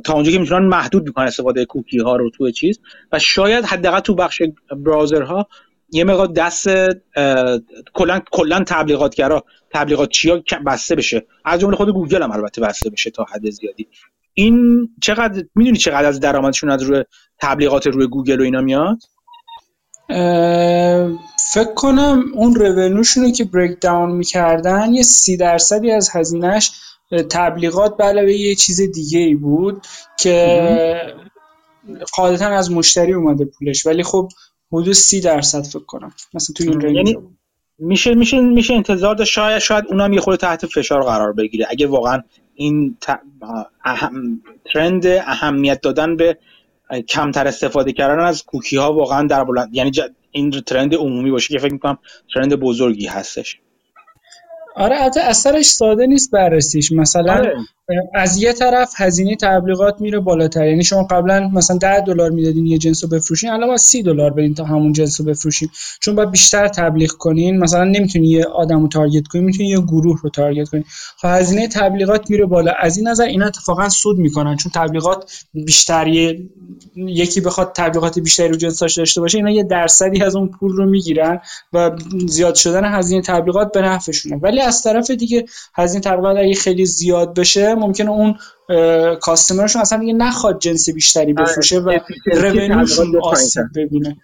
تا اونجا که می‌تونن محدود می‌کنن استفاده کوکی ها رو تو چیز. و شاید حداقل تو بخش browser ها یه مقدار دست کلا کلا تبلیغاتگرا تبلیغات چیا بسته بشه. از جمله خود گوگل هم البته بسته بشه تا حد زیادی. این چقدر می‌دونی چقدر از درآمدشون از روی تبلیغات روی گوگل و اینا میاد؟ فکر کنم اون revenue شون که break down می‌کردن یه سی درصدی از هزینهش تبلیغات به علاوه یه چیز دیگه ای بود که قاعدتا از مشتری اومده پولش ولی خب حدود سی درصد فکر کنم. مثلا توی این یعنی میشه میشه میشه انتظار داشت. شاید شاید اونم یه خود تحت فشار قرار بگیره. اگه واقعا این اهم... ترند اهمیت دادن به کمتر استفاده کردن از کوکی ها واقعا در بلند یعنی این ترند عمومی باشه که فکر می‌کنم ترند بزرگی هستش. آره البته اثرش ساده نیست بررسیش مثلا آره. از یه طرف هزینه تبلیغات میره بالاتر. یعنی شما قبلا مثلا 10 دلار می‌دادین یه جنس رو بفروشین الان باید 30 دلار بدین تا همون جنس رو بفروشین. چون باید بیشتر تبلیغ کنین. مثلا نمی‌تونی یه آدم رو تارگت کنین می‌تونی یه گروه رو تارگت کنین خب هزینه تبلیغات میره بالا. از این نظر اینا اتفاقا سود می‌کنن. چون تبلیغات بیشتری یکی بخواد تبلیغات بیشتری رو جنساش داشته باشه اینا یه درصدی از اون پول رو می‌گیرن و زیاد شدن هزینه تبلیغات به نفعشونه. ولی از طرف دیگه هزینه تبلیغات اگه خیلی زیاد بشه ممکنه اون کاستمرشون اصلا دیگه نخواد جنس بیشتری آره، بفروشه و رونوشون آسیب ببینه.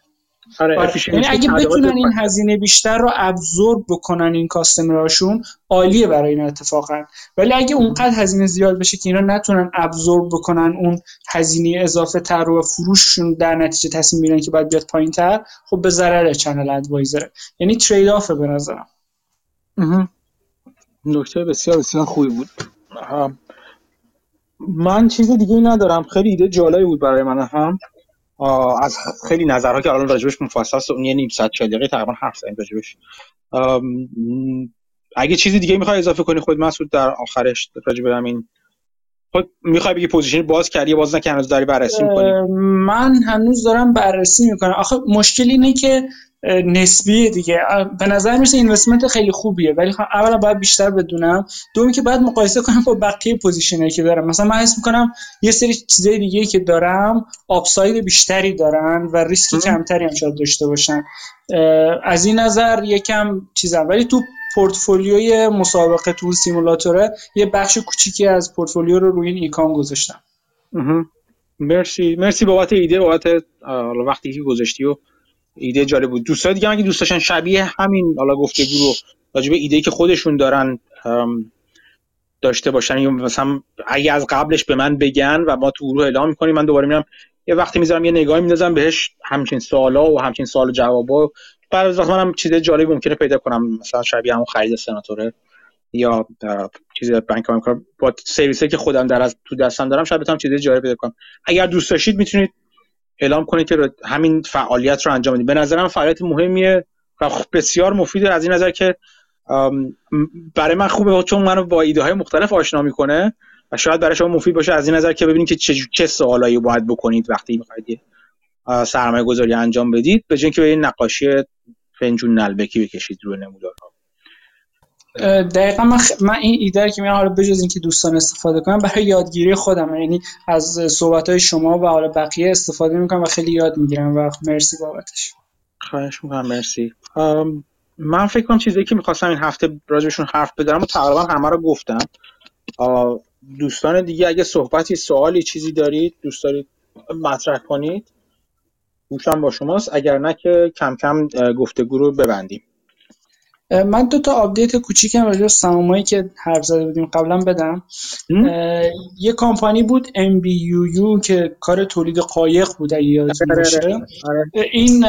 آره, آره. یعنی اگه بتونن این هزینه بیشتر رو ابزورب بکنن این کاستمراشون عالیه برای این اتفاقا. ولی اگه اونقدر هزینه زیاد بشه که اینا نتونن ابزورب بکنن اون هزینه اضافه تر رو فروششون در نتیجه تصمیم می‌گیرن که باید بیاد پایین تر خب به ضرر چنل ادوایزر یعنی ترید آفه به نظرم. نکته بسیار بسیار خوبی بود. من چیز دیگه ندارم. خیلی ایده جالبی بود برای من هم. از خیلی نظرها که الان راجبش مفصل است اون یه نیم ساعت دقیقه تقریبا حرف زدیم راجبش. اگه چیزی دیگه می‌خوای اضافه کنی خود مسعود در آخرش راجب همین. خود می‌خوای بگی پوزیشن باز کردی باز نکردی؟ هنوز داری بررسی می‌کنی؟ من هنوز دارم بررسی می‌کنم. آخه مشکل اینه که نسبیه دیگه. به نظر می‌رسه investment خیلی خوبیه ولی خب اولا باید بیشتر بدونم. دومی که باید مقایسه کنم با بقیه position ایی که دارم. مثلا من حس می‌کنم یه سری چیزای دیگه که دارم upside بیشتری دارن و ریسک کمتری هم شاید داشته باشن. از این نظر یکم چیزم. ولی تو پورتفولیوی مسابقه تو simulator ه یه بخش کوچیکی از پورتفولیو رو روی این ECOM گذاشتم. مرسی. مرسی بابت ایده بابت وقتی که گذاشتی و ایده جالب بود. دوستای دیگه اگه دوست داشتن شبیه همین حالا گفتگو رو راجع به ایده که خودشون دارن داشته باشن. مثلا اگه از قبلش به من بگن و ما تو گروه اعلام می‌کنیم من دوباره میرم یه وقتی می‌ذارم یه نگاهی میندازم بهش همچین سوالا و همچین سوال جوابا. بعد از وقت منم چیز جالبی ممکنه پیدا کنم مثلا شبیه همون خرید سناتوره یا چیز بانک آمریکا. با سرویسی که خودم در از تو دستم دارم شاید بتونم چیز جالب پیدا کنم. اگر دوست داشتید می‌تونید اعلام کنید که همین فعالیت رو انجام بدید به نظرم فعالیت مهمیه و بسیار مفیده از این نظر که برای من خوبه چون منو با ایده های مختلف آشنا می‌کنه و شاید برای شما مفید باشه از این نظر که ببینید که چه چه سوالایی باید بکنید وقتی می‌خواید سرمایه گذاری انجام بدید. به جای که به این نقاشی فنجون نلبکی بکشید روی نمودارها. دقیقا من, خ... من این ایده که میام حالا بجز اینکه دوستان استفاده کنم برای یادگیری خودم یعنی از صحبت های شما و حالا بقیه استفاده می‌کنم و خیلی یاد می‌گیرم و مرسی بابتش. خواهش می‌کنم مرسی. من فکر کنم چیزی که می‌خواستم این هفته راجبشون حرف بدارم و تقریبا همه رو گفتم. دوستان دیگه اگه صحبتی سوالی چیزی دارید دوست دارید مطرح کنید گوشم با شماست. اگر نه که کم کم گفتگو رو ببندیم. من دو تا update کوچیکم راجع به سهامایی که حرف زده بودیم. قبلا بدم. یه کامپانی بود MBUU که کار تولید قایق بود اگه آره، باشه. آره، آره. این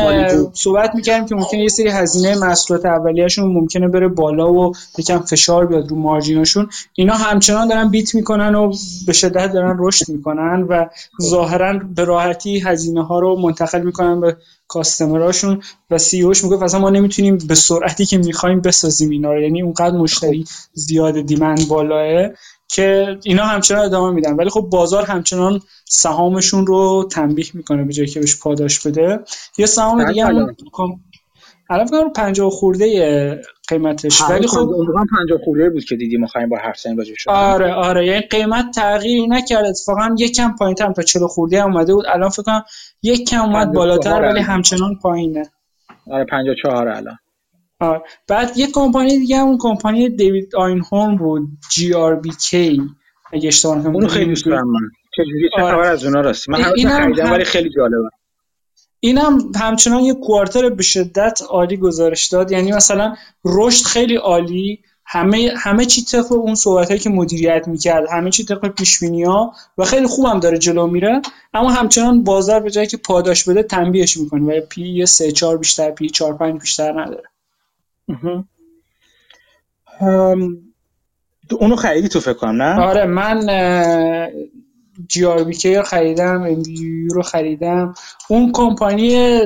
صحبت می‌کردیم که ممکنه یه سری هزینه محصولات اولیه‌شون ممکنه بره بالا و یکم فشار بیاد رو margin اشون اینا همچنان دارن beat می‌کنن و به شدت دارن رشد می‌کنن و ظاهرا به راحتی هزینه ها رو منتقل می‌کنن به کاستمراشون و سی اوش میگه اصلا ما نمی‌تونیم به سرعتی که می‌خوایم بسازیم اینا رو. یعنی اونقدر مشتری زیاد دیمند بالاه که اینا همچنان ادامه میدن. ولی خب بازار همچنان سهامشون رو تنبیه می‌کنه به جایی که بهش پاداش بده. یه سهام دیگه هم الان. فکر 50 خورده قیمتش. ولی خب اون 50 خورده بود که دیدیم آخرین بار حرف زدیم راجعش آره آره. یعنی قیمت تغییر نکرد اتفاقا یک کم پایینتر تا 40 خورده اومده بود. الان فکر کنم یک کم اومد بالاتر ولی همچنان پایینه. آره 54 الان. آره. بعد یه کمپانی دیگه اون کمپانی دیوید آینهورن بود جی آر بی کی. اگه اشتباه نکنم اونو خیلی دوست دارم من. چجوری؟ خبر از اونها راستی من خریدم ولی خیلی جالبه. اینم همچنان یه کوارتر به شدت عالی گزارش داد. یعنی مثلا رشد خیلی عالی. همه همه چی طبق اون صحبت که مدیریت می‌کرد. همه چی طبق پیش ها و خیلی خوبم داره جلو میره. اما همچنان بازار به جایی که پاداش بده تنبیهش می‌کنه و P/E 3 4 بیشتر P/E 4 5 بیشتر نداره. اونو خریدی تو فکر کنم نه؟ آره من GRBK رو خریدم ام رو خریدم. اون کمپانی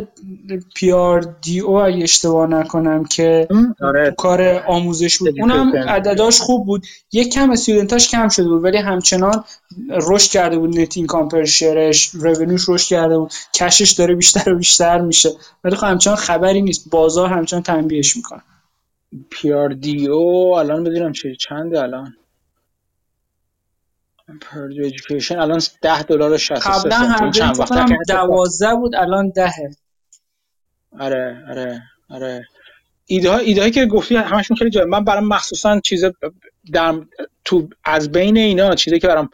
PRDO اگه اشتباه نکنم که آره. کار آموزش بود. اونم عدداش خوب بود. یک کم student اش کم شده بود ولی همچنان رشد کرده بود. net income per share ش revenue ش رشد کرده بود. cash ش داره بیشتر و بیشتر میشه. ولی خب همچنان خبری نیست. بازار همچنان تنبیهش می‌کنه. PRDO الان بدونم چه چنده الان؟ Perdoceo Education الان 10 دلار و 63 قبلا هر چند وقت 12 بود الان 10 آره آره آره. ایده ها ایده هایی که گفتی همشون خیلی جالب. من برام مخصوصا چیز در تو از بین اینا چیزی که برام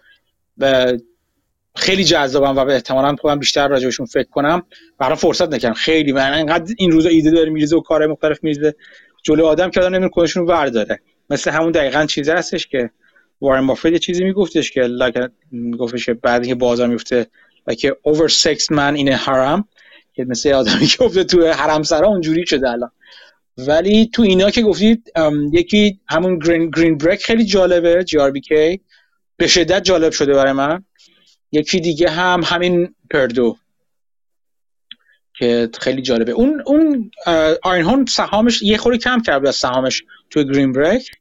خیلی جذابم و به احتمالاً خودم بیشتر راجعشون فکر کنم برام فرصت نکردم خیلی من انقدر این روزا ایده داره میریزه و کار مختلف میریزه جلو آدم که آدم نمی‌دونه کدشون رو برداره مثل همون دقیقا چیزی هستش که وارن بافت یه چیزی میگفتش که like گفتش که بعد اینکه بازار میفته که over six man in a haram که مثل آدمی که افته تو حرم سرا اونجوری شده الان. ولی تو اینا که گفتید یکی همون گرین گرین بریک خیلی جالبه جی آر بی کی به شدت جالب شده برای من. یکی دیگه هم همین پردو که خیلی جالبه. اون اون آینهون سهامش یه خوری کم کرد از سهامش تو گرین بریک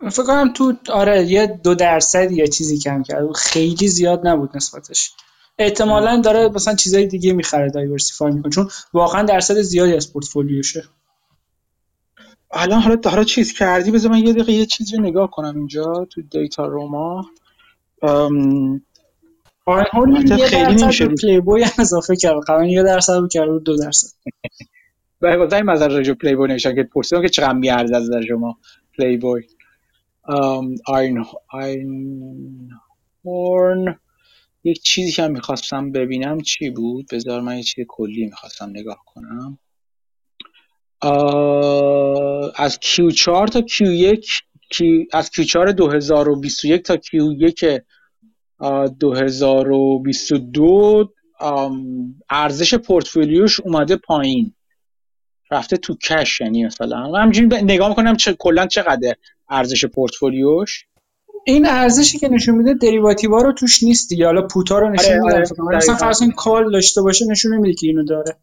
فکر کنم تو آره یه دو درصد یه چیزی کم کرد. خیلی زیاد نبود نسبتش. احتمالا داره مثلا چیزای دیگه می‌خره diversify می‌کنه. چون واقعا درصد زیادی از پورتفولیوشه. الان حالا حالا چیز کردی؟ بذار من یه دقیقه یه چیزی نگاه کنم اینجا تو Dataroma ام... آره خیلی نمیشه پلی بوی اضافه کرد قبلا یه درصد بود کرد دو درصد. به گفتن این مزار راجع پلی بوی نوشتن که پرسیدم که چقدر میارزه از شما پلی بوی آین آین هورن. یک چیزی که می‌خواستم ببینم چی بود؟ بذار من یه چیز کلی می‌خواستم نگاه کنم. از Q4 تا Q1 از Q4 2021 تا Q1 2022 ارزش پورتفولیوش اومده پایین. رفته تو کش یعنی مثلا. همینجوری نگاه می‌کنم چه کلا چقدر ارزش پورتفولیوش؟ این ارزشی که نشون میده دریواتیوا رو توش نیست دیگه. حالا پوتا رو نشون آره میده آره مثلا فرض کال داشته باشه نشون نمیده که اینو داره.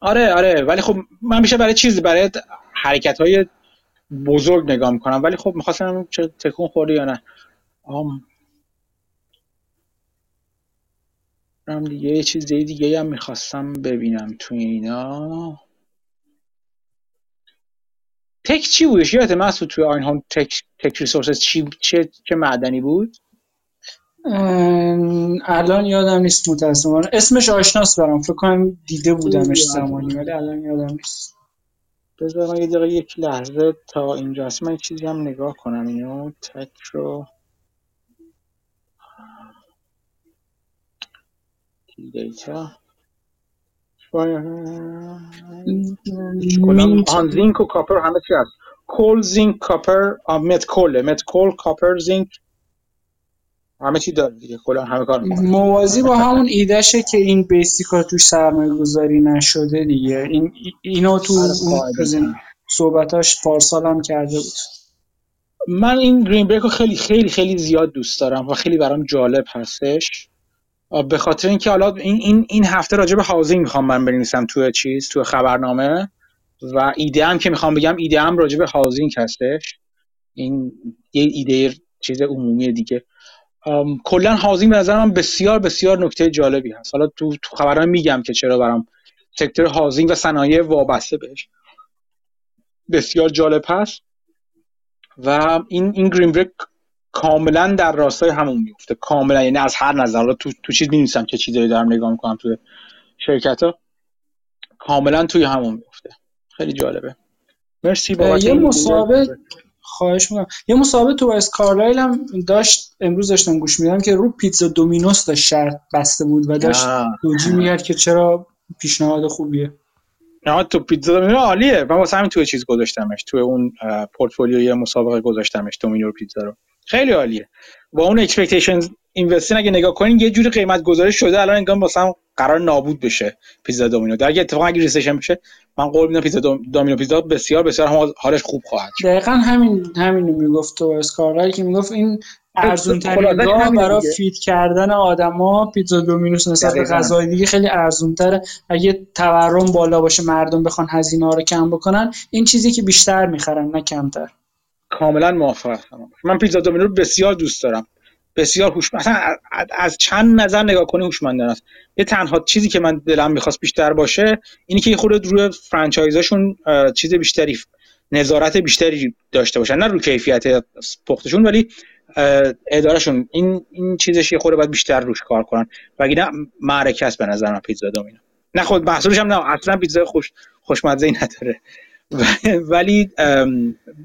آره آره ولی خب من میشه برای چیزی برای حرکت های بزرگ نگاه می‌کنم. ولی خب می‌خواستم چه تکون خوردی یا نه. آم. دیگه یه چیز دیگه هم می‌خواستم ببینم تو اینا. تک چی بودش؟ یادت مسعود توی آین تک تک ریسورسز چی چه چه معدنی بود؟ الان یادم نیست متاسفانه. اسمش آشناس برام. فکر کنم دیده بودمش زمانی ولی الان یادم نیست. بذار من یه دقیقه یک لحظه تا اینجا من یه چیزی هم نگاه کنم اینو. تک رو. دیتا آن زینک و کاپر همه چی هست. کل زینک کاپر مت کل مت کل کاپر زینک همه چی داره دیگه. کلا همه کار موازی با همون ایدهشه که این بیسیکا توش سرمایه گذاری نشده دیگه. این اینو تو اون صحبتاش پارسال هم کرده بود. من این گرین بریک رو خیلی خیلی خیلی زیاد دوست دارم و خیلی برام جالب هستش. به خاطر اینکه حالا این این این هفته راجع به هاوزینگ می‌خوام من بنویسم توی چیز توی خبرنامه. و ایده هم که می‌خوام بگم ایده هم راجع به هاوزینگ هستش. این یه ایده چیز عمومی دیگه. کلا هاوزینگ به نظر من بسیار بسیار نکته جالبی هست. حالا تو تو خبرنامه میگم که چرا برام سکتور هاوزینگ و صنایع وابسته بهش. بسیار جالب هست. و این این گرین بریک کاملا در راستای همون میفته کاملا. یعنی از هر نظر. تو تو چیز می‌نویسم که چیزایی دارم نگاه می‌کنم توی شرکت ها کاملا توی همون میفته خیلی جالبه. مرسی بابت یه مسابقه خواهش می‌کنم. یه مصاحبه تو اسکارلایل هم داشت امروز داشتم گوش میدم که رو پیتزا دومینوس داشت شرط بسته بود و داشت توجیه میکرد که چرا پیشنهاد خوبیه. نه تو پیتزا دومینو عالیه. من واسه همین توی چیز گذاشتمش. توی اون پورتفولیوی مسابقه گذاشتمش دومینو پیتزا رو. خیلی عالیه. با اون expectations investing اگه نگاه کنین یه جوری قیمت گذاری شده الان انگار واسه قرار نابود بشه پیزا دومینو. در اتفاقا اگه recession بشه من قول میدم پیزا دومینو پیزا بسیار بسیار حالش خوب خواهد شد. دقیقا همین همین می‌گفت تو اسکارلایل که می‌گفت این ارزون ترین راه برای feed کردن آدما پیتزا دومینوس نسبت به غذای دیگه خیلی ارزون تره اگه تورم بالا باشه مردم بخوان هزینه ها رو کم بکنن این چیزی که بیشتر می‌خرن نه کمتر. کاملا موافقم. من پیتزا دومینو رو بسیار دوست دارم. بسیار هوشمند مثلا از چند نظر نگاه کنی هوشمندانه است. یه تنها چیزی که من دلم می‌خواست بیشتر باشه اینی که خود روی فرانچایزاشون چیز بیشتری نظارت بیشتری داشته باشن. نه رو کیفیت پختشون ولی ادارهشون. این این چیزش یه خورده باید بیشتر روش کار کنن. و نه معرکه است به نظر من پیتزا دومینو. نه خود محصولش هم نه اصلا پیتزا خوش خوشمزه ای نداره. ولی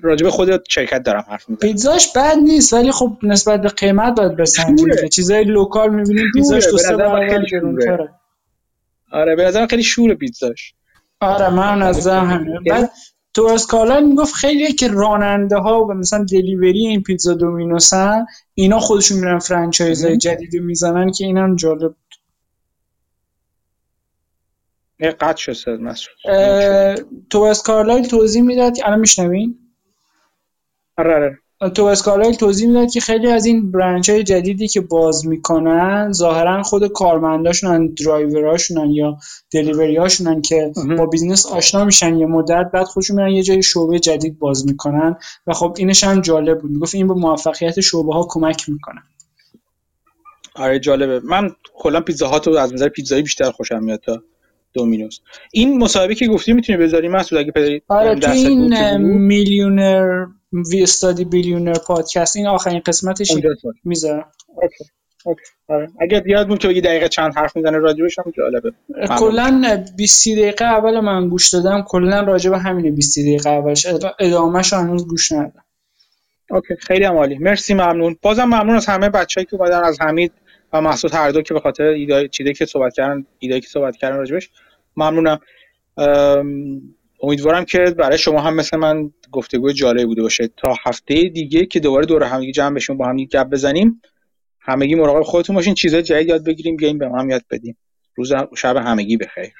راجب خود شرکت دارم حرف می‌زنم. پیتزاش بد نیست ولی خب نسبت به قیمت باید بسنجیم چیزای local می‌بینیم پیتزاش دو سه برابر گرونتره آره به نظرم خیلی شور پیتزاش. آره من نظرم همینه بعد تو اسکالا می‌گفت خیلی که راننده ها و مثلا delivery این پیتزا دومینوسن اینا خودشون میرن franchise های جدید می‌زنن که اینم جالب قطع شد مسعود تو اسکارلایل توضیح می‌داد الان میشنوین؟ آره آره. تو اسکالایل توضیح می‌داد که خیلی از این branch های جدیدی که باز می‌کنن ظاهرا خود کارمنداشونن درایوراشونن یا delivery هاشونن که با business آشنا میشن یه مدت بعد خودشون میرن یه جای شعبه جدید باز می‌کنن و خب اینش هم جالب بود. می‌گفت این به موفقیت شعبه ها کمک می‌کنه. آره جالبه. من کلا Pizza Hut و از نظر پیتزایی بیشتر خوشم میاد تا. دومینوز این مصاحبه که گفتی می‌تونی بذاری مسعود اگه پدری آره تو این میلیونر وی استادی بیلیونر پادکست این آخرین قسمتش می‌ذارم. آره. اگه یاد بود که دقیقه چند حرف می‌زنه راجبش هم جالبه کلا 20 دقیقه اول من گوش دادم کلا راجب همین 20 دقیقه اولش. ادامهش هنوز گوش ندادم. اوکی خیلی عالی. مرسی ممنون. بازم ممنون از همه بچه‌ای که اومدن از حمید. و محسود هر دو که به خاطر ایده چیزی که صحبت کردن ایده که صحبت کردن راجبش ممنونم. امیدوارم که برای شما هم مثل من گفتگو جالب بوده باشه. تا هفته دیگه که دوباره دور همگی جمع بشیم با هم گپ بزنیم همگی مراقب خودتون باشین. چیزای جدید یاد بگیریم بیایم به هم یاد بدیم روز شب همگی بخیر.